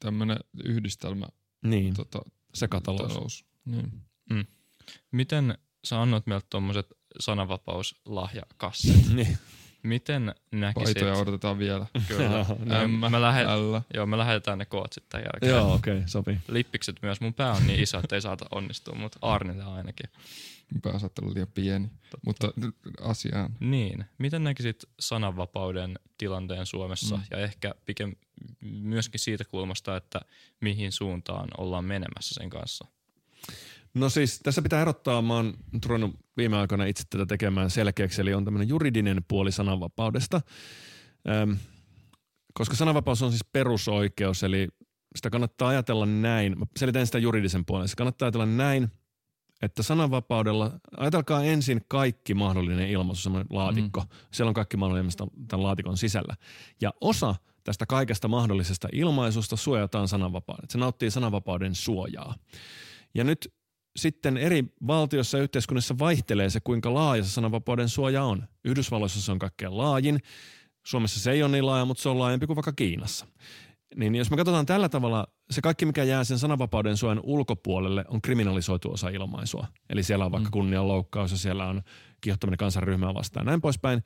tämmöinen yhdistelmä. Niin, tota, sekatalous. Talous. Niin. Mm. Miten sä annot meiltä tuommoiset sananvapauslahjakassit? niin. Miten näkisit? Paitoja odotetaan vielä. Kyllä. M, mä lähet, joo, me lähetetään ne koot sitten jälkeen. Joo, okei, okay, sopii. Lippikset myös. Mun pää on niin iso, että ei saata onnistua, mutta Arnille ainakin. Mun pää saattaa olla liian pieni, Totta. mutta asiaan. Niin. Miten näkisit sananvapauden tilanteen Suomessa mm. ja ehkä pikem, myöskin siitä kulmasta, että mihin suuntaan ollaan menemässä sen kanssa? No siis tässä pitää erottaa, mä oon ruvennut viime aikoina itse tätä tekemään selkeäksi, eli on tämmöinen juridinen puoli sananvapaudesta. Öm, koska sananvapaus on siis perusoikeus, eli sitä kannattaa ajatella näin. Mä selitän sitä juridisen puolen. Se kannattaa ajatella näin, että sananvapaudella, ajatelkaa ensin kaikki mahdollinen ilmaisu, semmoinen laatikko. Mm. Siellä on kaikki mahdollinen tämän laatikon sisällä. Ja osa tästä kaikesta mahdollisesta ilmaisusta suojataan sananvapauden. Se nauttii sananvapauden suojaa. Ja nyt sitten eri valtiossa ja yhteiskunnassa vaihtelee se, kuinka laaja se sananvapauden suoja on. Yhdysvalloissa se on kaikkein laajin. Suomessa se ei ole niin laaja, mutta se on laajempi kuin vaikka Kiinassa. Niin jos me katsotaan tällä tavalla, se kaikki mikä jää sen sananvapauden suojan ulkopuolelle on kriminalisoitu osa ilmaisua. Eli siellä on vaikka mm. kunnianloukkaus ja siellä on kiihottaminen kansanryhmää vastaan ja näin poispäin.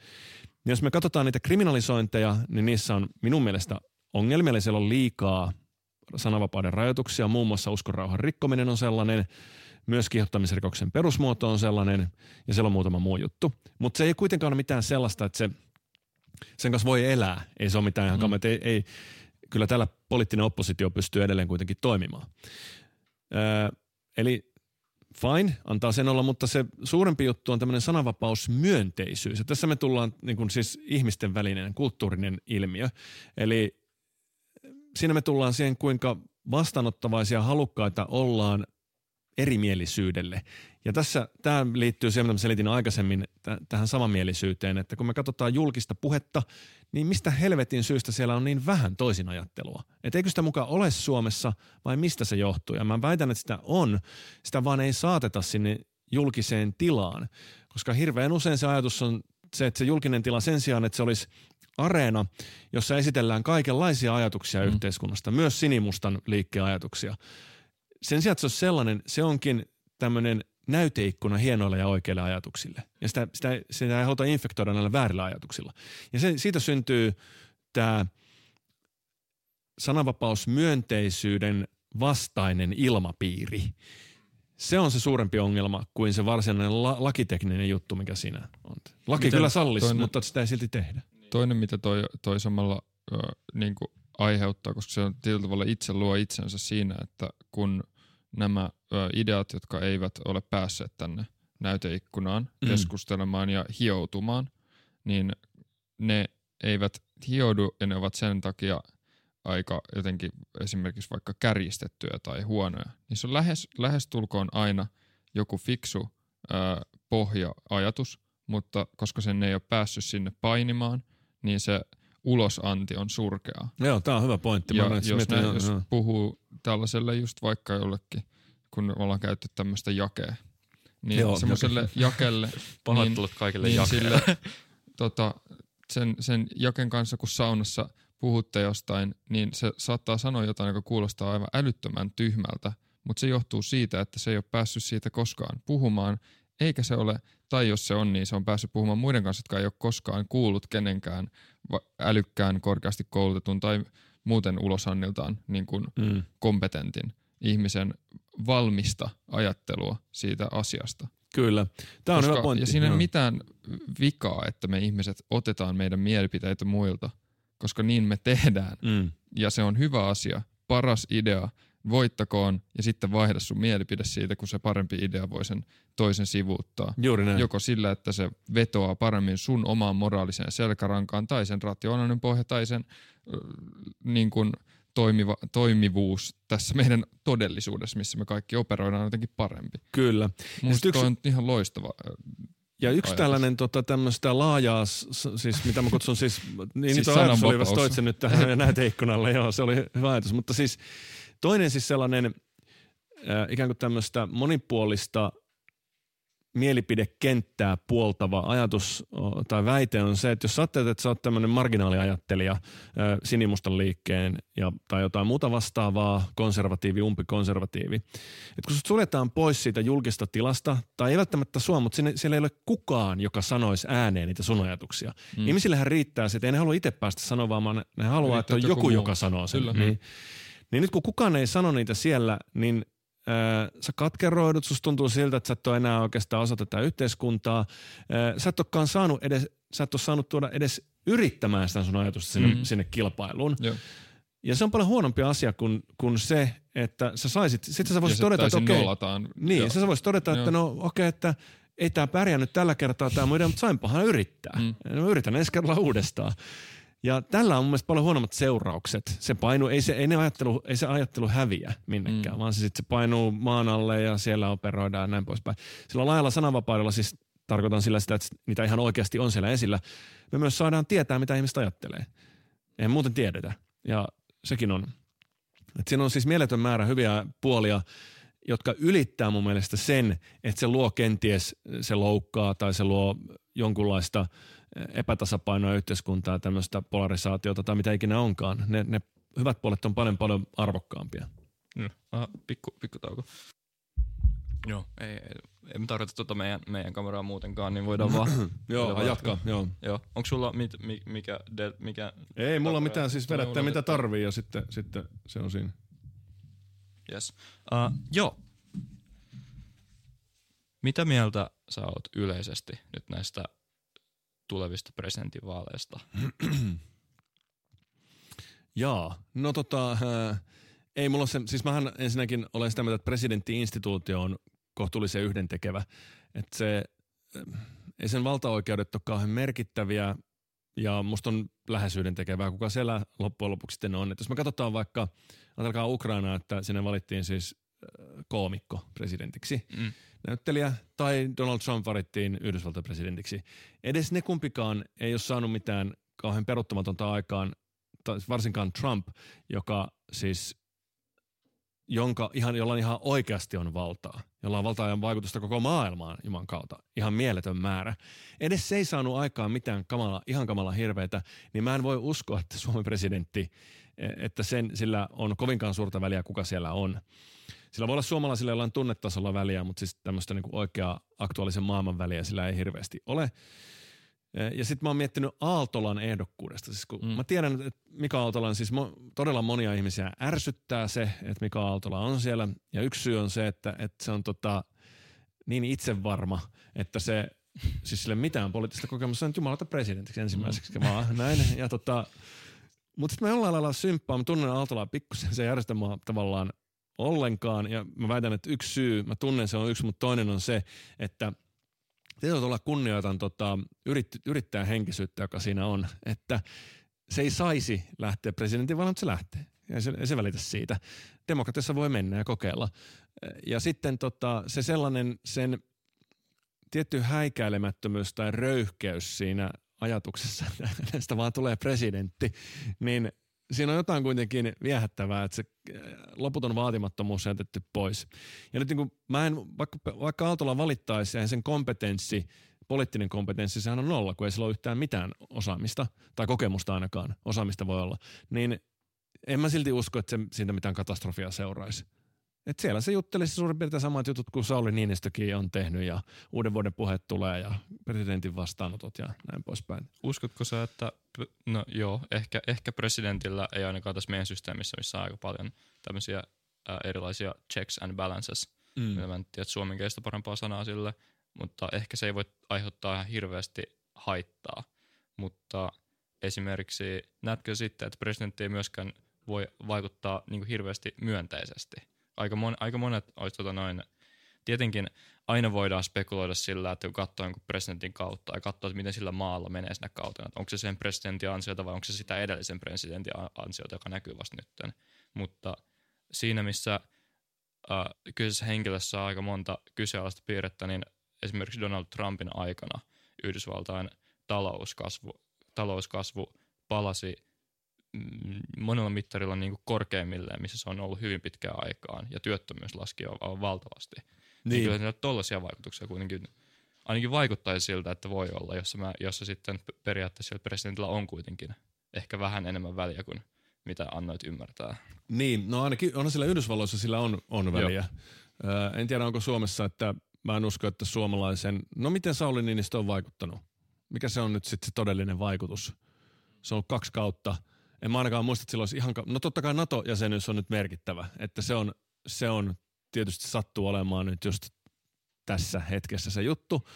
Niin jos me katsotaan niitä kriminalisointeja, niin niissä on minun mielestä ongelmia, eli siellä on liikaa sananvapauden rajoituksia, muun muassa uskonrauhan rikkominen on sellainen – myös kiihottamisrikoksen perusmuoto on sellainen ja siellä on muutama muu juttu. Mutta se ei kuitenkaan ole mitään sellaista, että se, sen kanssa voi elää. Ei se ole mitään ihan mm. ei, ei, kyllä täällä poliittinen oppositio pystyy edelleen kuitenkin toimimaan. Öö, eli fine, antaa sen olla, mutta se suurempi juttu on tämmöinen sananvapausmyönteisyys. Ja tässä me tullaan niin kuin siis ihmisten välinen kulttuurinen ilmiö. Eli siinä me tullaan siihen, kuinka vastaanottavaisia halukkaita ollaan erimielisyydelle. Ja tässä tämä liittyy siihen, mitä selitin aikaisemmin t- tähän samanmielisyyteen, että kun me katsotaan julkista puhetta, niin mistä helvetin syystä siellä on niin vähän toisinajattelua? Että eikö sitä mukaan ole Suomessa vai mistä se johtuu? Ja mä väitän, että sitä on, sitä vaan ei saateta sinne julkiseen tilaan, koska hirveän usein se ajatus on se, että se julkinen tila sen sijaan, että se olisi areena, jossa esitellään kaikenlaisia ajatuksia mm. yhteiskunnasta, myös sinimustan liikkeen ajatuksia – sen sijaan, että se on sellainen, se onkin tämmöinen näyteikkuna hienoille ja oikeille ajatuksille. Ja sitä, sitä, sitä ei haluta infektoida näillä väärillä ajatuksilla. Ja se, siitä syntyy tämä sananvapausmyönteisyyden vastainen ilmapiiri. Se on se suurempi ongelma kuin se varsinainen la- lakitekninen juttu, mikä siinä on. Laki Miten kyllä sallisi, toinen, mutta sitä ei silti tehdä. Toinen, mitä toi, toi samalla ö, niin kuin aiheuttaa, koska se on tietyllä tavalla itse luo itsensä siinä, että kun nämä ideat, jotka eivät ole päässeet tänne näyteikkunaan mm. keskustelemaan ja hioutumaan, niin ne eivät hioudu ja ne ovat sen takia aika jotenkin esimerkiksi vaikka kärjistettyjä tai huonoja. Niissä on lähes, lähestulkoon aina joku fiksu ö, pohja-ajatus, mutta koska sen ei ole päässyt sinne painimaan, niin se – ulosanti on surkeaa. Joo, tämä on hyvä pointti. Ja jos, mietin, ne, jos puhuu tällaiselle just vaikka jollekin, kun ollaan käytetty tämmöistä jakea, niin Joo, semmoiselle jake. jakelle. Pahoittelut niin, kaikille niin jakeille. Sille, tota, sen, sen jaken kanssa, kun saunassa puhutte jostain, niin se saattaa sanoa jotain, joka kuulostaa aivan älyttömän tyhmältä, mutta se johtuu siitä, että se ei ole päässyt siitä koskaan puhumaan, eikä se ole tai jos se on, niin se on päässyt puhumaan muiden kanssa, jotka ei ole koskaan kuullut kenenkään älykkään, korkeasti koulutetun tai muuten ulosanniltaan niin kuin mm. kompetentin ihmisen valmista ajattelua siitä asiasta. Kyllä. Tämä on Koska, hyvä pointti. Ja siinä ei ole mitään vikaa, että me ihmiset otetaan meidän mielipiteitä muilta, koska niin me tehdään. Mm. Ja se on hyvä asia, paras idea, voittakoon ja sitten vaihda sun mielipide siitä, kun se parempi idea voi sen toisen sivuuttaa. Juuri näin. Joko sillä, että se vetoaa paremmin sun omaan moraaliseen selkärankaan tai sen rationaalinen pohja tai sen niin kuin toimiva, toimivuus tässä meidän todellisuudessa, missä me kaikki operoidaan jotenkin parempi. Kyllä. Minusta yksi... on ihan loistava ja yksi ajatus. tällainen tota, tämmöistä laajaa, siis mitä mä kutsun siis, niin Siis siis ajatus oli, toit sen nyt tähän näyteikkunalle, joo, se oli hyvä ajatus. Mutta siis toinen siis sellainen äh, ikään kuin tämmöistä monipuolista mielipidekenttää puoltava ajatus tai väite on se, että jos sä ajattelet, että sä oot tämmöinen marginaaliajattelija äh, sinimustan liikkeen ja, tai jotain muuta vastaavaa, konservatiivi, umpikonservatiivi, että kun sut suljetaan pois siitä julkista tilasta, tai ei välttämättä sua, mutta sinne, siellä ei ole kukaan, joka sanoisi ääneen niitä sun ajatuksia. Mm. Ihmisillähän riittää se, että ei ne halua itse päästä sanomaan, vaan ne haluaa, Riittää, että on joku, joku joka sanoo sen. Kyllä. Niin, niin nyt kun kukaan ei sano niitä siellä, niin Öö, sä katkeroidut, susta tuntuu siltä, että sä et ole enää oikeastaan osa tätä yhteiskuntaa. Öö, sä et olekaan saanut edes, sä et ole saanut tuoda edes yrittämään sitä sun ajatusta sinne, Mhm. sinne kilpailuun. Joo. Ja se on paljon huonompi asia kuin, kuin se, että sä saisit, sitten sä voisit ja todeta, että okei, nollataan. niin, Joo. sä voisit todeta, että Joo. no okei, että ei tämä pärjännyt tällä kertaa tämä idea, mutta sainpahan yrittää. Mm. No, yritän ensi kerralla uudestaan. Ja tällä on mun mielestä paljon huonommat seuraukset. Se painu, ei se, ei ne ajattelu, ei se ajattelu häviä minnekään, Mm. vaan se sitten se painuu maan alle ja siellä operoidaan ja näin poispäin. Sillä laajalla sananvapaudella siis tarkoitan sillä sitä, että niitä ihan oikeasti on siellä esillä. Me myös saadaan tietää, mitä ihmiset ajattelee. Ei muuten tiedetä. Ja sekin on. Et siinä on siis mieletön määrä hyviä puolia, jotka ylittää mun mielestä sen, että se luo kenties, se loukkaa tai se luo jonkunlaista epätasapainoa yhteiskuntaa, tämmöistä polarisaatiota tai mitä ikinä onkaan. Ne, ne hyvät puolet on paljon paljon arvokkaampia. No. Aha, pikku, pikku tauko. Joo, ei, ei, ei me tarvita tuota meidän, meidän kameraa muutenkaan, niin voidaan vaan... Joo, voidaan vaan- jatka. Joo. Joo. Onko sulla mit, mi, mikä, del, mikä... Ei mulla mitään, siis vedättää Mulla mitä otetaan. tarvii ja sitten, sitten se on siinä. Yes. Uh, joo. Mitä mieltä sä oot yleisesti nyt näistä tulevista presidentinvaaleista? Jaa, no tota, äh, ei mulla se, siis mähän ensinnäkin olen sitä mieltä, että presidentti-instituutio on kohtuullisen yhdentekevä. Että se, äh, ei sen valtaoikeudet ole kauhean merkittäviä ja musta on lähes yhdentekevää, kuka siellä loppujen lopuksi sitten on. Et jos me katsotaan vaikka, ajatelkaa Ukrainaa, että sinne valittiin siis koomikko presidentiksi, Mm. näyttelijä, tai Donald Trump valittiin Yhdysvaltain presidentiksi. Edes ne kumpikaan ei ole saanut mitään kauhean peruuttamatonta aikaan, varsinkaan Trump, joka siis, jonka ihan, jolla ihan oikeasti on valtaa, jolla on valtaa ja vaikutusta koko maailmaan Juman kautta, ihan mieletön määrä. Edes se ei saanut aikaan mitään kamala, ihan kamala hirveitä, niin mä en voi uskoa, että Suomen presidentti, e- että sen, sillä on kovinkaan suurta väliä, kuka siellä on. Sillä voi olla suomalaisilla jollain tunnetasolla väliä, mutta siis tämmöistä niin oikeaa aktuaalisen maailman väliä sillä ei hirveästi ole. Ja sitten mä oon miettinyt Aaltolan ehdokkuudesta. Siis kun mm. Mä tiedän, että Mika Aaltolan, siis mo- todella monia ihmisiä ärsyttää se, että Mika Aaltola on siellä. Ja yksi syy on se, että, että se on tota, niin itsevarma, että se, siis sille mitään poliittista kokemusta, on jumalata presidentiksi ensimmäiseksi mm. vaan näin. Ja tota, mutta sitten mä jollain lailla symppaan, mä tunnen Aaltolaa pikkusen, se mua tavallaan ollenkaan. Ja mä väitän, että yksi syy, mä tunnen se on yksi, mutta toinen on se, että tietyllä tavalla kunnioitan tota, yrit, yrittäjän henkisyyttä, joka siinä on, että se ei saisi lähteä presidentin vaan se lähtee. Ja se, se välitä siitä. Demokratiassa voi mennä ja kokeilla. Ja sitten tota, se sellainen, sen tietty häikäilemättömyys tai röyhkeys siinä ajatuksessa, että vaan tulee presidentti, niin siinä on jotain kuitenkin viehättävää, että se äh, loputon vaatimattomuus on jätetty pois. Ja nyt niin kuin mä en, vaikka, vaikka Aaltola valittaisi ja sen kompetenssi, poliittinen kompetenssi, sehän on nolla, kun ei sillä ole yhtään mitään osaamista, tai kokemusta ainakaan, osaamista voi olla, niin en mä silti usko, että se, siitä mitään katastrofia seuraisi. Et siellä se juttelisi suurin piirtein samat jutut kuin Sauli Niinistökin on tehnyt ja uuden vuoden puheet tulee ja presidentin vastaanotot ja näin poispäin. Uskotko sä, että, no joo, ehkä, ehkä presidentillä ei ainakaan tässä meidän systeemissä, missä on aika paljon tämmöisiä ää, erilaisia checks and balances. Mm. Mä en tiedä suomen parempaa sanaa sille, mutta ehkä se ei voi aiheuttaa ihan hirveästi haittaa. Mutta esimerkiksi näetkö sitten, että presidentti ei myöskään voi vaikuttaa niin hirveästi myönteisesti – aika, mon, aika monet olisi tota noin, tietenkin aina voidaan spekuloida sillä, että kun katsoo jonkun presidentin kautta ja katsoo, että miten sillä maalla menee sinne kautta, että onko se sen presidentin ansiota vai onko se sitä edellisen presidentin ansiota, joka näkyy vasta nyt. Mutta siinä, missä äh, kyseisessä henkilössä on aika monta kyseenalaista piirrettä, niin esimerkiksi Donald Trumpin aikana Yhdysvaltain talouskasvu, talouskasvu palasi – monella mittarilla niin kuin korkeimmilleen, missä se on ollut hyvin pitkään aikaan, ja työttömyys laski valtavasti. Niin. niin kyllä niillä tollaisia vaikutuksia kuitenkin ainakin vaikuttaisi siltä, että voi olla, jossa, mä, jossa sitten periaatteessa presidentillä on kuitenkin ehkä vähän enemmän väliä kuin mitä annoit ymmärtää. Niin, no ainakin on sillä Yhdysvalloissa sillä on, on väliä. Ö, en tiedä, onko Suomessa, että mä en usko, että suomalaisen, no miten Sauli Niinistö on vaikuttanut? Mikä se on nyt sitten se todellinen vaikutus? Se on ollut kaksi kautta – en mä ainakaan muista, että sillä olisi ihan, no totta kai NATO-jäsenyys on nyt merkittävä, että se on, se on tietysti sattuu olemaan nyt just tässä hetkessä se juttu.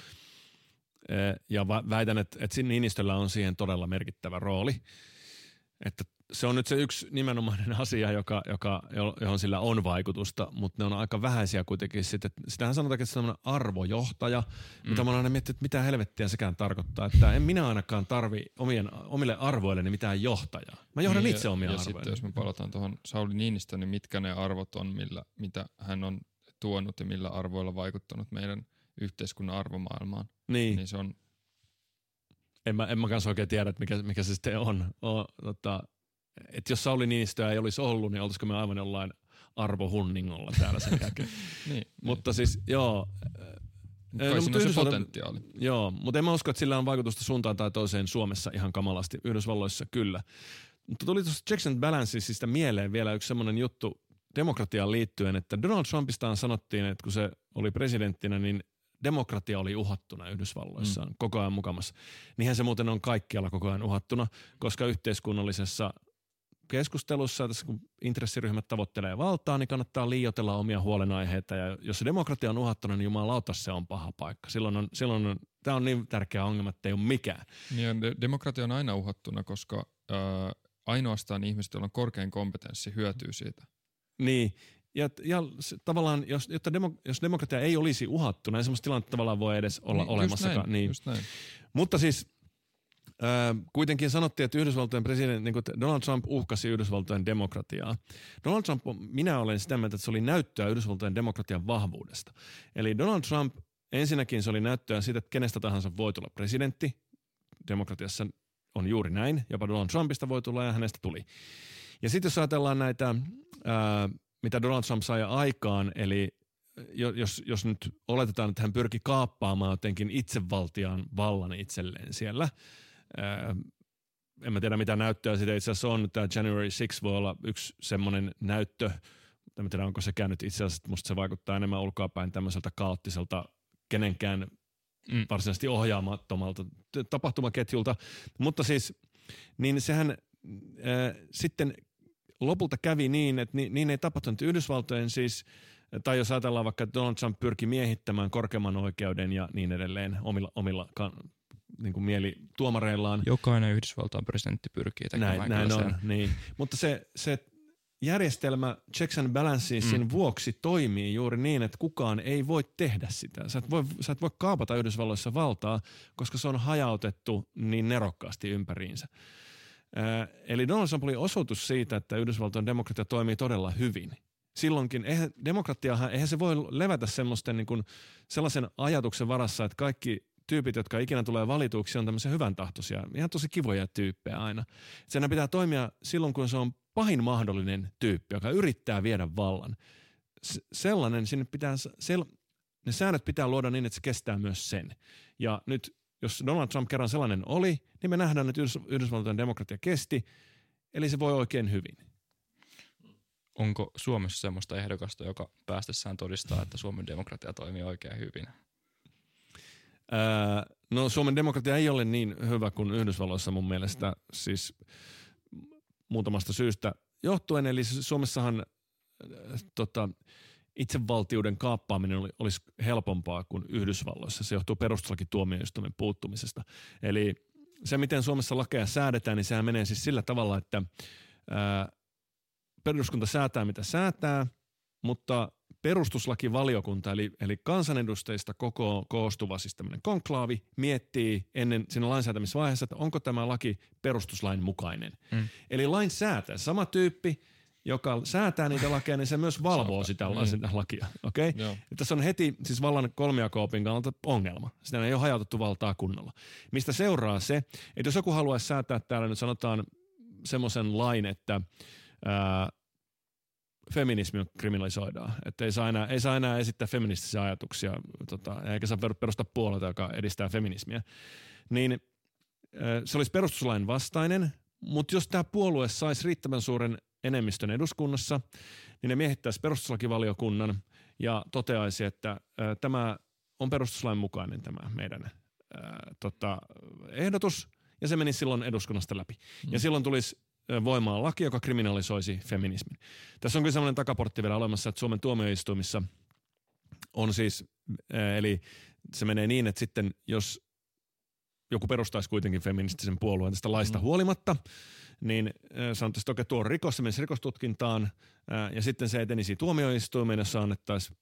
Ja väitän, että, että Niinistöllä on siihen todella merkittävä rooli. Että se on nyt se yksi nimenomainen asia, joka, joka, johon sillä on vaikutusta, mutta ne on aika vähäisiä kuitenkin. Sitten, sitähän sanotaan, että se on arvojohtaja, mm. mitä mä oon aina miettinyt, että mitä helvettiä sekään tarkoittaa. Että en minä ainakaan tarvi omien, omille arvoilleni mitään johtajaa. Mä johdan niin, itse omia ja, ja sitten jos me palataan tuohon Sauli Niinistön, niin mitkä ne arvot on, millä, mitä hän on tuonut ja millä arvoilla vaikuttanut meidän yhteiskunnan arvomaailmaan. Niin. niin se on en mä, en mä kanssa oikein tiedä, mikä, mikä se sitten on. O, tota, että jos Sauli Niinistöä ei olisi ollut, niin oltaisiko me aivan jollain arvohunningolla täällä sen jälkeen. niin, mutta niin. siis joo. Kai no, siinä on se potentiaali. Joo, mutta en mä usko, että sillä on vaikutusta suuntaan tai toiseen Suomessa ihan kamalasti. Yhdysvalloissa kyllä. Mutta tuli tuossa checks and balancesista mieleen vielä yksi semmoinen juttu demokratiaan liittyen, että Donald Trumpistaan sanottiin, että kun se oli presidenttinä, niin demokratia oli uhattuna Yhdysvalloissa mm. koko ajan mukamassa. Niinhän se muuten on kaikkialla koko ajan uhattuna, koska yhteiskunnallisessa keskustelussa, tässä kun intressiryhmät tavoittelee valtaa, niin kannattaa liioitella omia huolenaiheita. Ja jos se demokratia on uhattuna, niin jumalauta se on paha paikka. Silloin on, silloin on, tämä on niin tärkeä ongelma, että ei ole mikään. Niin, de- demokratia on aina uhattuna, koska äh, ainoastaan ihmiset, joilla on korkein kompetenssi, hyötyy siitä. Niin, ja, ja tavallaan, jos, jotta demo, jos demokratia ei olisi uhattuna, niin semmoista tilannetta tavallaan voi edes olla niin, olemassakaan. Just näin, niin. just näin. Mutta siis kuitenkin sanottiin, että Yhdysvaltojen presidentti, niin Donald Trump uhkasi Yhdysvaltojen demokratiaa. Donald Trump, minä olen sitä mieltä, että se oli näyttöä Yhdysvaltojen demokratian vahvuudesta. Eli Donald Trump, ensinnäkin se oli näyttöä siitä, että kenestä tahansa voi tulla presidentti. Demokratiassa on juuri näin. Jopa Donald Trumpista voi tulla ja hänestä tuli. Ja sitten jos ajatellaan näitä, ää, mitä Donald Trump sai aikaan, eli jos, jos nyt oletetaan, että hän pyrki kaappaamaan jotenkin itsevaltiaan vallan itselleen siellä – en mä tiedä mitä näyttöä siitä itse asiassa on. Tämä January 6 voi olla yksi semmoinen näyttö. En tiedä, onko sekään nyt itse asiassa, musta se vaikuttaa enemmän ulkoapäin tämmöiseltä kaoottiselta kenenkään mm. varsinaisesti ohjaamattomalta tapahtumaketjulta. Mutta siis, niin sehän äh, sitten lopulta kävi niin, että niin, niin ei tapahtunut. Yhdysvaltojen siis, tai jos ajatellaan vaikka, että Donald Trump pyrki miehittämään korkeamman oikeuden ja niin edelleen omilla, omilla niin kuin mieli tuomareillaan. Jokainen Yhdysvaltain presidentti pyrkii tekemään Näin, näin on, niin. Mutta se, se järjestelmä checks and balances mm. vuoksi toimii juuri niin, että kukaan ei voi tehdä sitä. Sä et voi, sä et voi kaapata Yhdysvalloissa valtaa, koska se on hajautettu niin nerokkaasti ympäriinsä. Äh, eli Donald Trump oli osoitus siitä, että Yhdysvaltojen demokratia toimii todella hyvin. Silloinkin, eihän, demokratiahan, eihän se voi levätä semmoisten niin kuin, sellaisen ajatuksen varassa, että kaikki tyypit, jotka ikinä tulee valituksi, on tämmöisiä hyvän tahtoisia, ihan tosi kivoja tyyppejä aina. Sen pitää toimia silloin, kun se on pahin mahdollinen tyyppi, joka yrittää viedä vallan. S- sellainen, sinne pitää, sel- ne säännöt pitää luoda niin, että se kestää myös sen. Ja nyt, jos Donald Trump kerran sellainen oli, niin me nähdään, että Yhdys- Yhdysvaltojen demokratia kesti, eli se voi oikein hyvin. onko Suomessa semmoista ehdokasta, joka päästessään todistaa, että Suomen demokratia toimii oikein hyvin? Ää, no Suomen demokratia ei ole niin hyvä kuin Yhdysvalloissa mun mielestä, siis muutamasta syystä johtuen. Eli Suomessahan äh, tota, itsevaltiuden kaappaaminen oli, olisi helpompaa kuin Yhdysvalloissa. Se johtuu perustuslakituomioistuimen puuttumisesta. Eli se, miten Suomessa lakeja säädetään, niin sehän menee siis sillä tavalla, että ää, peruskunta säätää, mitä säätää, mutta perustuslakivaliokunta, eli, eli kansanedustajista koko koostuva siis tämmöinen konklaavi, miettii ennen siinä lainsäätämisvaiheessa, että onko tämä laki perustuslain mukainen. Mm. Eli lainsäätäjä, sama tyyppi, joka säätää niitä lakeja, niin se myös valvoo sitä, mm. sitä lakia. Okay? Tässä on heti siis vallan kolmiakoopin kannalta ongelma. Sitä ei ole hajautettu valtaa kunnolla. Mistä seuraa se, että jos joku haluaisi säätää täällä nyt sanotaan semmoisen lain, että ää, feminismi kriminalisoidaan. Että ei saa enää, ei saa enää esittää feministisiä ajatuksia, tota, eikä saa perustaa puolueita, joka edistää feminismiä. Niin se olisi perustuslain vastainen, mutta jos tämä puolue saisi riittävän suuren enemmistön eduskunnassa, niin ne miehittäisi perustuslakivaliokunnan ja toteaisi, että tämä on perustuslain mukainen tämä meidän ää, tota, ehdotus, ja se menisi silloin eduskunnasta läpi. Mm. Ja silloin tulisi voimaan laki, joka kriminalisoisi feminismin. Tässä on kyllä sellainen takaportti vielä olemassa, että Suomen tuomioistuimissa on siis, eli se menee niin, että sitten jos joku perustaisi kuitenkin feministisen puolueen tästä laista mm. huolimatta, niin sanotaan, että okei, tuo on rikos, se menisi rikostutkintaan, ja sitten se etenisi tuomioistuimeen, jossa annettaisiin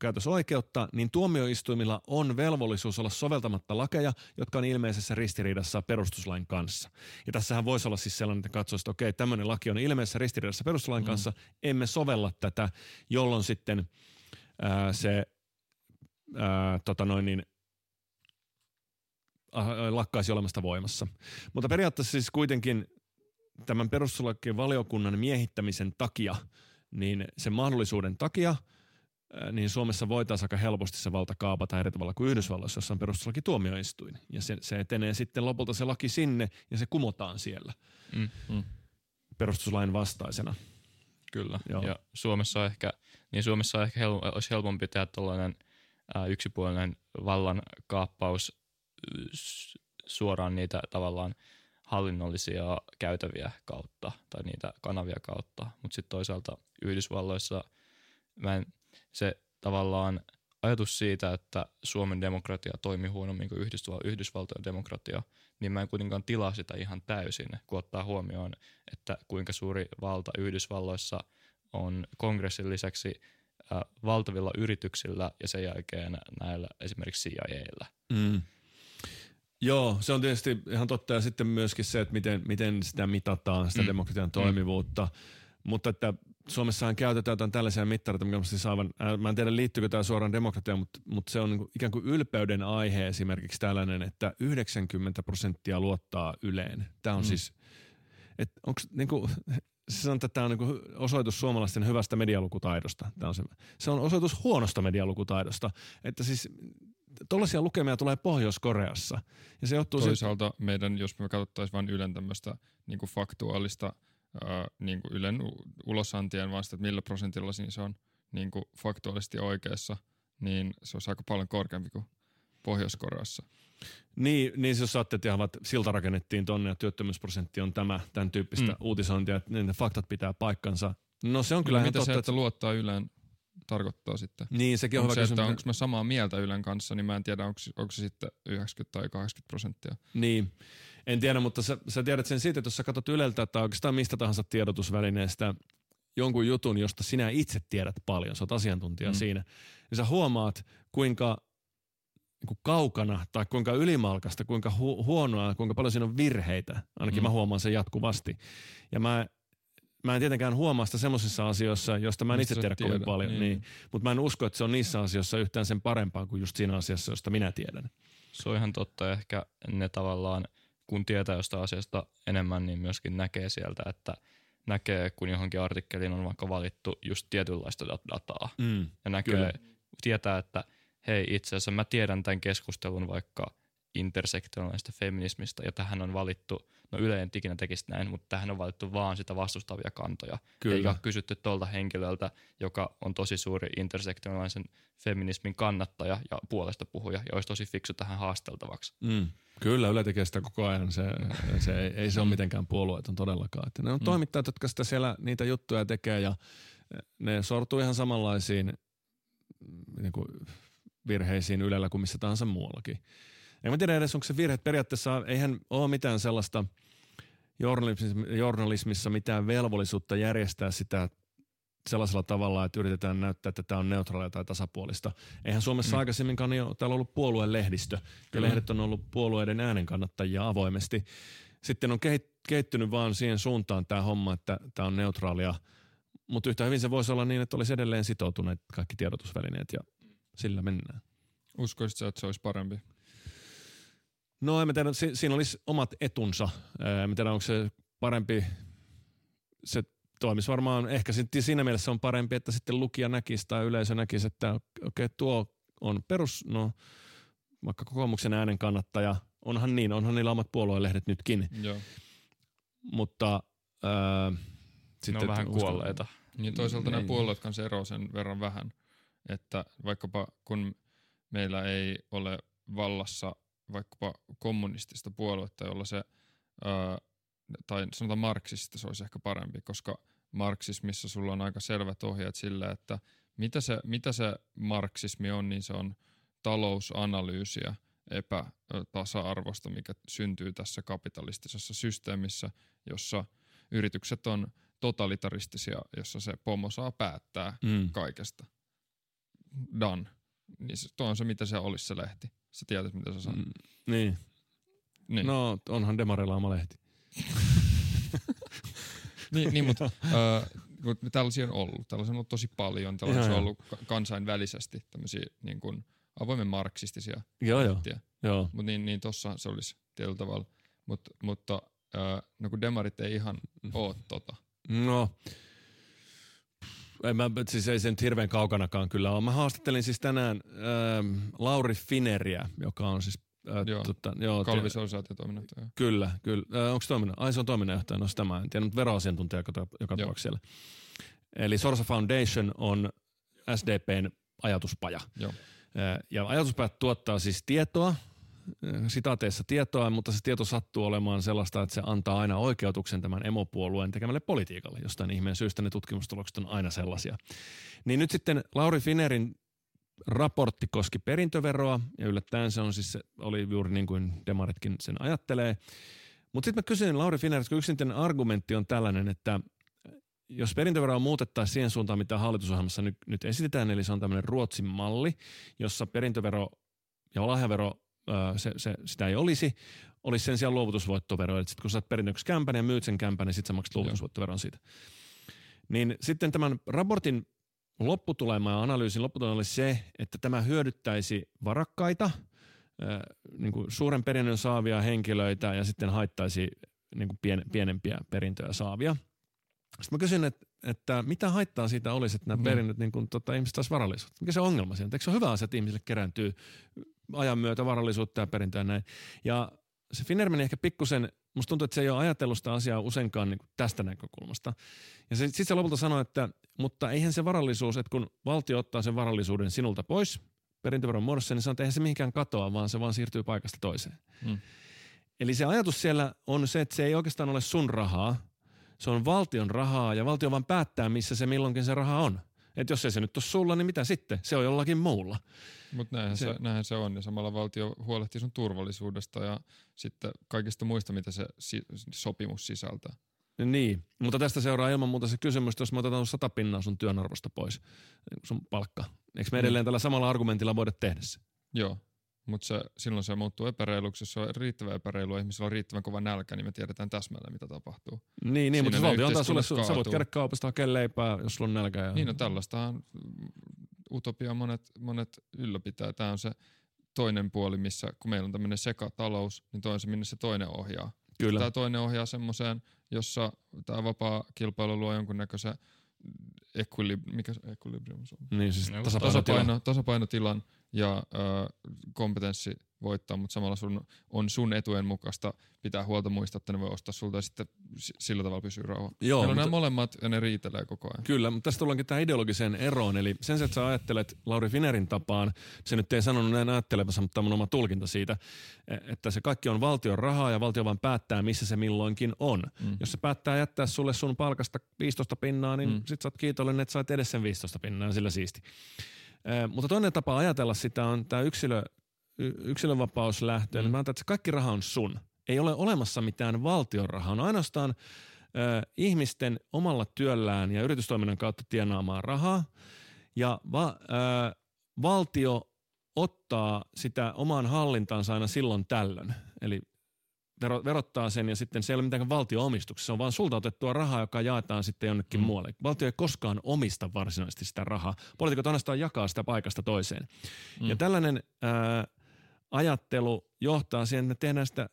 käytösoikeutta, niin tuomioistuimilla on velvollisuus olla soveltamatta lakeja, jotka on ilmeisessä ristiriidassa perustuslain kanssa. Ja tässähän voisi olla siis sellainen, että katsoisi, että okei, tämmöinen laki on ilmeisessä ristiriidassa perustuslain mm. kanssa, emme sovella tätä, jolloin sitten ää, se ää, tota noin niin, lakkaisi olemasta voimassa. Mutta periaatteessa siis kuitenkin tämän perustuslakien valiokunnan miehittämisen takia, niin sen mahdollisuuden takia – niin Suomessa voitaisiin aika helposti se valta kaapata eri tavalla kuin Yhdysvalloissa, jossa on perustuslaki tuomioistuin. Ja se, se etenee sitten lopulta se laki sinne ja se kumotaan siellä mm, mm. perustuslain vastaisena. Kyllä. Joo. Ja Suomessa ehkä, niin Suomessa ehkä hel, olisi helpompi tehdä tällainen ää, yksipuolinen vallan kaappaus suoraan niitä tavallaan hallinnollisia käytäviä kautta tai niitä kanavia kautta. Mutta sitten toisaalta Yhdysvalloissa mä en se tavallaan ajatus siitä, että Suomen demokratia toimii huonommin kuin Yhdysval- Yhdysvaltojen demokratia, niin mä en kuitenkaan tilaa sitä ihan täysin, kun ottaa huomioon, että kuinka suuri valta Yhdysvalloissa on kongressin lisäksi äh, valtavilla yrityksillä ja sen jälkeen näillä esimerkiksi CIAllä. Mm. Joo, se on tietysti ihan totta ja sitten myöskin se, että miten, miten sitä mitataan, sitä mm. demokratian toimivuutta. Mm. Mutta että Suomessahan käytetään jotain tällaisia mittareita, mikä on siis aivan, mä en tiedä liittyykö tämä suoraan demokratiaan, mutta, mutta se on niin kuin ikään kuin ylpeyden aihe esimerkiksi tällainen, että 90 prosenttia luottaa Yleen. Tämä on mm. siis, että onko niin kuin, se sanotaan, että tämä on niin osoitus suomalaisten hyvästä medialukutaidosta. Tämä on se, se on osoitus huonosta medialukutaidosta. Että siis tuollaisia lukemia tulee Pohjois-Koreassa. Ja se johtuu Toisaalta siitä, meidän, jos me katsottaisiin vain Ylen tämmöistä niin faktuaalista – niin kuin Ylen ulosantien vasta, että millä prosentilla siinä se on niin kuin faktuaalisesti oikeassa, niin se on aika paljon korkeampi kuin Pohjois-Koreassa. Niin, niin jos saatte, että ihan silta rakennettiin tonne ja työttömyysprosentti on tämä, tämän tyyppistä mm. uutisointia, että ne faktat pitää paikkansa. No se on kyllä no, mitä totta, se, että luottaa Yleen tarkoittaa sitten? Niin, sekin on onko hyvä se, että onko mä samaa mieltä Ylen kanssa, niin mä en tiedä, onko, onko se sitten 90 tai 80 prosenttia. Niin, en tiedä, mutta sä, sä tiedät sen siitä, että jos sä katsot Yleltä tai oikeastaan mistä tahansa tiedotusvälineestä jonkun jutun, josta sinä itse tiedät paljon, sä oot asiantuntija mm. siinä, niin sä huomaat, kuinka niin kuin kaukana tai kuinka ylimalkasta, kuinka hu- huonoa, kuinka paljon siinä on virheitä. Ainakin mm. mä huomaan sen jatkuvasti. Ja mä mä en tietenkään huomaa sitä semmoisissa asioissa, joista mä en itse tiedä kovin paljon. Niin. Niin. Mutta mä en usko, että se on niissä asioissa yhtään sen parempaa kuin just siinä asiassa, josta minä tiedän. Se on ihan totta. Ehkä ne tavallaan, kun tietää jostain asiasta enemmän, niin myöskin näkee sieltä, että näkee, kun johonkin artikkeliin on vaikka valittu just tietynlaista dataa. Mm, ja näkee, kyllä. tietää, että hei itse asiassa mä tiedän tämän keskustelun vaikka intersektionaalista feminismistä, ja tähän on valittu, no Yle ei ikinä tekisi näin, mutta tähän on valittu vaan sitä vastustavia kantoja. Kyllä. Eikä ole kysytty tuolta henkilöltä, joka on tosi suuri intersektionaalisen feminismin kannattaja ja puolesta puhuja, ja olisi tosi fiksu tähän haasteltavaksi. Mm. Kyllä, Yle tekee sitä koko ajan. Se, se ei, ei se ole mitenkään puolueeton todellakaan. Että ne on mm. toimittajat, jotka sitä siellä niitä juttuja tekee, ja ne sortuu ihan samanlaisiin niin kuin virheisiin Ylellä kuin missä tahansa muuallakin. En mä tiedä edes, onko se virhe. Periaatteessa eihän ole mitään sellaista journalismissa mitään velvollisuutta järjestää sitä sellaisella tavalla, että yritetään näyttää, että tämä on neutraalia tai tasapuolista. Eihän Suomessa mm. aikaisemminkaan ole täällä ollut puolueen lehdistö. Ja lehdet on ollut puolueiden äänenkannattajia avoimesti. Sitten on kehittynyt vaan siihen suuntaan tämä homma, että tämä on neutraalia. Mutta yhtä hyvin se voisi olla niin, että olisi edelleen sitoutuneet kaikki tiedotusvälineet ja sillä mennään. Uskoisitko että se olisi parempi? No en tiedä, si- siinä olisi omat etunsa. En tiedä, onko se parempi, se toimisi varmaan, ehkä siinä mielessä on parempi, että sitten lukija näkisi tai yleisö näkisi, että okei, okay, tuo on perus, no vaikka kokoomuksen äänen kannattaja, onhan niin, onhan niillä omat puoluelehdet nytkin. Joo. Mutta ää, sitten, ne on vähän kuolleita. Niin toisaalta nämä puolueet kanssa eroaa sen verran vähän, että vaikkapa kun meillä ei ole vallassa vaikkapa kommunistista puoluetta, jolla se, ää, tai sanotaan marksista se olisi ehkä parempi, koska marksismissa sulla on aika selvät ohjeet sille, että mitä se, mitä se marksismi on, niin se on talousanalyysiä epätasa-arvosta, mikä syntyy tässä kapitalistisessa systeemissä, jossa yritykset on totalitaristisia, jossa se pomo saa päättää mm. kaikesta. Done. Niin se, tuo on se, mitä se olisi se lehti. Sä tiedät, mitä sä sanot. Mm, niin. niin. No, onhan Demarilla oma lehti. niin, niin, mutta äh, tällaisia on ollut. Tällaisia on ollut tosi paljon. Tällaisia on ollut kansainvälisesti tämmöisiä niin kuin avoimen marksistisia joo, joo. joo. Mutta niin, niin tossa se olisi tietyllä tavalla. Mut, mutta äh, no kun demarit ei ihan ole tota. No, en mä, siis ei se nyt hirveän kaukanakaan kyllä ole. Mä haastattelin siis tänään äh, Lauri Fineriä, joka on siis Äh, joo, tota, joo Kalvisosiaatiotoiminnanjohtaja. Kyllä, kyllä. Äh, onko toiminnan? Ai se on toiminnanjohtaja, no sitä mä en tiedä, mutta veroasiantuntija joka, joka tapauksessa siellä. Eli Sorsa Foundation on SDPn ajatuspaja. Joo. Äh, ja ajatuspajat tuottaa siis tietoa, sitaateissa tietoa, mutta se tieto sattuu olemaan sellaista, että se antaa aina oikeutuksen tämän emopuolueen tekemälle politiikalle. Jostain ihmeen syystä ne tutkimustulokset on aina sellaisia. Niin nyt sitten Lauri Finerin raportti koski perintöveroa, ja yllättäen se on siis, se oli juuri niin kuin Demaritkin sen ajattelee. Mutta sitten mä kysyin Lauri Finerilta, kun yksinkertainen argumentti on tällainen, että jos perintöveroa muutettaisiin siihen suuntaan, mitä hallitusohjelmassa nyt, nyt esitetään, eli se on tämmöinen Ruotsin malli, jossa perintövero ja lahjavero se, se, sitä ei olisi, olisi sen sijaan luovutusvoittovero. Eli sitten kun saat perinnöksi kämpän ja myyt sen kämpän, niin sitten sä maksat luovutusvoittoveron siitä. Niin sitten tämän raportin lopputulema ja analyysin lopputulema oli se, että tämä hyödyttäisi varakkaita, niin kuin suuren perinnön saavia henkilöitä ja sitten haittaisi niin kuin pien, pienempiä perintöjä saavia. Sitten mä kysyin, että, että mitä haittaa siitä olisi, että nämä mm. perinnöt, niin kuin, tota, ihmiset taas varallisuutta. Mikä se ongelma siinä? Eikö se ole hyvä asia, että ihmisille kerääntyy ajan myötä varallisuutta ja perintöä ja näin. Ja se Finner meni ehkä pikkusen, musta tuntuu, että se ei ole ajatellut sitä asiaa useinkaan niin tästä näkökulmasta. Ja sitten se lopulta sanoi, että mutta eihän se varallisuus, että kun valtio ottaa sen varallisuuden sinulta pois perintöveron muodossa, niin sanoo, että eihän se mihinkään katoa, vaan se vaan siirtyy paikasta toiseen. Hmm. Eli se ajatus siellä on se, että se ei oikeastaan ole sun rahaa, se on valtion rahaa ja valtio vaan päättää, missä se milloinkin se raha on. Että jos ei se nyt ole sulla, niin mitä sitten? Se on jollakin muulla. Mutta näinhän se, se, näinhän se on ja samalla valtio huolehtii sun turvallisuudesta ja sitten kaikista muista, mitä se si- sopimus sisältää. Niin, mutta tästä seuraa ilman muuta se kysymys, että jos me otetaan sata pinnaa sun työn arvosta pois, sun palkka. Eikö me edelleen mm. tällä samalla argumentilla voida tehdä se? Joo, mutta se, silloin se muuttuu epäreiluksi. Jos se on riittävän epäreilu ihmisellä on riittävän kova nälkä, niin me tiedetään täsmälleen, mitä tapahtuu. Niin, niin mutta valtio antaa sulle, sä voit käydä kaupasta hakea leipää, jos sulla on nälkä. Ja... Niin, no tällaistahan utopia monet, monet ylläpitää. Tämä on se toinen puoli, missä kun meillä on tämmöinen sekatalous, niin toinen se, minne se toinen ohjaa. Kyllä. Tämä toinen ohjaa semmoiseen, jossa tämä vapaa kilpailu luo jonkunnäköisen equilib- mikä se equilibrium on? Niin, siis tasapainotila. tasapaino, tasapainotilan ja ö, kompetenssi voittaa, mutta samalla sun, on sun etujen mukaista pitää huolta muista, että ne voi ostaa sulta ja sitten sillä tavalla pysyy rauha. Joo, Meillä on nämä molemmat ja ne riitelee koko ajan. Kyllä, mutta tästä tullaankin tähän ideologiseen eroon. Eli sen että sä ajattelet Lauri Finerin tapaan, se nyt ei sanonut näin ajattelevansa, mutta tämä on oma tulkinta siitä, että se kaikki on valtion rahaa ja valtio vaan päättää, missä se milloinkin on. Mm. Jos se päättää jättää sulle sun palkasta 15 pinnaa, niin mm. sit sä oot kiitollinen, että sait edes sen 15 pinnaa, sillä siisti. Mutta toinen tapa ajatella sitä on tämä yksilö, yksilönvapaus lähtee. Mm. Mä että kaikki raha on sun. Ei ole olemassa mitään valtion rahaa. On ainoastaan ö, ihmisten omalla työllään ja yritystoiminnan kautta tienaamaan rahaa. Ja va, ö, valtio ottaa sitä omaan hallintaansa aina silloin tällöin. Eli vero, verottaa sen ja sitten se ei ole mitään valtio-omistuksessa. Se on vaan sulta otettua rahaa, joka jaetaan sitten jonnekin mm. muualle. Valtio ei koskaan omista varsinaisesti sitä rahaa. Poliitikot ainoastaan jakaa sitä paikasta toiseen. Mm. Ja tällainen ää, ajattelu johtaa siihen, että me tehdään sitä,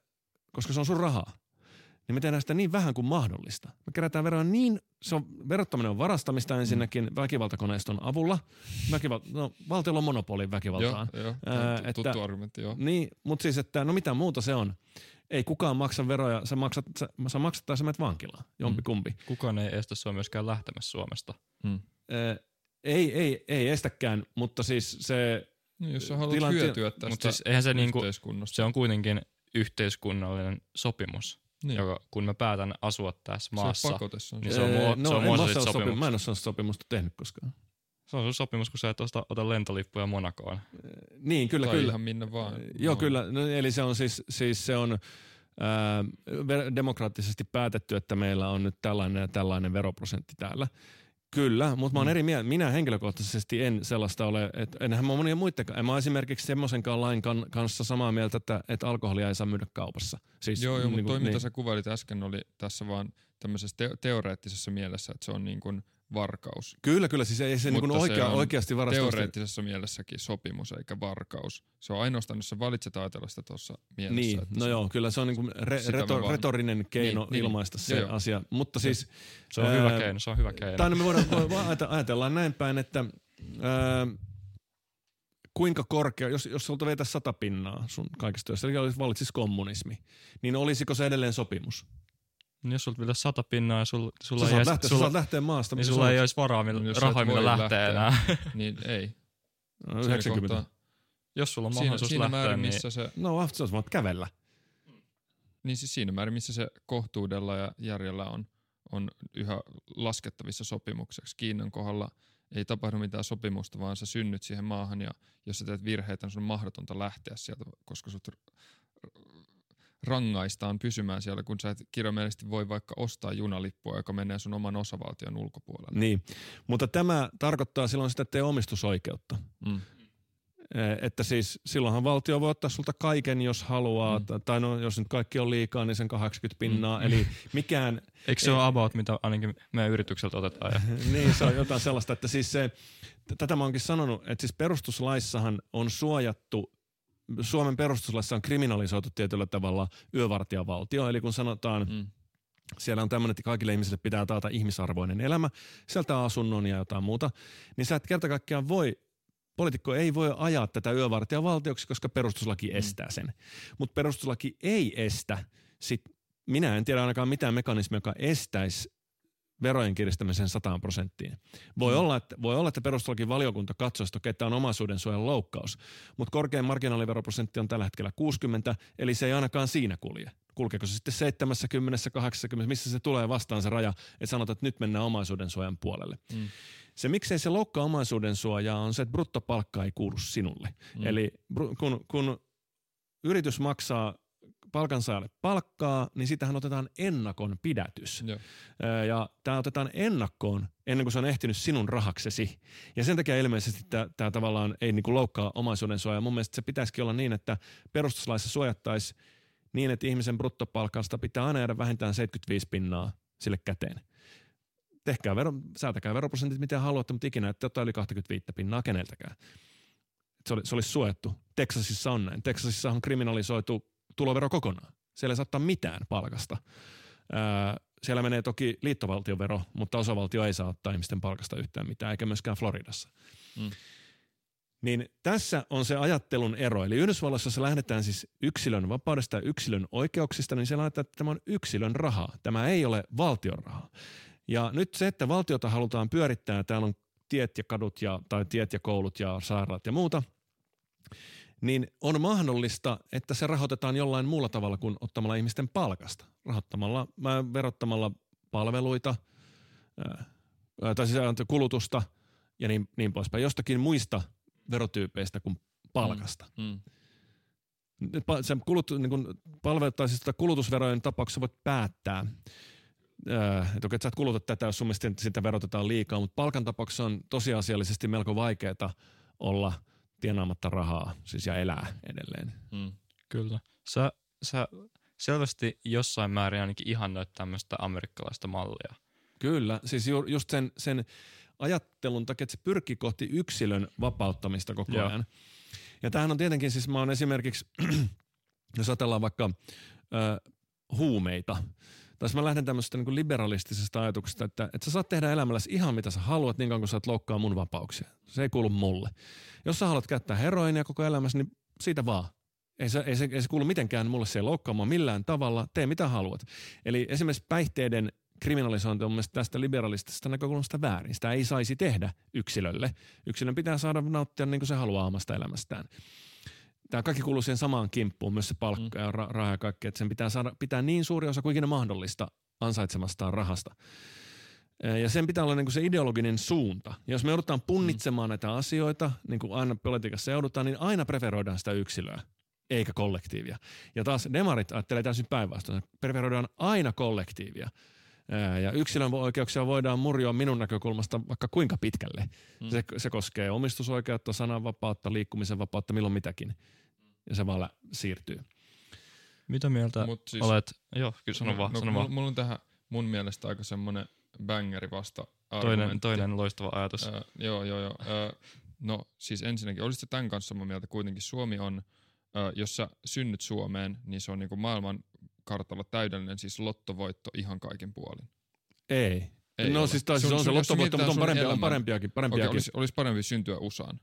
koska se on sun rahaa, niin me tehdään sitä niin vähän kuin mahdollista. Me kerätään veroa niin, se on, verottaminen on varastamista ensinnäkin mm. väkivaltakoneiston avulla. Väkival, no, valtiolla on monopoli väkivaltaan. Joo, joo. Ää, tuttu että, argumentti, joo. Niin, mutta siis, että no mitä muuta se on ei kukaan maksa veroja, sä maksat, sä, sä maksat tai sä menet vankilaan, jompikumpi. Mm. Kukaan ei estä sua myöskään lähtemässä Suomesta. Mm. Ee, ei, ei, ei estäkään, mutta siis se... No, jos sä haluat tilanti- hyötyä tästä mutta siis eihän se, niinku, se on kuitenkin yhteiskunnallinen sopimus. Niin. Joka, kun mä päätän asua tässä maassa, se on pakote, se on niin se on, mua, no, se on mua sopimus. sopimus. Mä en ole sellaista sopimusta tehnyt koskaan. Se on sun sopimus, kun sä et osta, ota lentolippuja Monakoon. Niin, kyllä, tai kyllä. ihan minne vaan. Joo, no. kyllä. No, eli se on siis, siis se on ää, demokraattisesti päätetty, että meillä on nyt tällainen ja tällainen veroprosentti täällä. Kyllä, mutta mä oon mm. eri mieltä. Minä henkilökohtaisesti en sellaista ole, että enhän mä monia muitakaan. En mä esimerkiksi semmoisenkaan lain kan, kanssa samaa mieltä, että, että alkoholia ei saa myydä kaupassa. Siis, joo, joo niin mutta toi niin. mitä sä kuvailit äsken oli tässä vaan tämmöisessä te- teoreettisessa mielessä, että se on niin kuin varkaus. Kyllä, kyllä. Siis ei se niin oikea, se oikeasti varastaa. Teoreettisessa mielessäkin sopimus eikä varkaus. Se on ainoastaan, jos sä valitset ajatella sitä tuossa mielessä. Niin, no se joo, kyllä se on niin kuin re, reto, vaan... retorinen keino niin, ilmaista niin, se joo. asia. Mutta siis... Se on ää, hyvä keino, se on hyvä keino. Tai me voidaan, voidaan ajatella näin päin, että... Ää, kuinka korkea, jos, jos sulta vetäisi sata pinnaa sun kaikista työssä, eli valitsisi kommunismi, niin olisiko se edelleen sopimus? Niin jos sulta pitäisi sata pinnaa ja sul, sulla ei lähteä, sulla, lähteä maasta. Niin sulla ei olisi varaa, millä, rahaa, millä lähtee enää. niin ei. No, 90. Kohta, jos sulla on mahdollisuus siinä, siinä lähteä, määrin, missä niin... Se, no, se olisi vaan kävellä. Niin siis siinä määrin, missä se kohtuudella ja järjellä on, on yhä laskettavissa sopimukseksi. Kiinan kohdalla ei tapahdu mitään sopimusta, vaan sä synnyt siihen maahan ja jos sä teet virheitä, niin sun on mahdotonta lähteä sieltä, koska sut rangaistaan pysymään siellä, kun sä et kirjaimellisesti voi vaikka ostaa junalippua, joka menee sun oman osavaltion ulkopuolelle. Niin, mutta tämä tarkoittaa silloin sitä, että ei omistusoikeutta. Mm. Että siis silloinhan valtio voi ottaa sulta kaiken, jos haluaa, mm. tai no jos nyt kaikki on liikaa, niin sen 80 pinnaa, mm. eli mikään... Eikö se ei, ole about, mitä ainakin meidän yritykseltä otetaan? Ja. niin, se on jotain sellaista, että siis se, tätä mä oonkin sanonut, että siis perustuslaissahan on suojattu Suomen perustuslaissa on kriminalisoitu tietyllä tavalla yövartijavaltio, eli kun sanotaan, mm. siellä on tämmöinen, että kaikille ihmisille pitää taata ihmisarvoinen elämä, sieltä asunnon ja jotain muuta, niin sä et kerta kaikkiaan voi Poliitikko ei voi ajaa tätä yövartijavaltioksi, koska perustuslaki mm. estää sen. Mutta perustuslaki ei estä, sit minä en tiedä ainakaan mitään mekanismia, joka estäisi verojen kiristämisen 100 prosenttiin. Voi, mm. olla, että, voi olla, että perustuslakivaliokunta katsoo, että tämä on omaisuuden suojan loukkaus, mutta korkein marginaaliveroprosentti on tällä hetkellä 60, eli se ei ainakaan siinä kulje. Kulkeeko se sitten 70, 80, missä se tulee vastaan se raja, että sanotaan, että nyt mennään omaisuuden suojan puolelle. Mm. Se, miksei se loukkaa omaisuuden suojaa, on se, että bruttopalkka ei kuulu sinulle. Mm. Eli kun, kun yritys maksaa palkansaajalle palkkaa, niin sitähän otetaan ennakon pidätys. Joo. Ja tämä otetaan ennakkoon ennen kuin se on ehtinyt sinun rahaksesi. Ja sen takia ilmeisesti tämä tavallaan ei niinku loukkaa omaisuuden suojaa. Mun mielestä se pitäisikin olla niin, että perustuslaissa suojattaisiin niin, että ihmisen bruttopalkasta pitää aina jäädä vähintään 75 pinnaa sille käteen. Tehkää vero, säätäkää veroprosentit mitä haluatte, mutta ikinä ette ottaa yli 25 pinnaa keneltäkään. Se, oli, se olisi suojattu. Teksasissa on näin. Teksasissa on kriminalisoitu tulovero kokonaan. Siellä ei saa mitään palkasta. siellä menee toki liittovaltiovero, mutta osavaltio ei saa ottaa ihmisten palkasta yhtään mitään, eikä myöskään Floridassa. Mm. Niin tässä on se ajattelun ero. Eli Yhdysvalloissa, jos lähdetään siis yksilön vapaudesta ja yksilön oikeuksista, niin se laittaa, että tämä on yksilön rahaa. Tämä ei ole valtion rahaa. Ja nyt se, että valtiota halutaan pyörittää, täällä on tiet ja kadut ja, tai tiet ja koulut ja sairaat ja muuta, niin on mahdollista, että se rahoitetaan jollain muulla tavalla kuin ottamalla ihmisten palkasta. Rahoittamalla, verottamalla palveluita, ää, tai siis kulutusta ja niin, niin poispäin. Jostakin muista verotyypeistä kuin palkasta. Mm. Mm. Sen kulut, niin kun palvelu, tai siis kulutusverojen tapauksessa voit päättää, että okei, sä et kuluta tätä, jos sun mielestä sitä verotetaan liikaa, mutta palkan tapauksessa on tosiasiallisesti melko vaikeaa olla tienaamatta rahaa siis ja elää edelleen. Mm, kyllä. Sä, sä selvästi jossain määrin ainakin ihannoit tämmöistä amerikkalaista mallia. Kyllä, siis ju, just sen, sen ajattelun takia, että se pyrkii kohti yksilön vapauttamista koko Joo. ajan. Ja tämähän on tietenkin, siis mä oon esimerkiksi, jos ajatellaan vaikka ö, huumeita, tai mä lähden tämmöisestä niin liberalistisesta ajatuksesta, että, että sä saat tehdä elämälläsi ihan mitä sä haluat niin kauan kun sä et loukkaa mun vapauksia. Se ei kuulu mulle. Jos sä haluat käyttää heroinia koko elämässä, niin siitä vaan. Ei se, ei, se, ei se kuulu mitenkään mulle se loukkaamaan millään tavalla. Tee mitä haluat. Eli esimerkiksi päihteiden kriminalisointi on mielestäni tästä liberalistisesta näkökulmasta väärin. Sitä ei saisi tehdä yksilölle. Yksilön pitää saada nauttia niin kuin se haluaa omasta elämästään. Tämä kaikki kuuluu siihen samaan kimppuun, myös se palkka mm. ja raha ja kaikki, että sen pitää saada, pitää niin suuri osa kuin ikinä mahdollista ansaitsemastaan rahasta. Ja sen pitää olla niin kuin se ideologinen suunta. Ja jos me joudutaan punnitsemaan mm. näitä asioita, niin kuin aina politiikassa joudutaan, niin aina preferoidaan sitä yksilöä eikä kollektiivia. Ja taas demarit ajattelee täysin päinvastoin. Preferoidaan aina kollektiivia. Ja yksilön oikeuksia voidaan murjoa minun näkökulmasta vaikka kuinka pitkälle. Mm. Se, se koskee omistusoikeutta, sananvapautta, liikkumisen vapautta, milloin mitäkin. Ja se vaan siirtyy. Mitä mieltä Mut siis, olet? Joo, kyllä sano no, vaan. No, sano mulla, mulla on tähän mun mielestä aika semmoinen bangeri vasta toinen, toinen loistava ajatus. Äh, joo, joo, joo. Äh, no siis ensinnäkin, olisitte tämän kanssa samaa mieltä kuitenkin Suomi on, äh, jos sä synnyt Suomeen, niin se on niinku maailman kartalla täydellinen siis lottovoitto ihan kaikin puolin? Ei. Ei no ole. siis, tai, siis on se lottovoitto, mutta on, parempia, on parempiakin. parempiakin. Okay, olisi, olisi parempi syntyä USAan.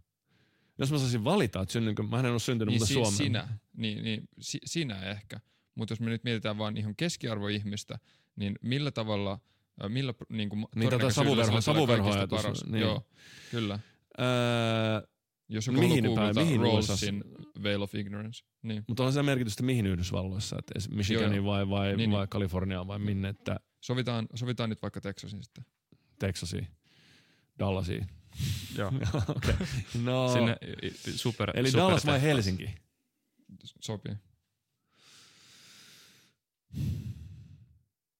Jos mä saisin valita, että synnynkö, mä en ole syntynyt, niin, mutta si- Suomeen. Sinä, niin, niin si- sinä ehkä. Mutta jos me nyt mietitään vaan ihan keskiarvoihmistä, niin millä tavalla, millä niin kuin niin tätä savuverho, savuverhoajatus. Niin. Joo, kyllä. Öö, jos joku mihin päin, mihin Rawlsin Veil of Ignorance. Niin. Mutta on se merkitystä mihin Yhdysvalloissa, että Michiganiin vai, vai, niin, niin, vai Kaliforniaan vai minne. Että sovitaan, sovitaan nyt vaikka Texasiin sitten. Texasiin, Dallasiin. Joo. okay. no. Sinne super, Eli super Dallas vai Helsinki? Sopii.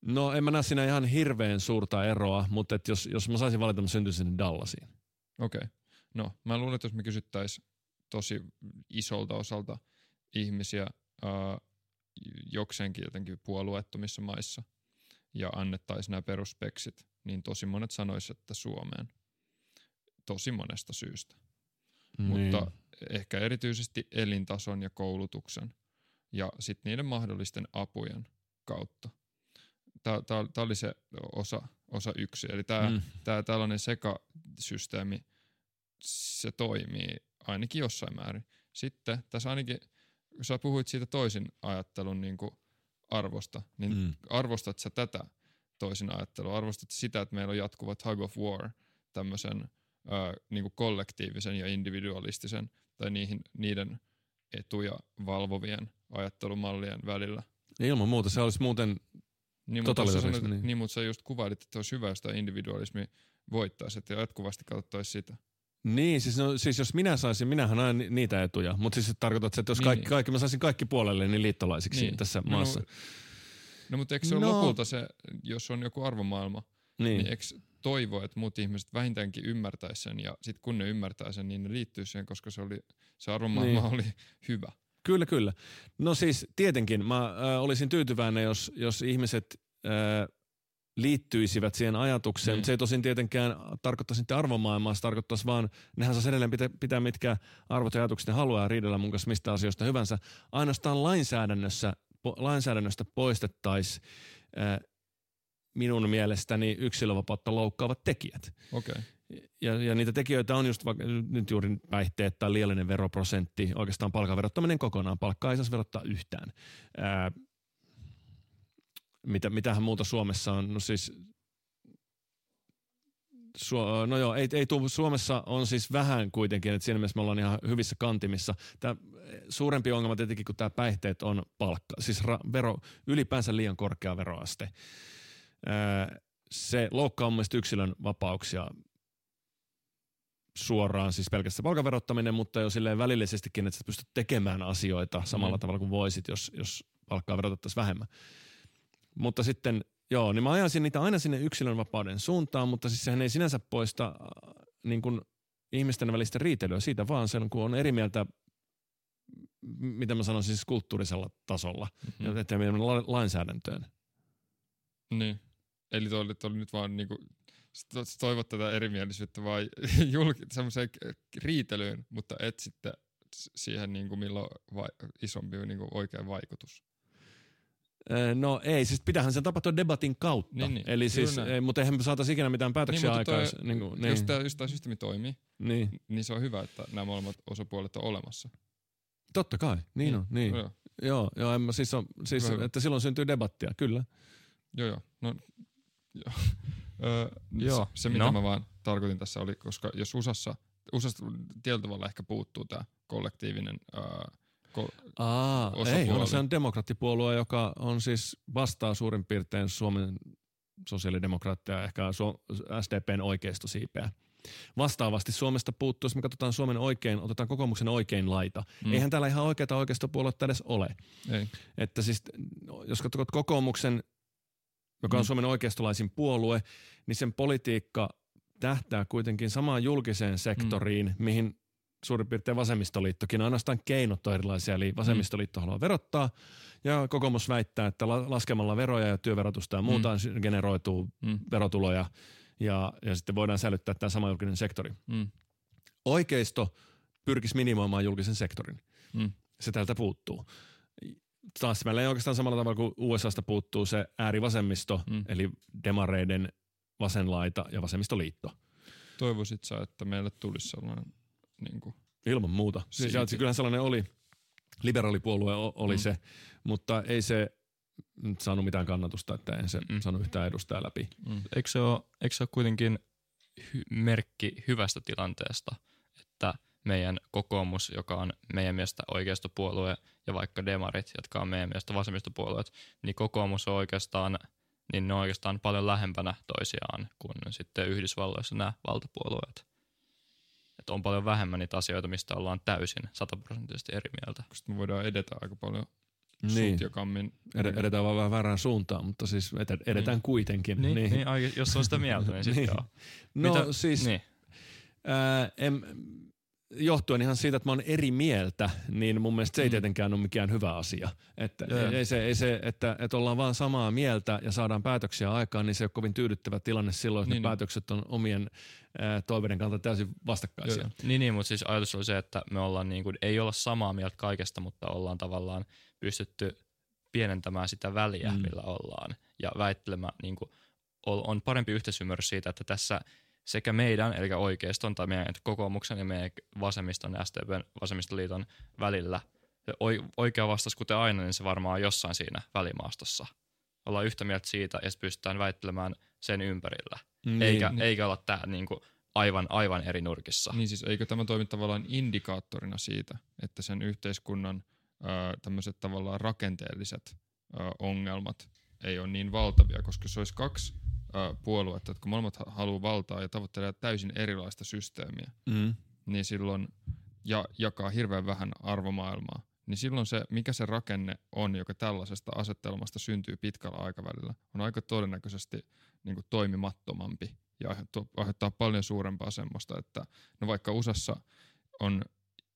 No en mä näe siinä ihan hirveän suurta eroa, mutta et jos, jos mä saisin valita, mä syntyisin Dallasiin. Okei. Okay. No, mä luulen, että jos me kysyttäisiin tosi isolta osalta ihmisiä ää, jokseenkin jotenkin puolueettomissa maissa ja annettaisiin nämä perusspeksit, niin tosi monet sanoisivat, että Suomeen. Tosi monesta syystä. Niin. Mutta ehkä erityisesti elintason ja koulutuksen ja sitten niiden mahdollisten apujen kautta. Tämä oli se osa, osa yksi. Eli tämä mm. tällainen sekasysteemi – se toimii ainakin jossain määrin. Sitten tässä ainakin, kun sä puhuit siitä toisin ajattelun niin kuin arvosta, niin mm. arvostat sä tätä toisin ajattelua? Arvostat sitä, että meillä on jatkuva tug of war tämmöisen ää, niin kuin kollektiivisen ja individualistisen tai niihin, niiden etuja valvovien ajattelumallien välillä? Ilman muuta, se olisi muuten niin. Mutta niin. niin, mutta sä just kuvailit, että olisi hyvä, jos tämä individualismi voittaisi, että jatkuvasti katsottaisiin sitä. Niin, siis, no, siis jos minä saisin, minähän ajan niitä etuja, mutta siis tarkoitat että jos niin, kaikki, kaikki, mä saisin kaikki puolelle niin liittolaisiksi niin. tässä no, maassa. No mutta eikö se no. ole lopulta se, jos on joku arvomaailma, niin, niin eikö toivo, että muut ihmiset vähintäänkin ymmärtäisi sen ja sitten kun ne ymmärtää sen, niin ne liittyy siihen, koska se, oli, se arvomaailma niin. oli hyvä. Kyllä, kyllä. No siis tietenkin mä äh, olisin tyytyväinen, jos, jos ihmiset äh, liittyisivät siihen ajatukseen. Mm. Se ei tosin tietenkään tarkoittaisi sitten arvomaailmaa, se tarkoittaisi vaan, nehän saa edelleen pitää, pitää mitkä arvot ja ajatukset ne haluaa riidellä mun kanssa mistä asioista hyvänsä. Ainoastaan lainsäädännössä, po, lainsäädännöstä poistettaisiin äh, minun mielestäni yksilövapautta loukkaavat tekijät. Okay. ja, ja niitä tekijöitä on just vaikka nyt juuri päihteet tai liiallinen veroprosentti, oikeastaan palkan verottaminen kokonaan. Palkkaa ei saisi verottaa yhtään. Ää, mitä, mitähän muuta Suomessa on? No siis Su- no joo, ei, ei tuu, Suomessa on siis vähän kuitenkin, että siinä mielessä me ollaan ihan hyvissä kantimissa. Tämä suurempi ongelma tietenkin, kun tämä päihteet on palkka, siis ra- vero, ylipäänsä liian korkea veroaste. Ää, se loukkaa mun yksilön vapauksia suoraan, siis pelkästään palkaverottaminen, mutta jo silleen välillisestikin, että sä pystyt tekemään asioita samalla mm. tavalla kuin voisit, jos, jos palkkaa verotettaisiin vähemmän. Mutta sitten, joo, niin mä ajasin niitä aina sinne yksilön vapauden suuntaan, mutta siis sehän ei sinänsä poista äh, niin kuin ihmisten välistä riitelyä siitä vaan sen, kun on eri mieltä mitä mä sanon siis kulttuurisella tasolla, mm-hmm. että la- lainsäädäntöön. Niin. Eli toi oli, toi oli nyt vaan niinku, toivot tätä erimielisyyttä vai julki, semmoiseen riitelyyn, mutta et sitten siihen, niinku, milloin vai, isompi niinku, oikea vaikutus. No ei, siis pitähän sen tapahtua debatin kautta. Niin, niin. Eli siis, ei, mutta eihän me saataisi ikinä mitään päätöksiä niin, aikaa. Niin kuin, niin. Jos tämä just systeemi toimii, niin. niin se on hyvä, että nämä molemmat osapuolet on olemassa. Totta kai, niin, niin. on. Niin. Joo, joo, joo en mä, siis, on, siis että silloin syntyy debattia, kyllä. Joo, joo. No, joo. Öö, joo. Se, se, mitä no. mä vaan tarkoitin tässä oli, koska jos USAssa, USAssa tietyllä tavalla ehkä puuttuu tämä kollektiivinen öö, ko- Aa, ei, on, se on demokraattipuolue, joka on siis vastaa suurin piirtein Suomen sosiaalidemokraattia, ehkä SDPn oikeistosiipeä. Vastaavasti Suomesta puuttuu, jos me katsotaan Suomen oikein, otetaan kokoomuksen oikein laita. Mm. Eihän täällä ihan oikeita oikeistopuoluetta edes ole. Ei. Että siis, jos katsot kokoomuksen, joka on mm. Suomen oikeistolaisin puolue, niin sen politiikka tähtää kuitenkin samaan julkiseen sektoriin, mm. mihin suurin piirtein vasemmistoliittokin. Ainoastaan keinot on erilaisia, eli vasemmistoliitto mm. haluaa verottaa ja kokoomus väittää, että laskemalla veroja ja työverotusta ja muuta mm. generoituu mm. verotuloja ja, ja sitten voidaan säilyttää tämä sama julkinen sektori. Mm. Oikeisto pyrkisi minimoimaan julkisen sektorin. Mm. Se täältä puuttuu. Taas meillä ei oikeastaan samalla tavalla kuin USAsta puuttuu se äärivasemmisto, mm. eli demareiden vasenlaita ja vasemmistoliitto. Toivoisit sä, että meille tulisi sellainen niin kuin, Ilman muuta. Siis, kyllähän sellainen oli. Liberaalipuolue oli mm. se, mutta ei se saanut mitään kannatusta, että en se mm. saanut yhtään edustajaa läpi. Mm. Eikö, se ole, eikö se ole kuitenkin hy- merkki hyvästä tilanteesta, että meidän kokoomus, joka on meidän mielestä oikeistopuolue, ja vaikka demarit, jotka on meidän mielestä vasemmistopuolueet, niin kokoomus on oikeastaan, niin ne on oikeastaan paljon lähempänä toisiaan kuin sitten Yhdysvalloissa nämä valtapuolueet. Että on paljon vähemmän niitä asioita, mistä ollaan täysin sataprosenttisesti eri mieltä. Koska me voidaan edetä aika paljon niin. sutjakammin. Ed- edetään vaan vähän väärään suuntaan, mutta siis edetään niin. kuitenkin. Niin, niin. niin jos on sitä mieltä, niin sitten niin. No Mitä? siis, niin. ää, en, johtuen ihan siitä, että mä oon eri mieltä, niin mun mielestä se ei mm. tietenkään ole mikään hyvä asia. Että ei, se, ei se, että, että ollaan vaan samaa mieltä ja saadaan päätöksiä aikaan, niin se ei ole kovin tyydyttävä tilanne silloin, että niin, ne niin. päätökset on omien ää, toiveiden kannalta täysin vastakkaisia. Joo. Niin, niin, mutta siis ajatus oli se, että me ollaan niin kuin, ei olla samaa mieltä kaikesta, mutta ollaan tavallaan pystytty pienentämään sitä väliä, mm. millä ollaan ja väittelemään niin kuin, on parempi yhteisymmärrys siitä, että tässä – sekä meidän, eli oikeiston tai meidän kokoomuksen ja meidän vasemmiston ja STPn vasemmistoliiton välillä. Oikea vastaus, kuten aina, niin se varmaan on jossain siinä välimaastossa. Ollaan yhtä mieltä siitä ja sitten pystytään väittelemään sen ympärillä. Niin, eikä, niin. eikä olla tää niin kuin aivan, aivan eri nurkissa. Niin siis eikö tämä toimi tavallaan indikaattorina siitä, että sen yhteiskunnan tämmöiset tavallaan rakenteelliset ö, ongelmat ei ole niin valtavia, koska se olisi kaksi puoluetta, että kun molemmat haluaa valtaa ja tavoittelee täysin erilaista systeemiä, mm. niin silloin, ja jakaa hirveän vähän arvomaailmaa, niin silloin se, mikä se rakenne on, joka tällaisesta asettelmasta syntyy pitkällä aikavälillä, on aika todennäköisesti niin kuin toimimattomampi ja aiheuttaa paljon suurempaa semmoista, että no vaikka USAssa on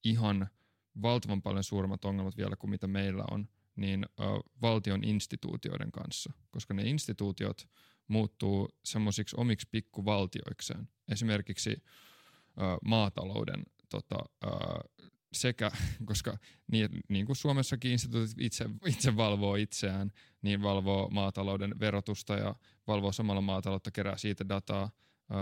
ihan valtavan paljon suuremmat ongelmat vielä kuin mitä meillä on, niin ö, valtion instituutioiden kanssa, koska ne instituutiot muuttuu semmoisiksi omiksi pikkuvaltioikseen. Esimerkiksi ö, maatalouden tota, ö, sekä, koska niin, niin kuin Suomessakin instituutit itse, itse valvoo itseään, niin valvoo maatalouden verotusta ja valvoo samalla maataloutta, kerää siitä dataa, ö,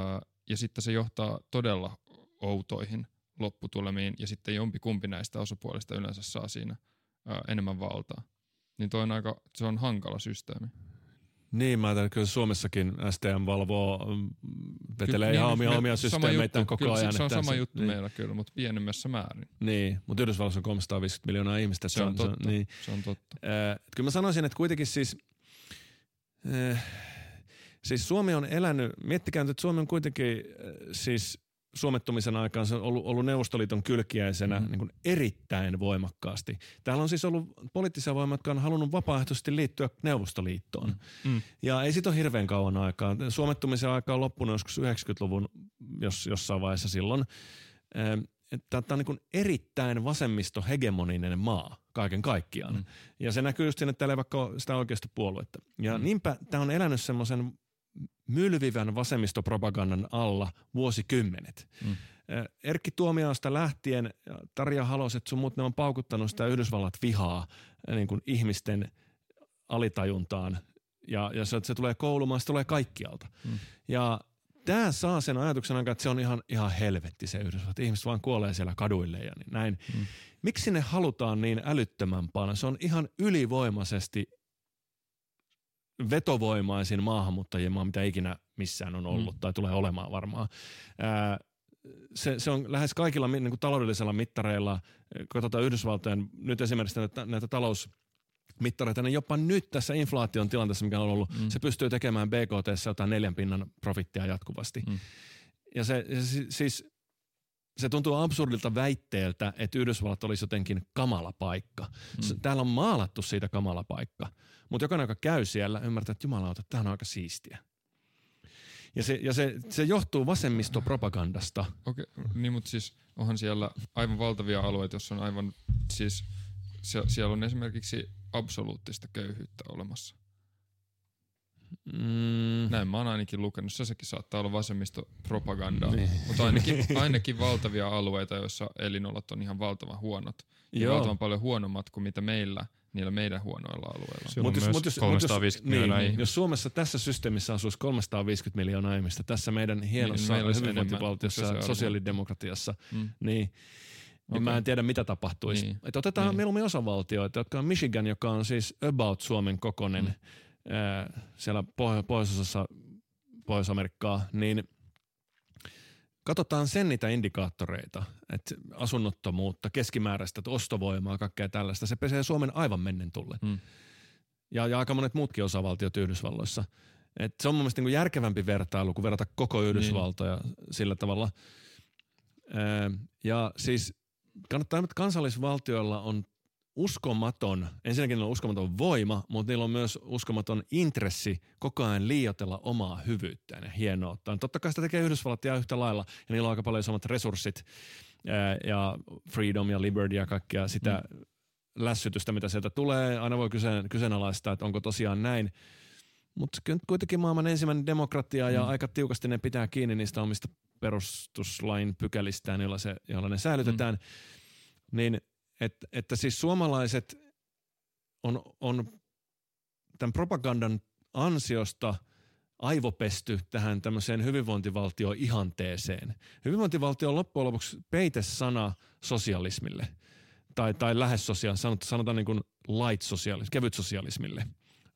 ja sitten se johtaa todella outoihin lopputulemiin ja sitten jompi kumpi näistä osapuolista yleensä saa siinä ää, enemmän valtaa. Niin toi on aika, se on hankala systeemi. Niin, mä ajattelen, että kyllä Suomessakin STM valvoo, mm, vetelee Kyllä, ihan niin, omia, me- omia systeemeitä koko kyllä, ajan. Se on sama juttu niin, meillä kyllä, mutta pienemmässä määrin. Niin, mutta Yhdysvalloissa on 350 miljoonaa ihmistä. että Se on totta. niin. Se on totta. Äh, kyllä mä sanoisin, että kuitenkin siis, äh, siis Suomi on elänyt, miettikää nyt, että Suomi on kuitenkin äh, siis suomettumisen aikaan se on ollut, ollut Neuvostoliiton kylkiäisenä mm-hmm. niin kuin erittäin voimakkaasti. Täällä on siis ollut poliittisia voimia, jotka on halunnut vapaaehtoisesti liittyä Neuvostoliittoon. Mm. Mm. Ja ei siitä ole hirveän kauan aikaa. Suomettumisen aika on loppunut joskus 90-luvun jos, jossain vaiheessa silloin. Että tämä on niin erittäin vasemmistohegemoninen maa kaiken kaikkiaan. Mm. Ja se näkyy just siinä, että täällä ei vaikka sitä oikeasta puoluetta. Ja mm. niinpä tämä on elänyt semmoisen mylvivän vasemmistopropagandan alla vuosikymmenet. Mm. Erkki Tuomioista lähtien, ja Tarja Haloset, sun muut, ne on paukuttanut sitä Yhdysvallat vihaa niin kuin ihmisten alitajuntaan. Ja, ja se, se tulee koulumaan, se tulee kaikkialta. Mm. Ja tämä saa sen ajatuksen aikaan, että se on ihan, ihan helvetti se Yhdysvallat. Ihmiset vaan kuolee siellä kaduille ja niin näin. Mm. Miksi ne halutaan niin älyttömän paljon? Se on ihan ylivoimaisesti vetovoimaisin maahanmuuttajien maa, mitä ikinä missään on ollut mm. tai tulee olemaan varmaan. Ää, se, se on lähes kaikilla niin kuin taloudellisilla mittareilla, katsotaan Yhdysvaltojen nyt esimerkiksi näitä, näitä talous mittareita, niin jopa nyt tässä inflaation tilanteessa, mikä on ollut, mm. se pystyy tekemään BKT jotain neljän pinnan profittia jatkuvasti. Mm. Ja se, se siis se tuntuu absurdilta väitteeltä, että Yhdysvallat olisi jotenkin kamala paikka. Mm. Täällä on maalattu siitä kamala paikka, mutta jokainen, joka käy siellä, ymmärtää, että jumalauta, tämä on aika siistiä. Ja se, ja se, se johtuu vasemmistopropagandasta. Okei, niin mutta siis onhan siellä aivan valtavia alueita, jossa on aivan, siis se, siellä on esimerkiksi absoluuttista köyhyyttä olemassa. Mm. Näin mä oon ainakin lukenut. Se sekin saattaa olla vasemmistopropagandaa, niin. mutta ainakin, ainakin valtavia alueita, joissa elinolot on ihan valtavan huonot. Ja Joo. valtavan paljon huonommat kuin mitä meillä, niillä meidän huonoilla alueilla. Siellä on myös 350 miljoonaa niin, ihmistä. Jos Suomessa tässä systeemissä asuisi 350 miljoonaa ihmistä, tässä meidän hienossa Niin, olisi hyvinvointivaltiossa, enemmän, mutta se on- sosiaalidemokratiassa, Mm. niin, niin Okei. mä en tiedä mitä tapahtuisi. Niin. Niin. Et otetaan Niin. niin. mieluummin osavaltioita, jotka on Michigan, joka on siis about Suomen kokonen mm. Siellä poh- pohjoisosassa Pohjois-Amerikkaa, niin katsotaan sen niitä indikaattoreita, että asunnottomuutta, keskimääräistä ostovoimaa, kaikkea tällaista. Se pesee Suomen aivan mennen tullen. Mm. Ja, ja aika monet muutkin osavaltiot Yhdysvalloissa. Et se on mun mielestä niin kuin järkevämpi vertailu, kuin verrata koko Yhdysvaltoja niin. sillä tavalla. Ja siis kannattaa, että kansallisvaltioilla on uskomaton, ensinnäkin niillä on uskomaton voima, mutta niillä on myös uskomaton intressi koko ajan liioitella omaa hyvyyttään ja hienouttaan. Totta kai sitä tekee Yhdysvallat ja yhtä lailla, ja niillä on aika paljon isommat resurssit ja freedom ja liberty ja kaikkea sitä mm. lässytystä, mitä sieltä tulee. Aina voi kyseen, kyseenalaistaa, että onko tosiaan näin. Mutta kuitenkin maailman ensimmäinen demokratia ja Mm. aika tiukasti ne pitää kiinni niistä omista perustuslain pykälistään, joilla, se, joilla ne säilytetään. Mm. Niin, että, että siis suomalaiset on, on tämän propagandan ansiosta aivopesty tähän tämmöiseen hyvinvointivaltio-ihanteeseen. Hyvinvointivaltio on loppujen lopuksi peitesana sosialismille tai, tai lähes sosiaalismille, sanotaan niin kuin light sosialismille, kevyt sosialismille,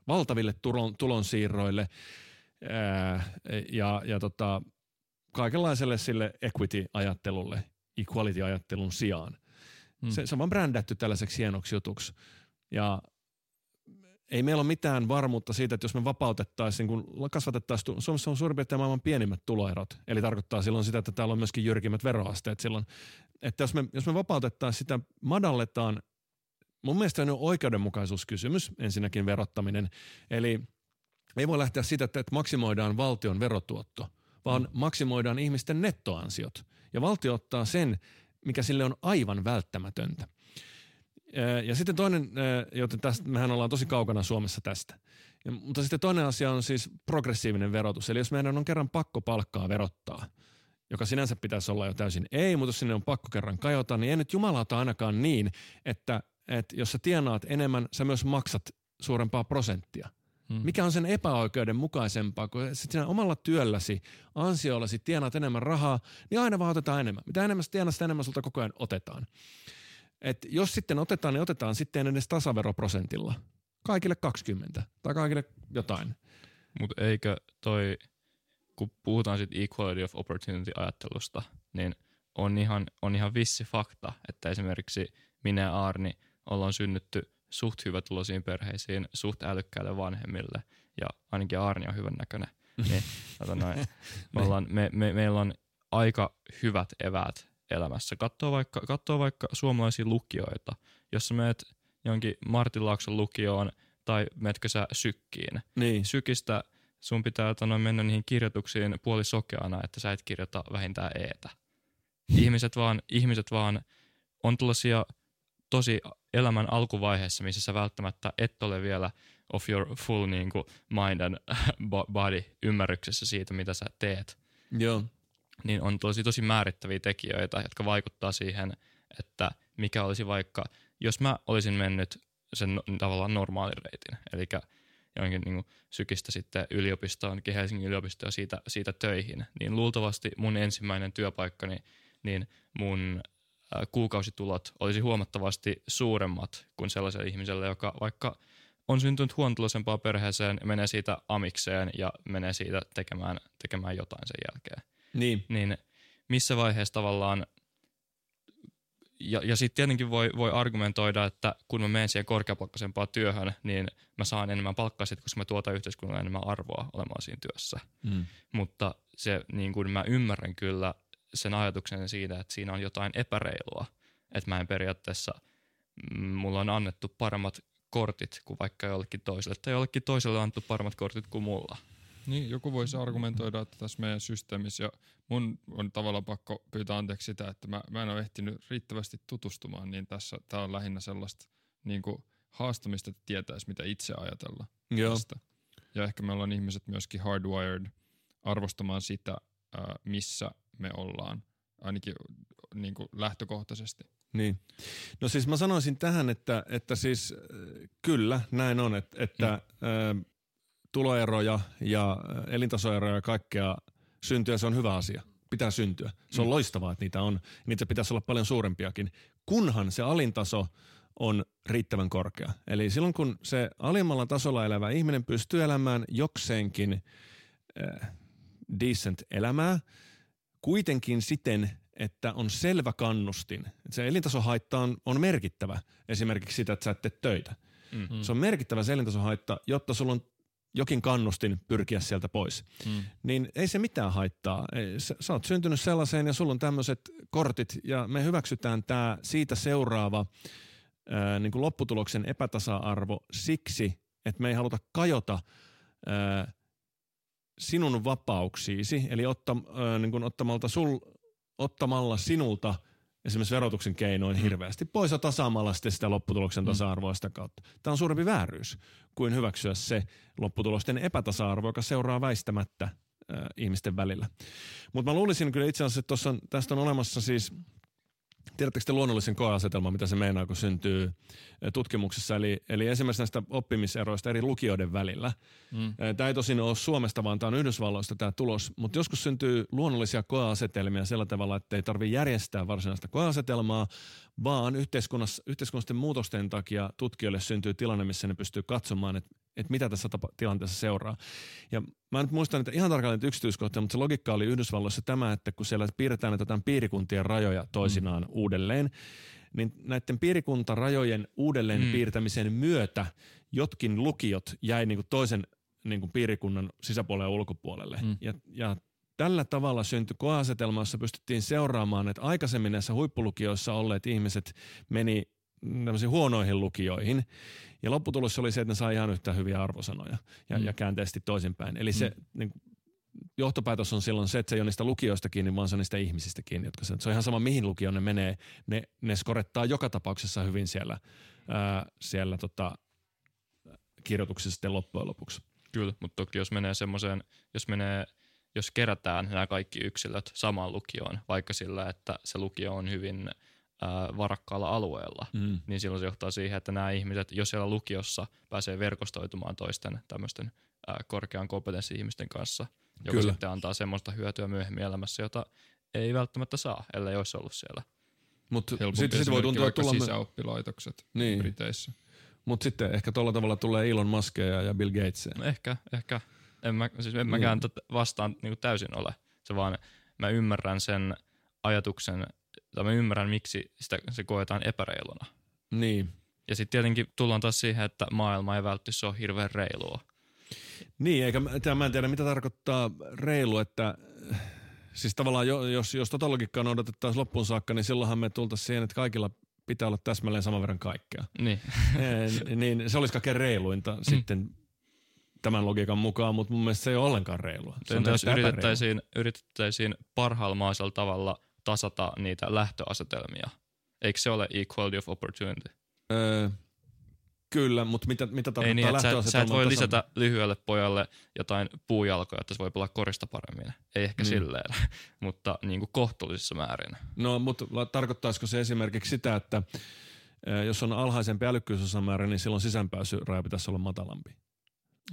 valtaville tulon, tulonsiirroille ää, ja, ja tota, kaikenlaiselle sille equity-ajattelulle, equality-ajattelun sijaan. Mm. Se, se on vaan brändätty tällaiseksi hienoksi jutuksi. Ja ei meillä ole mitään varmuutta siitä, että jos me vapautettaisiin, kun kasvatettaisiin, Suomessa on suurin piirtein maailman pienimmät tuloerot, eli tarkoittaa silloin sitä, että täällä on myöskin jyrkimmät veroasteet silloin, että jos me, jos me vapautettaisiin sitä, madalletaan, mun mielestä on oikeudenmukaisuuskysymys, ensinnäkin verottaminen, eli ei voi lähteä siitä, että, että maksimoidaan valtion verotuotto, vaan mm. maksimoidaan ihmisten nettoansiot, ja valtio ottaa sen, mikä sille on aivan välttämätöntä. Ja sitten toinen, joten tästä, mehän ollaan tosi kaukana Suomessa tästä. Ja, mutta sitten toinen asia on siis progressiivinen verotus. Eli jos meidän on kerran pakko palkkaa verottaa, joka sinänsä pitäisi olla jo täysin ei, mutta jos sinne on pakko kerran kajota, niin ei nyt jumalauta ainakaan niin, että, että jos sä tienaat enemmän, sä myös maksat suurempaa prosenttia. Hmm. Mikä on sen epäoikeudenmukaisempaa, kun sit sinä omalla työlläsi, ansiollasi tienaat enemmän rahaa, niin aina vaan otetaan enemmän. Mitä enemmän tienaa, sitä enemmän sulta koko ajan otetaan. Et jos sitten otetaan, niin otetaan sitten edes tasaveroprosentilla. Kaikille 20 tai kaikille jotain. Mutta eikö toi, kun puhutaan sitten equality of opportunity ajattelusta, niin on ihan, on ihan vissi fakta, että esimerkiksi minä ja Arni ollaan synnytty suht hyvätuloisiin perheisiin, suht älykkäille vanhemmille ja ainakin Arni on hyvän näköinen. Niin, noin, me ollaan, me, me, meillä on aika hyvät eväät elämässä. Katsoo vaikka, katsoo vaikka suomalaisia lukioita, jos sä meet jonkin Martin Laakson lukioon tai meetkö sä sykkiin. Niin. Sykistä sun pitää tano, mennä niihin kirjoituksiin puolisokeana, että sä et kirjoita vähintään eetä. Ihmiset vaan, ihmiset vaan on tällaisia tosi elämän alkuvaiheessa, missä sä välttämättä et ole vielä of your full niin kuin, mind and body ymmärryksessä siitä, mitä sä teet. Joo. Niin on tosi, tosi määrittäviä tekijöitä, jotka vaikuttaa siihen, että mikä olisi vaikka, jos mä olisin mennyt sen no, tavallaan normaalin reitin, eli johonkin niin kuin sykistä sitten yliopistoon, Helsingin yliopistoon siitä, siitä töihin, niin luultavasti mun ensimmäinen työpaikkani, niin mun kuukausitulot olisi huomattavasti suuremmat kuin sellaiselle ihmiselle, joka vaikka on syntynyt huonotuloisempaan perheeseen, menee siitä amikseen ja menee siitä tekemään, tekemään jotain sen jälkeen. Niin. Niin missä vaiheessa tavallaan, ja, ja sitten tietenkin voi, voi argumentoida, että kun mä menen siihen korkeapalkkaisempaan työhön, niin mä saan enemmän palkkaa sitten, koska mä tuotan yhteiskunnalle enemmän arvoa olemaan siinä työssä. Mm. Mutta se, niin kuin mä ymmärrän kyllä sen ajatuksen siitä, että siinä on jotain epäreilua. Että mä en periaatteessa, mm, mulla on annettu paremmat kortit kuin vaikka jollekin toiselle, tai jollekin toiselle on annettu paremmat kortit kuin mulla. Niin, joku voisi argumentoida, että tässä meidän systeemissä, ja mun on tavallaan pakko pyytää anteeksi sitä, että mä, mä en ole ehtinyt riittävästi tutustumaan, niin tässä tämä on lähinnä sellaista niin kuin haastamista, että tietäisi, mitä itse ajatella Joo. tästä. Ja ehkä me ollaan ihmiset myöskin hardwired arvostamaan sitä, missä me ollaan, ainakin niin kuin lähtökohtaisesti. Niin. No siis mä sanoisin tähän, että, että siis kyllä näin on, että, että mm. tuloeroja ja elintasoeroja ja kaikkea syntyä, se on hyvä asia. Pitää syntyä. Se on mm. loistavaa, että niitä on. Niitä pitäisi olla paljon suurempiakin, kunhan se alintaso on riittävän korkea. Eli silloin kun se alimmalla tasolla elävä ihminen pystyy elämään jokseenkin äh, decent elämää, kuitenkin siten, että on selvä kannustin. Se elintasohaitta on, on merkittävä esimerkiksi sitä, että sä et tee töitä. Mm-hmm. Se on merkittävä se elintasohaitta, jotta sulla on jokin kannustin pyrkiä sieltä pois. Mm. Niin ei se mitään haittaa. Sä, sä oot syntynyt sellaiseen ja sulla on tämmöiset kortit ja me hyväksytään tämä siitä seuraava ää, niin kuin lopputuloksen epätasa-arvo siksi, että me ei haluta kajota ää, sinun vapauksiisi, eli otta, äh, niin kuin ottamalta sul, ottamalla sinulta esimerkiksi verotuksen keinoin mm. hirveästi pois ja tasaamalla sitten sitä lopputuloksen mm. tasa-arvoa sitä kautta. Tämä on suurempi vääryys kuin hyväksyä se lopputulosten epätasa-arvo, joka seuraa väistämättä äh, ihmisten välillä. Mutta mä luulisin kyllä itse asiassa, että tossa, tästä on olemassa siis – Tiedättekö te luonnollisen koeasetelman, mitä se meinaa, kun syntyy tutkimuksessa? Eli, eli esimerkiksi näistä oppimiseroista eri lukioiden välillä. Mm. Eh, tämä ei tosin ole Suomesta, vaan tämä on Yhdysvalloista tämä tulos. Mutta joskus syntyy luonnollisia koeasetelmia sillä tavalla, että ei tarvitse järjestää varsinaista koeasetelmaa, vaan yhteiskunnassa, yhteiskunnallisten muutosten takia tutkijoille syntyy tilanne, missä ne pystyy katsomaan, että, että mitä tässä tapa, tilanteessa seuraa. Ja mä nyt muistan että ihan tarkalleen yksityiskohtia, mutta se logiikka oli Yhdysvalloissa tämä, että kun siellä piirretään näitä piirikuntien rajoja toisinaan mm. uudelleen, niin näiden piirikuntarajojen uudelleen mm. piirtämisen myötä jotkin lukiot jäi niin kuin toisen niin kuin piirikunnan sisäpuolelle ja ulkopuolelle. Mm. Ja, ja tällä tavalla syntyi koeasetelma, jossa pystyttiin seuraamaan, että aikaisemmin näissä huippulukioissa olleet ihmiset meni tämmöisiin huonoihin lukioihin. Ja lopputulos oli se, että ne sai ihan yhtä hyviä arvosanoja ja, mm. ja käänteisesti toisinpäin. Eli mm. se niin, johtopäätös on silloin se, että se ei ole niistä lukijoista kiinni, vaan se on niistä ihmisistä kiinni. Jotka se, se on ihan sama, mihin lukioon ne menee. Ne, ne skorettaa joka tapauksessa hyvin siellä, ää, siellä tota, kirjoituksessa sitten loppujen lopuksi. Kyllä, mutta toki jos menee semmoiseen, jos menee – jos kerätään nämä kaikki yksilöt samaan lukioon, vaikka sillä, että se lukio on hyvin ää, varakkaalla alueella, Mm. niin silloin se johtaa siihen, että nämä ihmiset, jos siellä lukiossa pääsee verkostoitumaan toisten tämmöisten korkean kompetenssi-ihmisten kanssa, joka Kyllä. sitten antaa semmoista hyötyä myöhemmin elämässä, jota ei välttämättä saa, ellei olisi ollut siellä. Mutta sitten sit voi tuntua, tulla, sisäoppilaitokset Niin. Briteissä. mut sitten ehkä tuolla tavalla tulee Elon Muskia ja Bill Gatesia. Ehkä, ehkä. En, mä, siis en Niin. mäkään tätä vastaan niin täysin ole. Se vaan, mä ymmärrän sen ajatuksen, tai mä ymmärrän, miksi sitä, se koetaan epäreiluna. Niin. Ja sitten tietenkin tullaan taas siihen, että maailma ei välttämättä ole hirveän reilua. Niin, eikä mä- tää mä en tiedä, mitä tarkoittaa reilu, että siis tavallaan jo, jos, jos tota logiikkaa noudatettaisiin loppuun saakka, niin silloinhan me tultaisiin siihen, että kaikilla pitää olla täsmälleen saman verran kaikkea. Niin, Eh, niin se olisi kaikkein reiluinta sitten tämän logiikan mukaan, mutta mun mielestä se ei ole ollenkaan reilua. Se on jos yritettäisiin, yritettäisiin parhaalla mahdollisella tavalla tasata niitä lähtöasetelmia. Eikö se ole equality of opportunity? Öö, kyllä, mutta mitä, mitä tarkoittaa Ei niin, että sä, sä et voi tasan- lisätä lyhyelle pojalle jotain puujalkoja, että se voi pelaa korista paremmin. Ei ehkä niin. silleen, mutta niin kuin kohtuullisissa määrin. No, mutta tarkoittaisiko se esimerkiksi sitä, että ö, jos on alhaisempi älykkyysosamäärä, niin silloin sisäänpääsyraja pitäisi olla matalampi?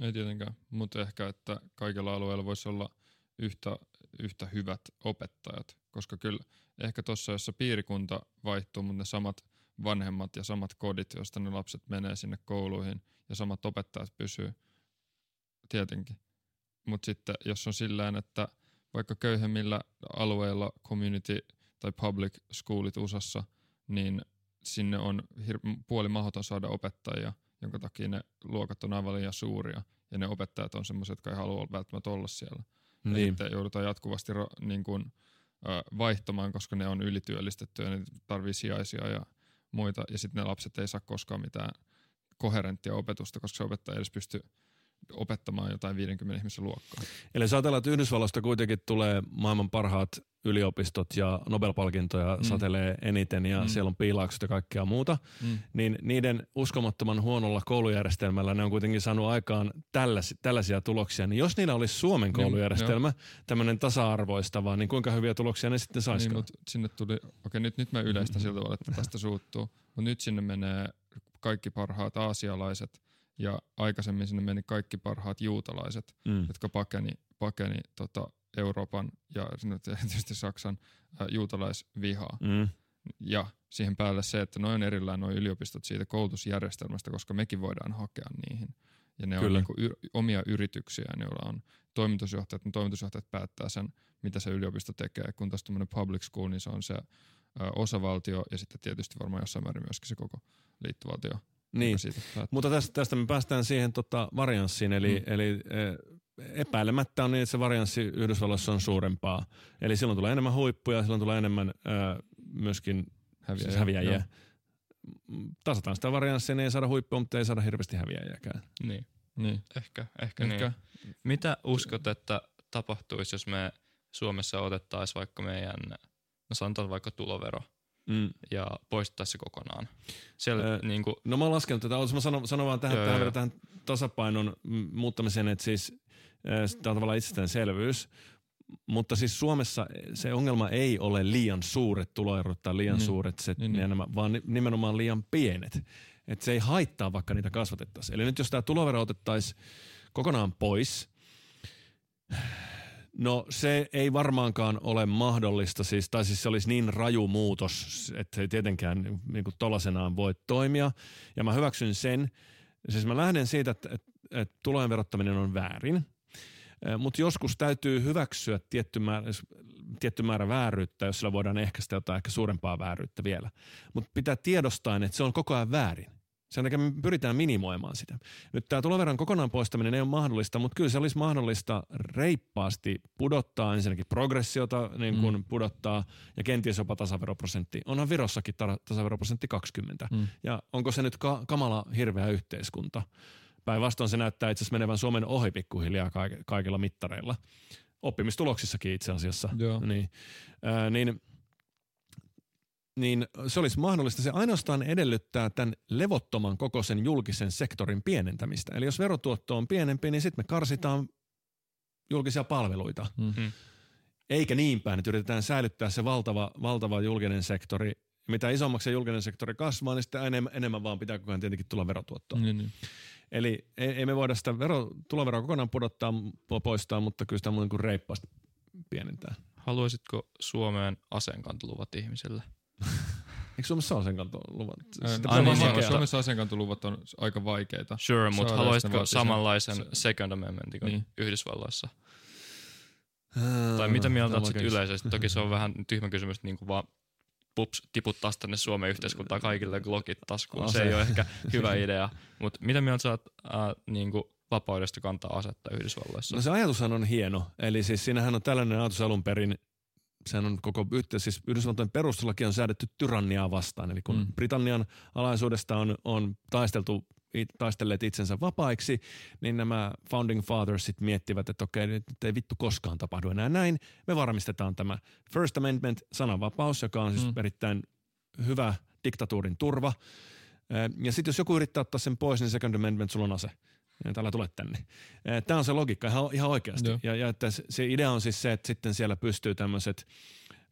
Ei tietenkään, mutta ehkä, että kaikilla alueilla voisi olla yhtä, yhtä hyvät opettajat, koska kyllä ehkä tuossa, jossa piirikunta vaihtuu, mutta ne samat vanhemmat ja samat kodit, joista ne lapset menee sinne kouluihin ja samat opettajat pysyy, tietenkin. Mutta sitten jos on sillään, että vaikka köyhemmillä alueilla community tai public schoolit USAssa, niin sinne on hir- puoli mahdoton saada opettajia, jonka takia ne luokat on aivan liian suuria ja ne opettajat on semmoiset, jotka ei halua välttämättä olla siellä. Ja Niin. sitten joudutaan jatkuvasti ro- niin kuin, vaihtamaan, koska ne on ylityöllistetty ja ne tarvii sijaisia ja muita. Ja sitten ne lapset ei saa koskaan mitään koherenttia opetusta, koska se opettaja ei edes pysty opettamaan jotain 50 ihmisen luokkaa. Eli sä ajatellaan, että Yhdysvalloista kuitenkin tulee maailman parhaat yliopistot ja Nobel-palkintoja mm. satelee eniten ja mm. Mm. siellä on piilaukset ja kaikkea muuta, Mm. niin niiden uskomattoman huonolla koulujärjestelmällä ne on kuitenkin saanut aikaan tällaisia, tällaisia tuloksia. Niin jos niillä olisi Suomen Niin, koulujärjestelmä, tämmöinen tasa-arvoistava, niin kuinka hyviä tuloksia ne sitten Niin, saisikaan? mutta sinne tuli, okei nyt, nyt mä yleistän sillä tavalla, että tästä suuttuu, mutta nyt sinne menee kaikki parhaat aasialaiset ja aikaisemmin sinne meni kaikki parhaat juutalaiset, mm. jotka pakeni, pakeni tota Euroopan ja tietysti Saksan juutalaisvihaa. Mm. Ja siihen päälle se, että noin on erillään nuo yliopistot siitä koulutusjärjestelmästä, koska mekin voidaan hakea niihin. Ja ne Kyllä. on niin yr- omia yrityksiä, joilla on toimitusjohtajat, niin toimitusjohtajat päättää sen, mitä se yliopisto tekee, kun taas tämmöinen public school, niin se on se ö, osavaltio ja sitten tietysti varmaan jossain määrin myöskin se koko liittovaltio. Niin. siitä päättää. Mutta tästä, tästä me päästään siihen tota, varianssiin, eli, mm. eli eh, epäilemättä on niin, että se varianssi Yhdysvalloissa on suurempaa. Eli silloin tulee enemmän huippuja, silloin tulee enemmän äh, myöskin Häviäjiä. siis häviäjiä. Joo. Tasataan sitä varianssia, niin ei saada huippua, mutta ei saada hirveästi häviäjiäkään. Niin. Niin. Ehkä, ehkä, Ehkä. niin. Mitä uskot, että tapahtuisi, jos me Suomessa otettaisiin vaikka meidän, no sanotaan vaikka tulovero, Mm. ja poistettaisiin se kokonaan? Siellä Ö, äh, niin kuin, No mä oon laskenut tätä, mä sanon, sanon vaan tähän, Joo, tähän, tähän tasapainon muuttamiseen, että siis äh, tämä on tavallaan itsestäänselvyys, mutta siis Suomessa se ongelma ei ole liian suuret tuloerot tai liian Niin. suuret, se, Niin, niin. Enemmän, vaan ni- nimenomaan liian pienet. Että se ei haittaa, vaikka niitä kasvatettaisiin. Eli nyt jos tämä tulovero otettaisiin kokonaan pois, No se ei varmaankaan ole mahdollista, siis, tai siis se olisi niin raju muutos, että se ei tietenkään niin kuin tollasenaan voi toimia. Ja mä hyväksyn sen, siis mä lähden siitä, että, että, että tulojen verottaminen on väärin, mutta joskus täytyy hyväksyä tietty määrä, tietty määrä vääryyttä, jos sillä voidaan ehkäistä jotain ehkä suurempaa vääryyttä vielä. Mutta pitää tiedostaa, että se on koko ajan väärin. Sen takia me pyritään minimoimaan sitä. Nyt tämä tuloveron kokonaan poistaminen ei ole mahdollista, mutta kyllä se olisi mahdollista reippaasti pudottaa ensinnäkin progressiota, niin kuin mm. pudottaa, ja kenties jopa tasaveroprosentti. Onhan Virossakin ta- tasaveroprosentti 20. Mm. Ja onko se nyt ka- kamala hirveä yhteiskunta? Päinvastoin se näyttää itse asiassa menevän Suomen ohi pikkuhiljaa kaik- kaikilla mittareilla. Oppimistuloksissakin itse asiassa. Joo. Niin, ää, niin, niin se olisi mahdollista. Se ainoastaan edellyttää tämän levottoman kokoisen julkisen sektorin pienentämistä. Eli jos verotuotto on pienempi, niin sitten me karsitaan julkisia palveluita. Mm. Mm. Eikä niin päin, että yritetään säilyttää se valtava, valtava julkinen sektori, mitä isommaksi se julkinen sektori kasvaa, niin sitä enemmän, enemmän vaan pitää koko ajan tietenkin tulla verotuottoa. Niin, niin. Eli ei, ei me voida sitä vero, tuloveroa kokonaan pudottaa, poistaa, mutta kyllä sitä muuten kuin reippaasti pienentää. Haluaisitko Suomeen aseenkantoluvat ihmisille? Eikö Suomessa ole aseenkantoluvat? Suomessa, Suomessa aseenkantoluvat on aika vaikeita. Sure, mutta haluaisitko samanlaisen se, Second Amendmentin kuin niin. Yhdysvalloissa? tai mitä mieltä olet yleisesti? Toki se on vähän tyhmä kysymys, niin kuin vaan pups, tiputtaa tänne Suomen yhteiskuntaan kaikille glokit taskuun. Se ei ole ehkä hyvä idea. Mutta mitä mieltä sä oot äh, niin kuin vapaudesta kantaa asetta Yhdysvalloissa? No se ajatushan on hieno. Eli siis siinähän on tällainen ajatus alun perin, sehän on koko yhteys, siis Yhdysvaltojen perustuslaki on säädetty tyranniaa vastaan. Eli kun mm. Britannian alaisuudesta on, on taisteltu taistelleet itsensä vapaiksi, niin nämä founding fathers sit miettivät, että okei, nyt ei vittu koskaan tapahdu enää näin. Me varmistetaan tämä First Amendment, sananvapaus, joka on siis mm. erittäin hyvä diktatuurin turva. Ja sitten jos joku yrittää ottaa sen pois, niin Second Amendment, sulla on ase. Ja tällä tule tänne. Tämä on se logiikka ihan, ihan oikeasti. Ja, ja että se idea on siis se, että sitten siellä pystyy tämmöiset,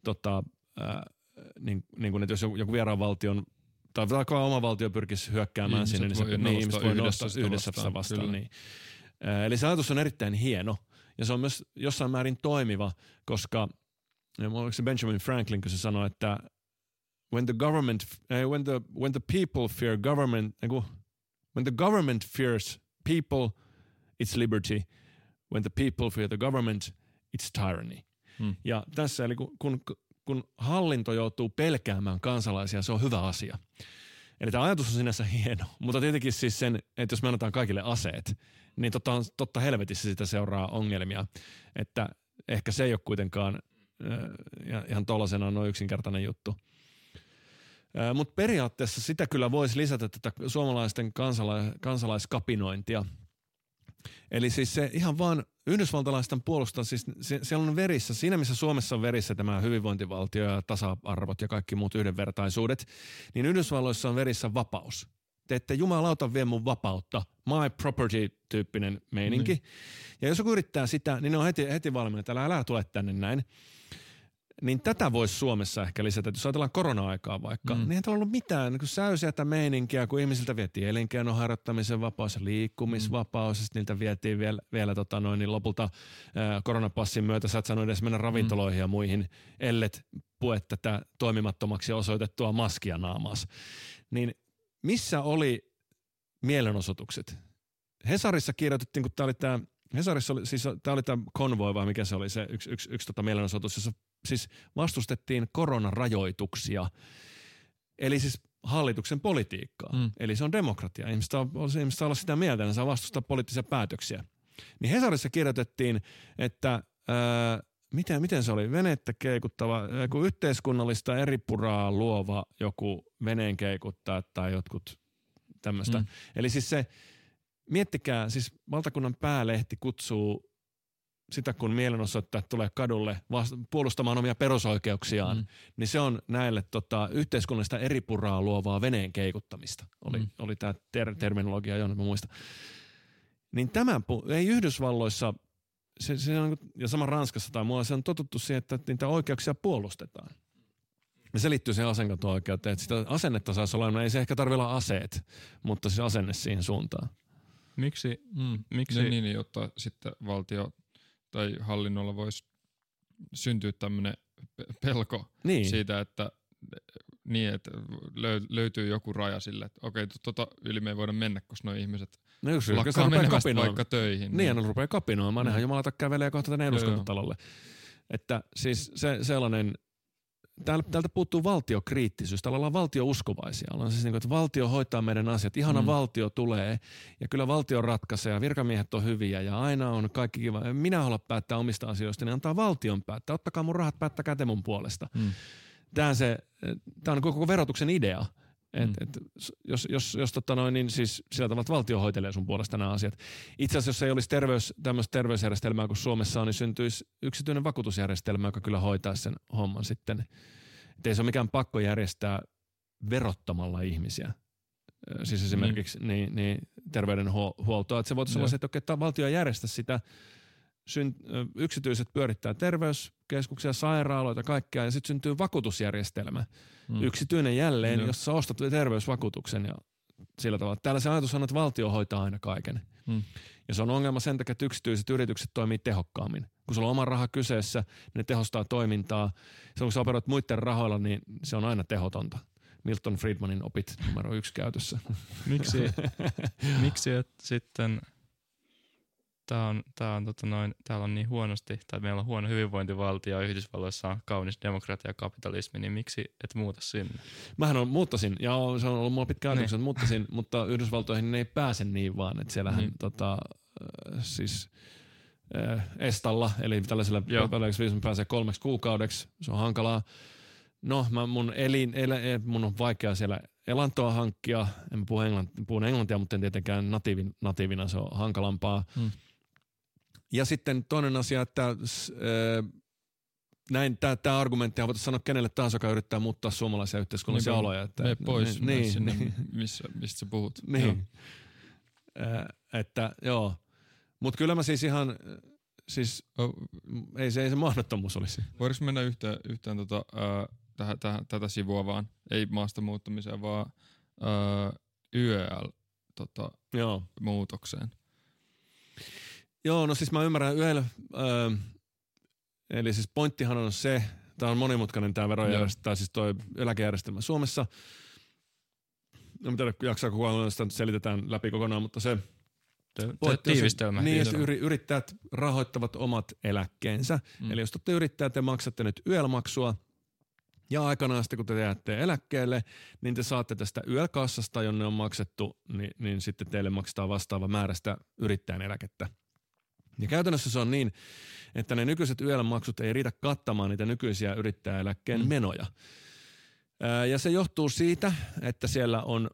tota, äh, niin, niin kuin, että jos joku, joku vieraan valtion tai vaikka oma valtio pyrkisi hyökkäämään ihmiset sinne, niin, se, niin ihmiset voi yhdessä, yhdessä, yhdessä vastaan. vastaan niin. Eli se ajatus on erittäin hieno ja se on myös jossain määrin toimiva, koska oliko se Benjamin Franklin, kun se sanoi, että when the government, uh, when the, when the people fear government, when the government fears people, it's liberty. When the people fear the government, it's tyranny. Hmm. Ja tässä, eli kun, kun kun hallinto joutuu pelkäämään kansalaisia, se on hyvä asia. Eli tämä ajatus on sinänsä hieno, mutta tietenkin siis sen, että jos me annetaan kaikille aseet, niin totta, totta helvetissä sitä seuraa ongelmia, että ehkä se ei ole kuitenkaan äh, ihan tollasena noin yksinkertainen juttu. Mutta periaatteessa sitä kyllä voisi lisätä tätä suomalaisten kansala- kansalaiskapinointia. Eli siis se ihan vaan yhdysvaltalaisten puolustaa, siis se, siellä on verissä, siinä missä Suomessa on verissä tämä hyvinvointivaltio ja tasa-arvot ja kaikki muut yhdenvertaisuudet, niin Yhdysvalloissa on verissä vapaus. Te ette jumalauta vie mun vapautta, my property-tyyppinen meininki. Mm. Ja jos joku yrittää sitä, niin ne on heti, heti valmiina, että älä, älä tule tänne näin niin tätä voisi Suomessa ehkä lisätä. Jos ajatellaan korona-aikaa vaikka, mm. niin ei ole ollut mitään niin säysiätä meininkiä, kun ihmisiltä vietiin elinkeinon harjoittamisen vapaus ja liikkumisvapaus, mm. ja niiltä vietiin vielä, vielä tota noin, niin lopulta ää, koronapassin myötä sä et saanut edes mennä ravintoloihin mm. ja muihin, ellet pue tätä toimimattomaksi osoitettua maskia naamas. Niin missä oli mielenosoitukset? Hesarissa kirjoitettiin, kun tämä oli tämä Hesarissa oli, siis tämä oli tämä konvoi vai mikä se oli, se yksi, yksi, yksi tota mielenosoitus, jossa siis vastustettiin koronarajoituksia. Eli siis hallituksen politiikkaa. Mm. Eli se on demokratia. Ihmiset on, ihmiset saa olla sitä mieltä, että saa vastustaa poliittisia päätöksiä. Niin Hesarissa kirjoitettiin, että ää, miten, miten se oli, venettä keikuttava, joku yhteiskunnallista eripuraa luova joku veneen keikuttaa tai jotkut tämmöistä. Mm. Eli siis se, miettikää, siis valtakunnan päälehti kutsuu sitä, kun mielenosoittajat tulee kadulle vasta- puolustamaan omia perusoikeuksiaan, mm. niin se on näille tota, yhteiskunnallista eripuraa luovaa veneen keikuttamista. Oli, mm. oli tämä ter- terminologia, jonne mä muistan. Niin tämä, ei Yhdysvalloissa, se, se on, ja sama Ranskassa tai muualla, se on totuttu siihen, että niitä oikeuksia puolustetaan. Ja se liittyy siihen asenkanto-oikeuteen, että sitä asennetta saisi olla, no ei se ehkä tarvitse olla aseet, mutta se asenne siihen suuntaan. Miksi? Mm. Miksi? Ja niin, jotta sitten valtio tai hallinnolla voisi syntyä tämmöinen pelko niin. siitä, että niin, että löytyy joku raja sille, että okei, tota yli me ei voida mennä, koska nuo ihmiset no just, lakkaa menemästä vaikka töihin. Niin, niin. ne rupeaa kapinoimaan, mm. nehän jumalata kävelee kohta tänne eduskuntatalolle. Että siis se, sellainen täältä puuttuu valtiokriittisyys, täällä ollaan valtiouskovaisia. Ollaan siis niin kuin, että valtio hoitaa meidän asiat, ihana mm. valtio tulee ja kyllä valtio ratkaisee ja virkamiehet on hyviä ja aina on kaikki kiva. Minä haluan päättää omista asioista, niin antaa valtion päättää. Ottakaa mun rahat, päättäkää te mun puolesta. Mm. Tämä, se, tämä on koko verotuksen idea. Et, mm. et, jos, jos, jos tota noin, niin siis sillä tavalla, että valtio hoitelee sun puolesta nämä asiat. Itse asiassa, jos ei olisi terveys, tämmöistä terveysjärjestelmää kuin Suomessa on, niin syntyisi yksityinen vakuutusjärjestelmä, joka kyllä hoitaa sen homman sitten. Et ei se ole mikään pakko järjestää verottamalla ihmisiä. Siis esimerkiksi mm. niin, niin terveydenhuoltoa. Että se voitaisiin olla se, että, okei, valtio järjestä sitä yksityiset pyörittää terveyskeskuksia, sairaaloita, kaikkea, ja sitten syntyy vakuutusjärjestelmä, mm. yksityinen jälleen, mm. jossa ostat terveysvakuutuksen ja sillä tavalla. Täällä se ajatus on, että valtio hoitaa aina kaiken. Mm. Ja se on ongelma sen takia, että yksityiset yritykset toimii tehokkaammin. Kun sulla on oma raha kyseessä, niin ne tehostaa toimintaa. Silloin kun sä operoit muiden rahoilla, niin se on aina tehotonta. Milton Friedmanin opit numero yksi käytössä. Miksi, miksi et sitten tää on, tää on, tota noin, täällä on niin huonosti, tai meillä on huono hyvinvointivaltio, Yhdysvalloissa on kaunis demokratia ja kapitalismi, niin miksi et muuta sinne? Mähän on, muuttasin, ja se on ollut mulla pitkä ajatus, niin. että muuttasin, mutta Yhdysvaltoihin ne ei pääse niin vaan, että siellähän niin. tota, äh, siis äh, estalla, eli tällaisella viisumilla pääsee kolmeksi kuukaudeksi, se on hankalaa. No, mä, mun, elin, el, e, mun on vaikea siellä elantoa hankkia, en puhu englantia, puhun englantia, mutta en tietenkään natiivin, natiivina, se on hankalampaa. Hmm. Ja sitten toinen asia, että äh, näin tämä argumentti voitaisiin sanoa kenelle tahansa, joka yrittää muuttaa suomalaisia yhteiskunnallisia niin, oloja. Että, mene pois niin, niin, sinne, niin. Missä, mistä sä puhut. Niin. Äh, että joo, mutta kyllä mä siis ihan, siis oh. ei se, ei se mahdottomuus olisi. Voidaanko mennä yhtään, yhtään tota, äh, täh, täh, tätä sivua vaan, ei maasta muuttamiseen, vaan äh, YEL tota, Joo. muutokseen? Joo, no siis mä ymmärrän yhdellä, öö, eli siis pointtihan on se, tämä on monimutkainen tämä verojärjestelmä, siis toi eläkejärjestelmä Suomessa. No mitä jaksaa kukaan sitä selitetään läpi kokonaan, mutta se tiivistelmä. Niin, jos yrittäjät rahoittavat omat eläkkeensä. Mm. Eli jos te yrittäjät, te maksatte nyt yömaksua, ja aikanaan sitten kun te jäätte eläkkeelle, niin te saatte tästä yökassasta, jonne on maksettu, niin, niin sitten teille maksetaan vastaava määrästä yrittäjän eläkettä. Ja käytännössä se on niin, että ne nykyiset YEL-maksut ei riitä kattamaan niitä nykyisiä yrittäjäeläkkeen mm. menoja. Ja se johtuu siitä, että siellä on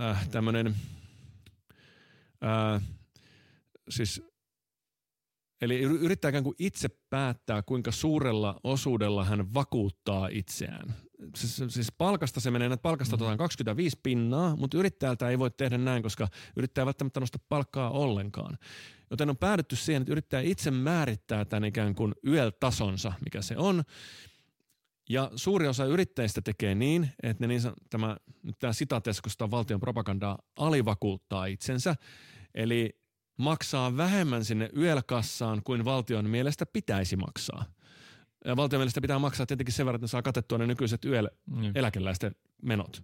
äh, tämmöinen, äh, siis Eli yrittää ikään kuin itse päättää, kuinka suurella osuudella hän vakuuttaa itseään. Siis, siis palkasta se menee, että palkasta mm. 25 pinnaa, mutta yrittäjältä ei voi tehdä näin, koska yrittäjä välttämättä nosta palkkaa ollenkaan. Joten on päädytty siihen, että yrittäjä itse määrittää tämän ikään kuin YEL-tasonsa, mikä se on. Ja suuri osa yrittäjistä tekee niin, että ne niin, tämä, nyt tämä sitateskosta valtion propagandaa alivakuuttaa itsensä. Eli maksaa vähemmän sinne YEL-kassaan kuin valtion mielestä pitäisi maksaa. Ja valtion mielestä pitää maksaa tietenkin sen verran, että ne saa katettua ne nykyiset YEL-eläkeläisten mm. menot.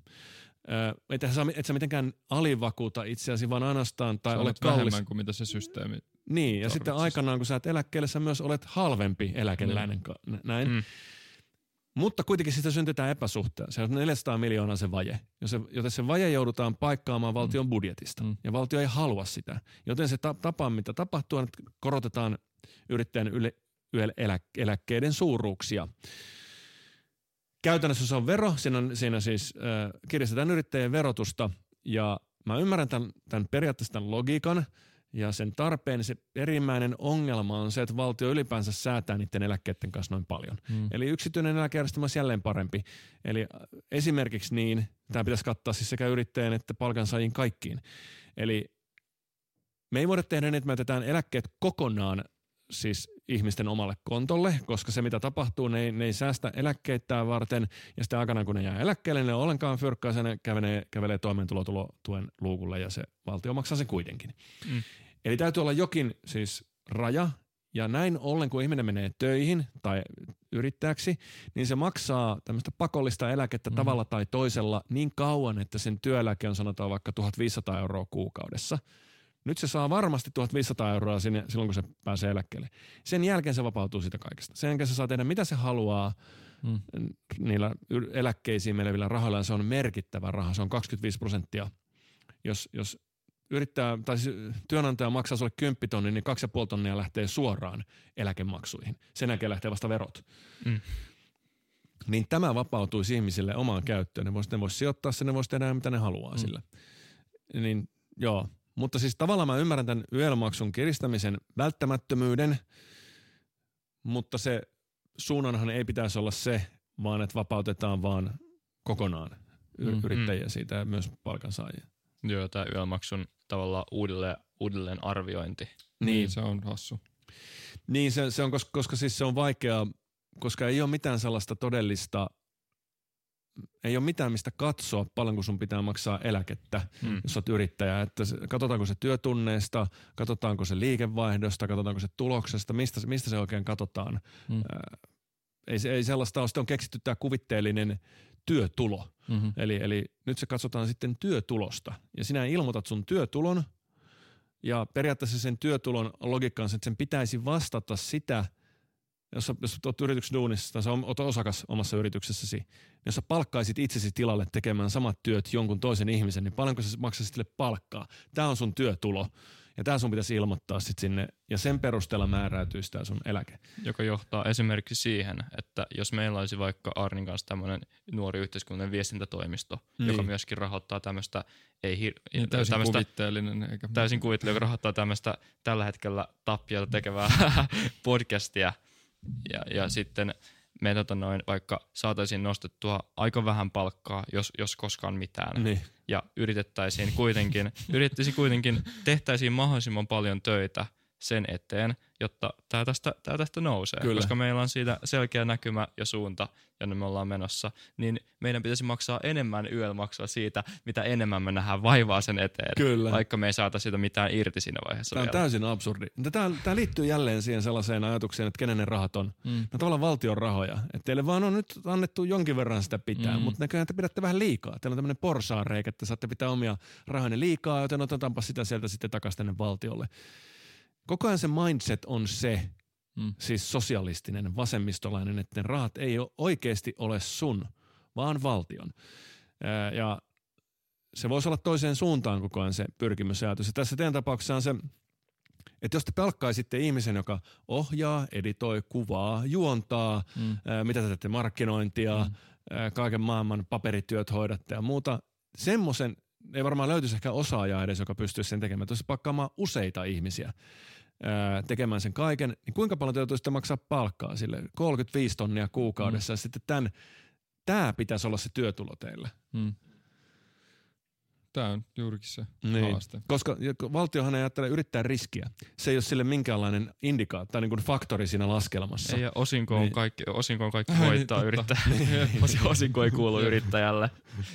Et sä, et sä mitenkään alivakuuta itseäsi, vaan ainoastaan tai olet kallis. vähemmän kuin mitä se systeemi Niin, ja tarvitsisi. sitten aikanaan kun sä et eläkkeelle, sä myös olet halvempi eläkeläinen. Mm. Näin. Mm. Mutta kuitenkin sitä syntetään epäsuhteen. Se on 400 miljoonaa se vaje, joten se vaje joudutaan paikkaamaan valtion mm. budjetista. Mm. Ja valtio ei halua sitä. Joten se tapa, mitä tapahtuu, on, että korotetaan yrittäjän yle, yle, elä, eläkkeiden suuruuksia. Käytännössä se on vero, siinä, on, siinä siis äh, kiristetään yrittäjien verotusta ja mä ymmärrän tämän, tämän periaatteessa tämän logiikan – ja sen tarpeen se perimmäinen ongelma on se, että valtio ylipäänsä säätää niiden eläkkeiden kanssa noin paljon. Hmm. Eli yksityinen eläkejärjestelmä on jälleen parempi. Eli esimerkiksi niin, tämä pitäisi kattaa siis sekä yrittäjän että palkansaajien kaikkiin. Eli me ei voida tehdä niin, että me jätetään eläkkeet kokonaan siis ihmisten omalle kontolle, koska se mitä tapahtuu, ne ei, ne ei säästä eläkkeitä varten ja sitten aikanaan kun ne jää eläkkeelle, ne ollenkaan fyrkkaa, ne kävelee, kävelee toimeentulotuen luukulle ja se valtio maksaa sen kuitenkin. Mm. Eli täytyy olla jokin siis raja, ja näin ollen, kun ihminen menee töihin tai yrittäjäksi, niin se maksaa tämmöistä pakollista eläkettä mm. tavalla tai toisella niin kauan, että sen työeläke on sanotaan vaikka 1500 euroa kuukaudessa. Nyt se saa varmasti 1500 euroa sinne, silloin, kun se pääsee eläkkeelle. Sen jälkeen se vapautuu siitä kaikesta. Sen jälkeen se saa tehdä mitä se haluaa mm. niillä eläkkeisiin menevillä rahoilla. Se on merkittävä raha. Se on 25 prosenttia. Jos, jos yrittää, tai siis työnantaja maksaa sulle 10 tonnia, niin 2,5 tonnia lähtee suoraan eläkemaksuihin. Sen jälkeen lähtee vasta verot. Mm. Niin tämä vapautuisi ihmisille omaan käyttöön. Ne voisi, ne voisi sijoittaa sen, ne voisi tehdä mitä ne haluaa mm. sillä. Niin joo, mutta siis tavallaan mä ymmärrän tämän YEL-maksun kiristämisen välttämättömyyden, mutta se suunnanhan ei pitäisi olla se, vaan että vapautetaan vaan kokonaan y- mm, yrittäjiä mm. siitä ja myös palkansaajia. Joo, tämä YEL-maksun tavallaan uudelleen, uudelleen arviointi. Niin. niin. se on hassu. Niin, se, se on, koska, koska siis se on vaikeaa, koska ei ole mitään sellaista todellista, ei ole mitään mistä katsoa paljon, kun sun pitää maksaa eläkettä, mm. jos olet yrittäjä. Että katsotaanko se työtunneista, katsotaanko se liikevaihdosta, katsotaanko se tuloksesta, mistä, mistä se oikein katsotaan. Mm. Äh, ei, ei sellaista ole. Sitten on keksitty tämä kuvitteellinen työtulo. Mm-hmm. Eli, eli nyt se katsotaan sitten työtulosta. Ja sinä ilmoitat sun työtulon – ja periaatteessa sen työtulon logiikka on se, että sen pitäisi vastata sitä, jos, jos olet yrityksen duunissa tai olet osakas omassa yrityksessäsi, niin jos sä palkkaisit itsesi tilalle tekemään samat työt jonkun toisen ihmisen, niin paljonko sä maksaisit sille palkkaa? Tämä on sun työtulo. Ja tämä sun pitäisi ilmoittaa sitten sinne, ja sen perusteella määräytyisi tämä sun eläke. Joka johtaa esimerkiksi siihen, että jos meillä olisi vaikka Arnin kanssa tämmöinen nuori yhteiskunnallinen viestintätoimisto, niin. joka myöskin rahoittaa tämmöistä, ei hir- niin täysin tämmöistä, kuvitteellinen. Eikä täysin kuvitteellinen, joka rahoittaa tämmöistä tällä hetkellä tappiota tekevää podcastia, ja, ja sitten – me tota noin, vaikka saataisiin nostettua aika vähän palkkaa, jos, jos koskaan mitään. Niin. Ja yritettäisiin kuitenkin, yritettäisiin kuitenkin, tehtäisiin mahdollisimman paljon töitä sen eteen, jotta tämä tästä, tää tästä nousee. Kyllä. Koska meillä on siitä selkeä näkymä ja suunta, jonne me ollaan menossa, niin meidän pitäisi maksaa enemmän YL-maksua siitä, mitä enemmän me nähdään vaivaa sen eteen. Kyllä. Vaikka me ei saata siitä mitään irti siinä vaiheessa Tämä on vielä. täysin absurdi. Tämä, tämä liittyy jälleen siihen sellaiseen ajatukseen, että kenen ne rahat on. Mm. No tavallaan valtion rahoja. Että teille vaan on nyt annettu jonkin verran sitä pitää, mm. mutta näköjään te pidätte vähän liikaa. Teillä on tämmöinen porsaareikä, että saatte pitää omia rahoja liikaa, joten otetaanpa sitä sieltä sitten takaisin tänne valtiolle koko ajan se mindset on se, mm. siis sosialistinen, vasemmistolainen, että ne rahat ei ole, oikeasti ole sun, vaan valtion. Ää, ja se voisi olla toiseen suuntaan koko ajan se pyrkimys ja ajatus. Ja tässä teidän tapauksessa on se, että jos te palkkaisitte ihmisen, joka ohjaa, editoi, kuvaa, juontaa, mm. ää, mitä te teette, markkinointia, mm. ää, kaiken maailman paperityöt hoidatte ja muuta, semmoisen ei varmaan löytyisi ehkä osaajaa edes, joka pystyisi sen tekemään. Tuossa pakkaamaan useita ihmisiä ää, tekemään sen kaiken, niin kuinka paljon te joutuisitte maksaa palkkaa sille? 35 tonnia kuukaudessa mm. ja sitten tämän, tämä pitäisi olla se työtulo teille. Mm. Tämä on juurikin se niin. haaste. Koska valtiohan ei ajattele yrittää riskiä. Se ei ole sille minkäänlainen indikaattori, niin kuin faktori siinä laskelmassa. Ei, ja osinko on niin. kaikki, osinko on kaikki niin, voittaa niin, yrittää. osinko ei kuulu yrittäjälle.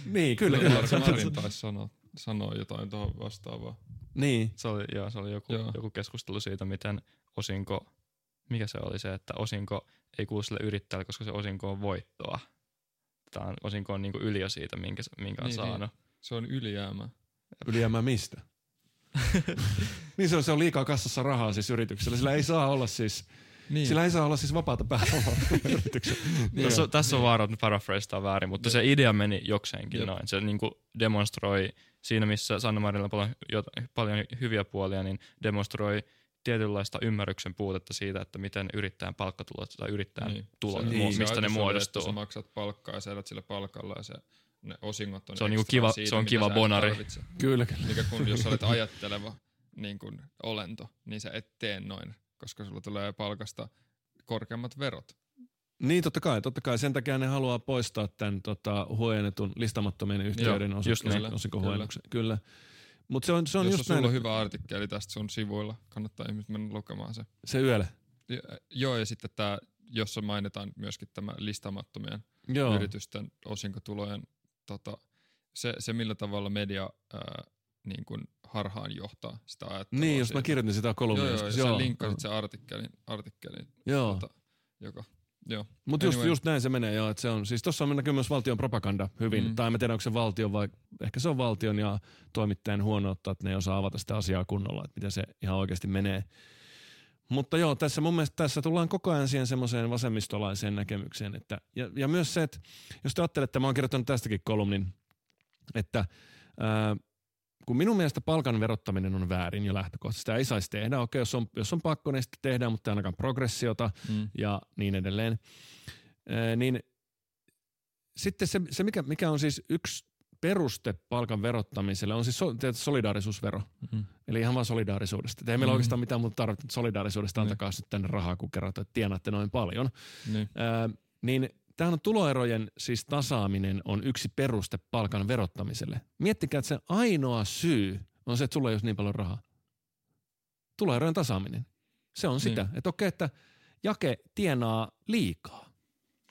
niin, kyllä. kyllä. Marin taisi sanoa, sanoa jotain tuohon vastaavaa. Niin. Se oli, joo, se oli joku, joo. joku keskustelu siitä, miten osinko, mikä se oli se, että osinko ei kuulu sille yrittäjälle, koska se osinko on voittoa. Tämä on, osinko on niinku yliö siitä, minkä, minkä on niin, saanut. Niin. Se on ylijäämä. Ylijäämä mistä? niin se on, se on liikaa kassassa rahaa siis yrityksellä. Sillä ei saa olla siis, niin. sillä ei saa olla siis vapaata pääomaa yrityksellä. niin tässä, on, tässä on vaara, että paraphrastaa väärin, mutta se idea meni jokseenkin Jep. noin. Se niinku demonstroi siinä, missä Sanna Marilla on paljon, paljon hyviä puolia, niin demonstroi tietynlaista ymmärryksen puutetta siitä, että miten yrittäjän palkkatulot tai yrittäjän niin. tulot, niin, mistä se ne muodostuu. Että sä maksat palkkaa ja sä elät sillä palkalla ja se ne osingot on Se on, niinku kiva, siitä, se on kiva bonari. Kyllä, kyllä. Mikä kun, jos olet ajatteleva niin kuin olento, niin sä et tee noin, koska sulla tulee palkasta korkeammat verot. Niin, totta kai, totta kai. Sen takia ne haluaa poistaa tämän tota, huojennetun listamattomien yhtiöiden niin. osinkohuojennuksen. Kyllä. Mut se on, se on Jos just sulla näin, on hyvä artikkeli tästä sun sivuilla, kannattaa ihmiset mennä lukemaan se. Se yöllä. Joo, ja sitten tämä, jossa mainitaan myöskin tämä listamattomien Joo. yritysten osinkotulojen tota, se, se, millä tavalla media ää, niin kuin harhaan johtaa sitä ajattelua. Niin, jos mä kirjoitin sitä kolumnia. Joo, joo, ja sä linkkasit sen artikkelin, artikkelin joo. Tota, joka Joo. Mutta anyway. just, just näin se menee joo, että se on, siis tuossa on näkyy myös valtion propaganda hyvin, mm. tai en tiedä onko se valtion vai ehkä se on valtion ja toimittajan huonoutta, että ne ei osaa avata sitä asiaa kunnolla, että miten se ihan oikeasti menee. Mutta joo, tässä mun mielestä tässä tullaan koko ajan siihen semmoiseen vasemmistolaiseen näkemykseen. Että, ja, ja myös se, että jos te ajattelette, mä oon kirjoittanut tästäkin kolumnin, että ää, kun minun mielestä palkan verottaminen on väärin jo lähtökohtaisesti. Sitä ei saisi tehdä. Okei, jos on, jos on pakko, niin sitten tehdään, mutta ainakaan progressiota mm. ja niin edelleen. Ää, niin sitten se, se mikä, mikä on siis yksi peruste palkan verottamiselle on siis so, solidaarisuusvero. Mm-hmm. Eli ihan vaan solidaarisuudesta. Ei meillä mm-hmm. oikeastaan mitään muuta tarvitse solidaarisuudesta, antakaa niin. sitten rahaa, kun kerrotte, että tienaatte noin paljon. Niin. Äh, niin tähän on tuloerojen siis tasaaminen on yksi peruste palkan verottamiselle. Miettikää, että se ainoa syy on se, että sulla ei ole niin paljon rahaa. Tuloerojen tasaaminen. Se on sitä, Niin. että okei, että Jake tienaa liikaa.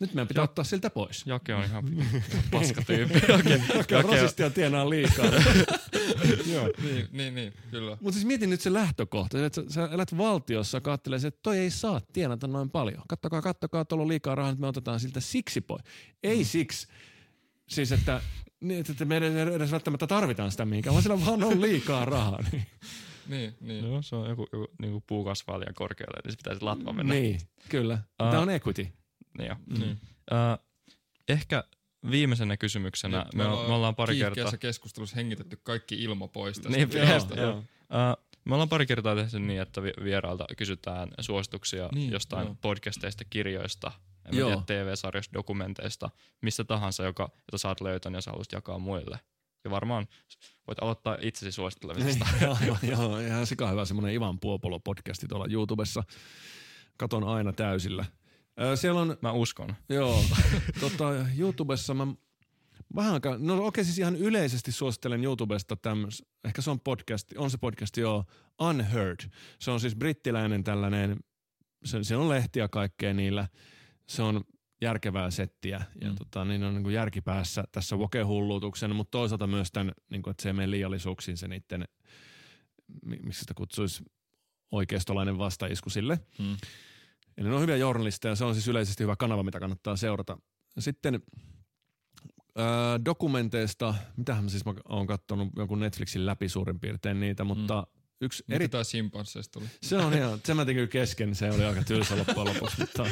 Nyt meidän pitää Ja- ottaa siltä pois. Jake on ihan paskatyyppi. Jake, Jake on rasisti ja tienaa liikaa. Joo. Niin, niin, niin, kyllä. Mutta siis mietin nyt se lähtökohta, että sä, sä elät valtiossa, joka ajattelee, että toi ei saa tienata noin paljon. Kattokaa, kattokaa, tuolla on liikaa rahaa, nyt me otetaan siltä siksi pois. Ei siksi, siis että, niin, että me edes, edes välttämättä tarvitaan sitä mihinkään, vaan sillä vaan on liikaa rahaa. Niin, Niin, niin. Joo, se on joku, joku niin puu kasvaa liian korkealle, niin se pitäisi latva mennä. niin kyllä. Aa. Tämä on equity. Niin jo. niin. Uh, ehkä viimeisenä kysymyksenä, Nyt me, me ollaan pari kertaa... keskustelussa hengitetty kaikki ilma pois tästä. Niin, joo, joo. Uh, me ollaan pari kertaa tehty niin, että vi- vierailta kysytään suosituksia Niin, niin, jostain joo. podcasteista, kirjoista, tiedä, TV-sarjoista, dokumenteista, mistä tahansa, joka, jota sä oot löytänyt ja sä haluaisit jakaa muille. Ja varmaan voit aloittaa itsesi suosittelemisesta. joo, joo, joo, ihan sika hyvä semmoinen Ivan Puopolo-podcasti tuolla YouTubessa. Katon aina täysillä. Siellä on Mä uskon. Joo, tota, YouTubessa mä vähän aikaa, no okei siis ihan yleisesti suosittelen YouTubesta tämmöis, ehkä se on podcast, on se podcast joo, Unheard. Se on siis brittiläinen tällainen, se, se on lehtiä kaikkea niillä, se on järkevää settiä ja Mm. tota, niin on niin kuin järkipäässä tässä wokehullutuksen, mutta toisaalta myös tämän, niin kuin, että se ei mene liiallisuuksiin se niiden, mi- miksi sitä kutsuisi, oikeistolainen vastaisku sille. Mm. Eli ne on hyviä journalisteja, se on siis yleisesti hyvä kanava, mitä kannattaa seurata. Sitten ää, dokumenteista, mitähän mä siis mä oon katsonut jonkun Netflixin läpi suurin piirtein niitä, mutta mm. yksi Eri... Mitä simpansseista oli? Se on ihan, se mä tein kesken, se oli aika tylsä loppujen lopuksi. Mutta,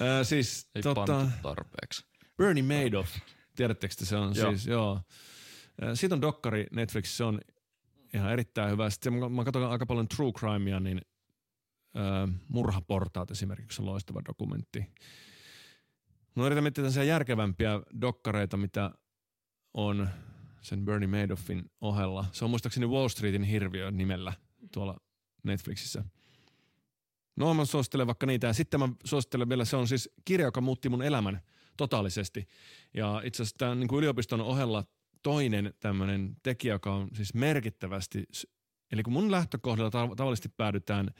ää, siis Ei tota, tarpeeksi. Bernie Madoff, tiedättekö te, se on Joo. siis, joo. Ää, Siitä on dokkari Netflix, se on ihan erittäin hyvä. Sitten mä, mä katson aika paljon true crimea, niin Murhaportaat esimerkiksi on loistava dokumentti. No yritän miettiä tämmöisiä järkevämpiä dokkareita, mitä on sen Bernie Madoffin ohella. Se on muistaakseni Wall Streetin hirviö nimellä tuolla Netflixissä. No mä suosittelen vaikka niitä. Ja sitten mä suosittelen vielä, se on siis kirja, joka muutti mun elämän totaalisesti. Ja itse asiassa tämän niin kuin yliopiston ohella toinen tämmöinen tekijä, joka on siis merkittävästi, eli kun mun lähtökohdalla tav- tavallisesti päädytään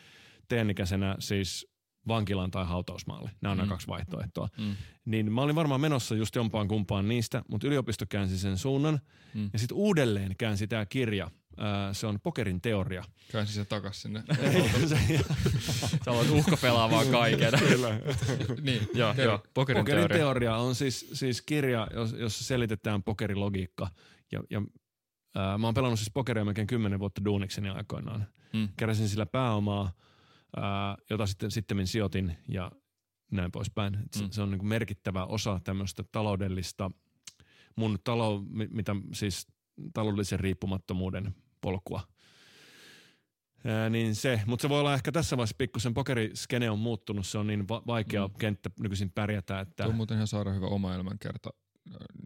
teenikäisenä siis vankilaan tai hautausmaalle. Nämä on mm. Nämä kaksi vaihtoehtoa. Mm. Niin mä olin varmaan menossa just jompaan kumpaan niistä, mutta yliopisto käänsi sen suunnan. Mm. Ja sitten uudelleen käänsi tämä kirja. Se on Pokerin teoria. Käänsi se takas sinne. Sä voit uhkapelaa vaan kaiken. Kyllä. niin, joo, joo. Pokerin, Pokerin teoria. teoria on siis, siis kirja, jos- jossa selitetään pokerilogiikka. Ja, ja ää, mä oon pelannut siis pokeria melkein kymmenen vuotta duunikseni aikoinaan. Mm. Keräsin sillä pääomaa, ää, jota sitten sitten sijoitin ja näin poispäin. Et se, Mm. se on niin kuin merkittävä osa tämmöistä taloudellista, mun talo, mi- mitä siis taloudellisen riippumattomuuden polkua. Ää, niin se, mutta se voi olla ehkä tässä vaiheessa pikkusen pokeriskene on muuttunut, se on niin va- vaikea Mm. kenttä nykyisin pärjätä, että Tuo on muuten ihan sairaan hyvä oma elämänkerta,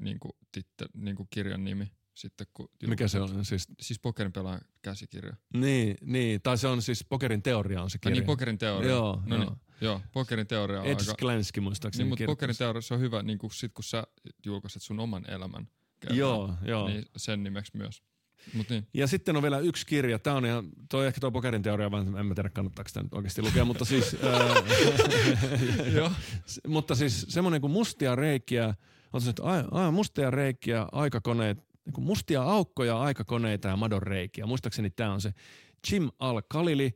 niin kuin, titte, niin kuin kirjan nimi. Sitten, kun mikä se on siis, Siis pokerin pelaajan käsikirja. niin, niin, tai se on siis pokerin teoria on se Ai kirja. niin, pokerin teoria. Joo, no joo. niin, joo, pokerin teoria on Ed aika... Sklansky muistaakseni Niin, mutta pokerin teoria, se on hyvä, niin kuin sit kun sä julkaiset sun oman elämän kerran, Joo, joo. niin sen nimeksi myös. Mut niin, Ja sitten on vielä yksi kirja. Tämä on ihan, toi ehkä tuo pokerin teoria, vaan en mä tiedä kannattaako sitä nyt oikeasti lukea, mutta siis, ää, s- mutta siis semmoinen kuin mustia reikiä, on se, että ai, mustia reikiä, aikakoneet, niin mustia aukkoja, aikakoneita ja madon reikiä. Muistaakseni tämä on se Jim Al-Khalili,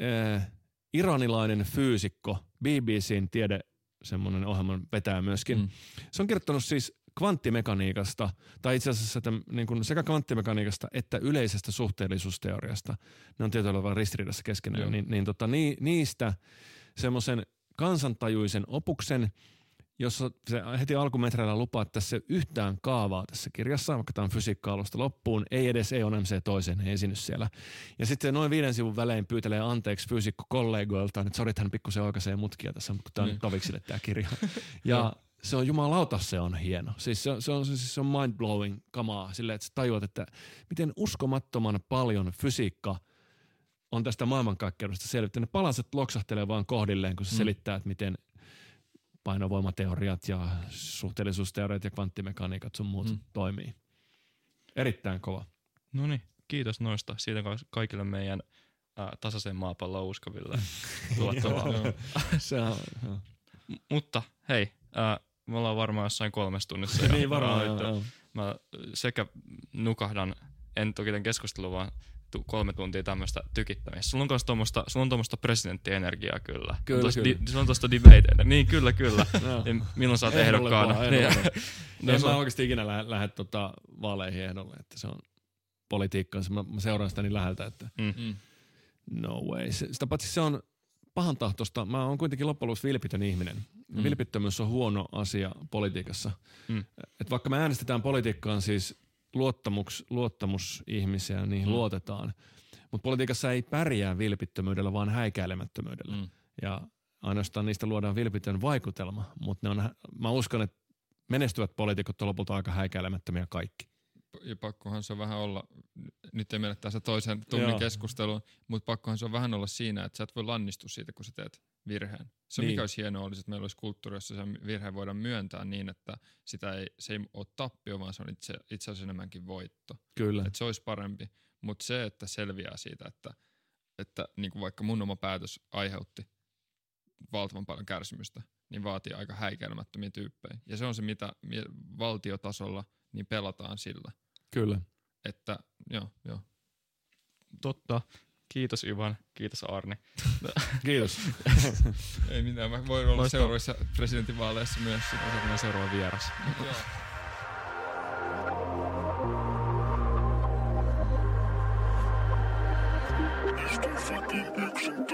ää, iranilainen fyysikko, BBCn tiede semmoinen ohjelman vetää myöskin. Mm. Mm. Se on kirjoittanut siis kvanttimekaniikasta, tai itse asiassa tämän, niin kuin sekä kvanttimekaniikasta että yleisestä suhteellisuusteoriasta. Ne on tietyllä tavalla ristiriidassa keskenään. Joo. Niin, niin tota, ni, niistä semmoisen kansantajuisen opuksen, jossa se heti alkumetreillä lupaa, että tässä ei yhtään kaavaa tässä kirjassa, vaikka tämä on fysiikka-alusta loppuun, ei edes EONMC toiseen, ei esiinny siellä. Ja sitten se noin viiden sivun välein pyytelee anteeksi fyysikko-kollegoiltaan, että sori, hän pikkusen oikaisee mutkia tässä, mutta tämä on Niin. nyt toviksille tämä kirja. Ja se on jumalauta, se on hieno. Siis se, on- se on, siis se on mind-blowing kamaa silleen, että sä tajuat, että miten uskomattoman paljon fysiikka on tästä maailmankaikkeudesta selvittänyt. Ne palaset loksahtelee vaan kohdilleen, kun se Mm. mm. selittää, että miten painovoimateoriat ja suhteellisuusteoriat ja kvanttimekaniikat sun muut Mm. toimii. Erittäin kova. No niin, kiitos noista. Siitä ka- kaikille meidän äh, tasaiseen maapalloon uskoville tuottavaa. Se on, Mutta hei, äh, me ollaan varmaan jossain kolmessa tunnissa. niin varmaan, joo, joo. Mä sekä nukahdan, en toki tämän keskustelun, vaan tu- kolme tuntia tämmöistä tykittämistä. Sulla on, kans tommoista, sulla on tuommoista presidenttienergiaa kyllä. Kyllä, Tosta kyllä. Di, sulla on tuosta debate Niin, kyllä, kyllä. Ja milloin sä oot ehdokkaana? vaan, Niin. No, en mä on- oikeasti ikinä lähde, lähde tota vaaleihin ehdolle, että se on politiikkaa. Mä, mä seuraan sitä niin läheltä, että Mm. no way. Se, sitä paitsi se on pahan tahtosta. Mä oon kuitenkin loppujen lopuksi vilpitön ihminen. Mm. Vilpittömyys on huono asia politiikassa. Mm. Et vaikka me äänestetään politiikkaan siis luottamus, luottamusihmisiä, niihin Mm. mm. luotetaan. Mutta politiikassa ei pärjää vilpittömyydellä, vaan häikäilemättömyydellä. Mm. Ja ainoastaan niistä luodaan vilpitön vaikutelma, mutta ne on, mä uskon, että menestyvät poliitikot on lopulta aika häikäilemättömiä kaikki. Ja pakkohan se on vähän olla, nyt ei mennä tässä toisen tunnin Joo. keskusteluun, mutta pakkohan se on vähän olla siinä, että sä et voi lannistua siitä, kun sä teet virheen. Se, niin. Mikä olisi hienoa, olisi, että meillä olisi kulttuuri, jossa se virhe voidaan myöntää niin, että sitä ei, se ei ole tappio, vaan se on itse, itse asiassa enemmänkin voitto. Kyllä. Että se olisi parempi. Mutta se, että selviää siitä, että, että niin kuin vaikka mun oma päätös aiheutti valtavan paljon kärsimystä, niin vaatii aika häikäilemättömiä tyyppejä. Ja se on se, mitä valtiotasolla niin pelataan sillä. Kyllä. Että joo, joo. Totta. Kiitos Ivan, kiitos Arni. Kiitos. Ei mitään, mä voin olla Loistavaa. seuraavissa presidentinvaaleissa myös. Otetaan seuraava vieras. Joo. Fucking yksin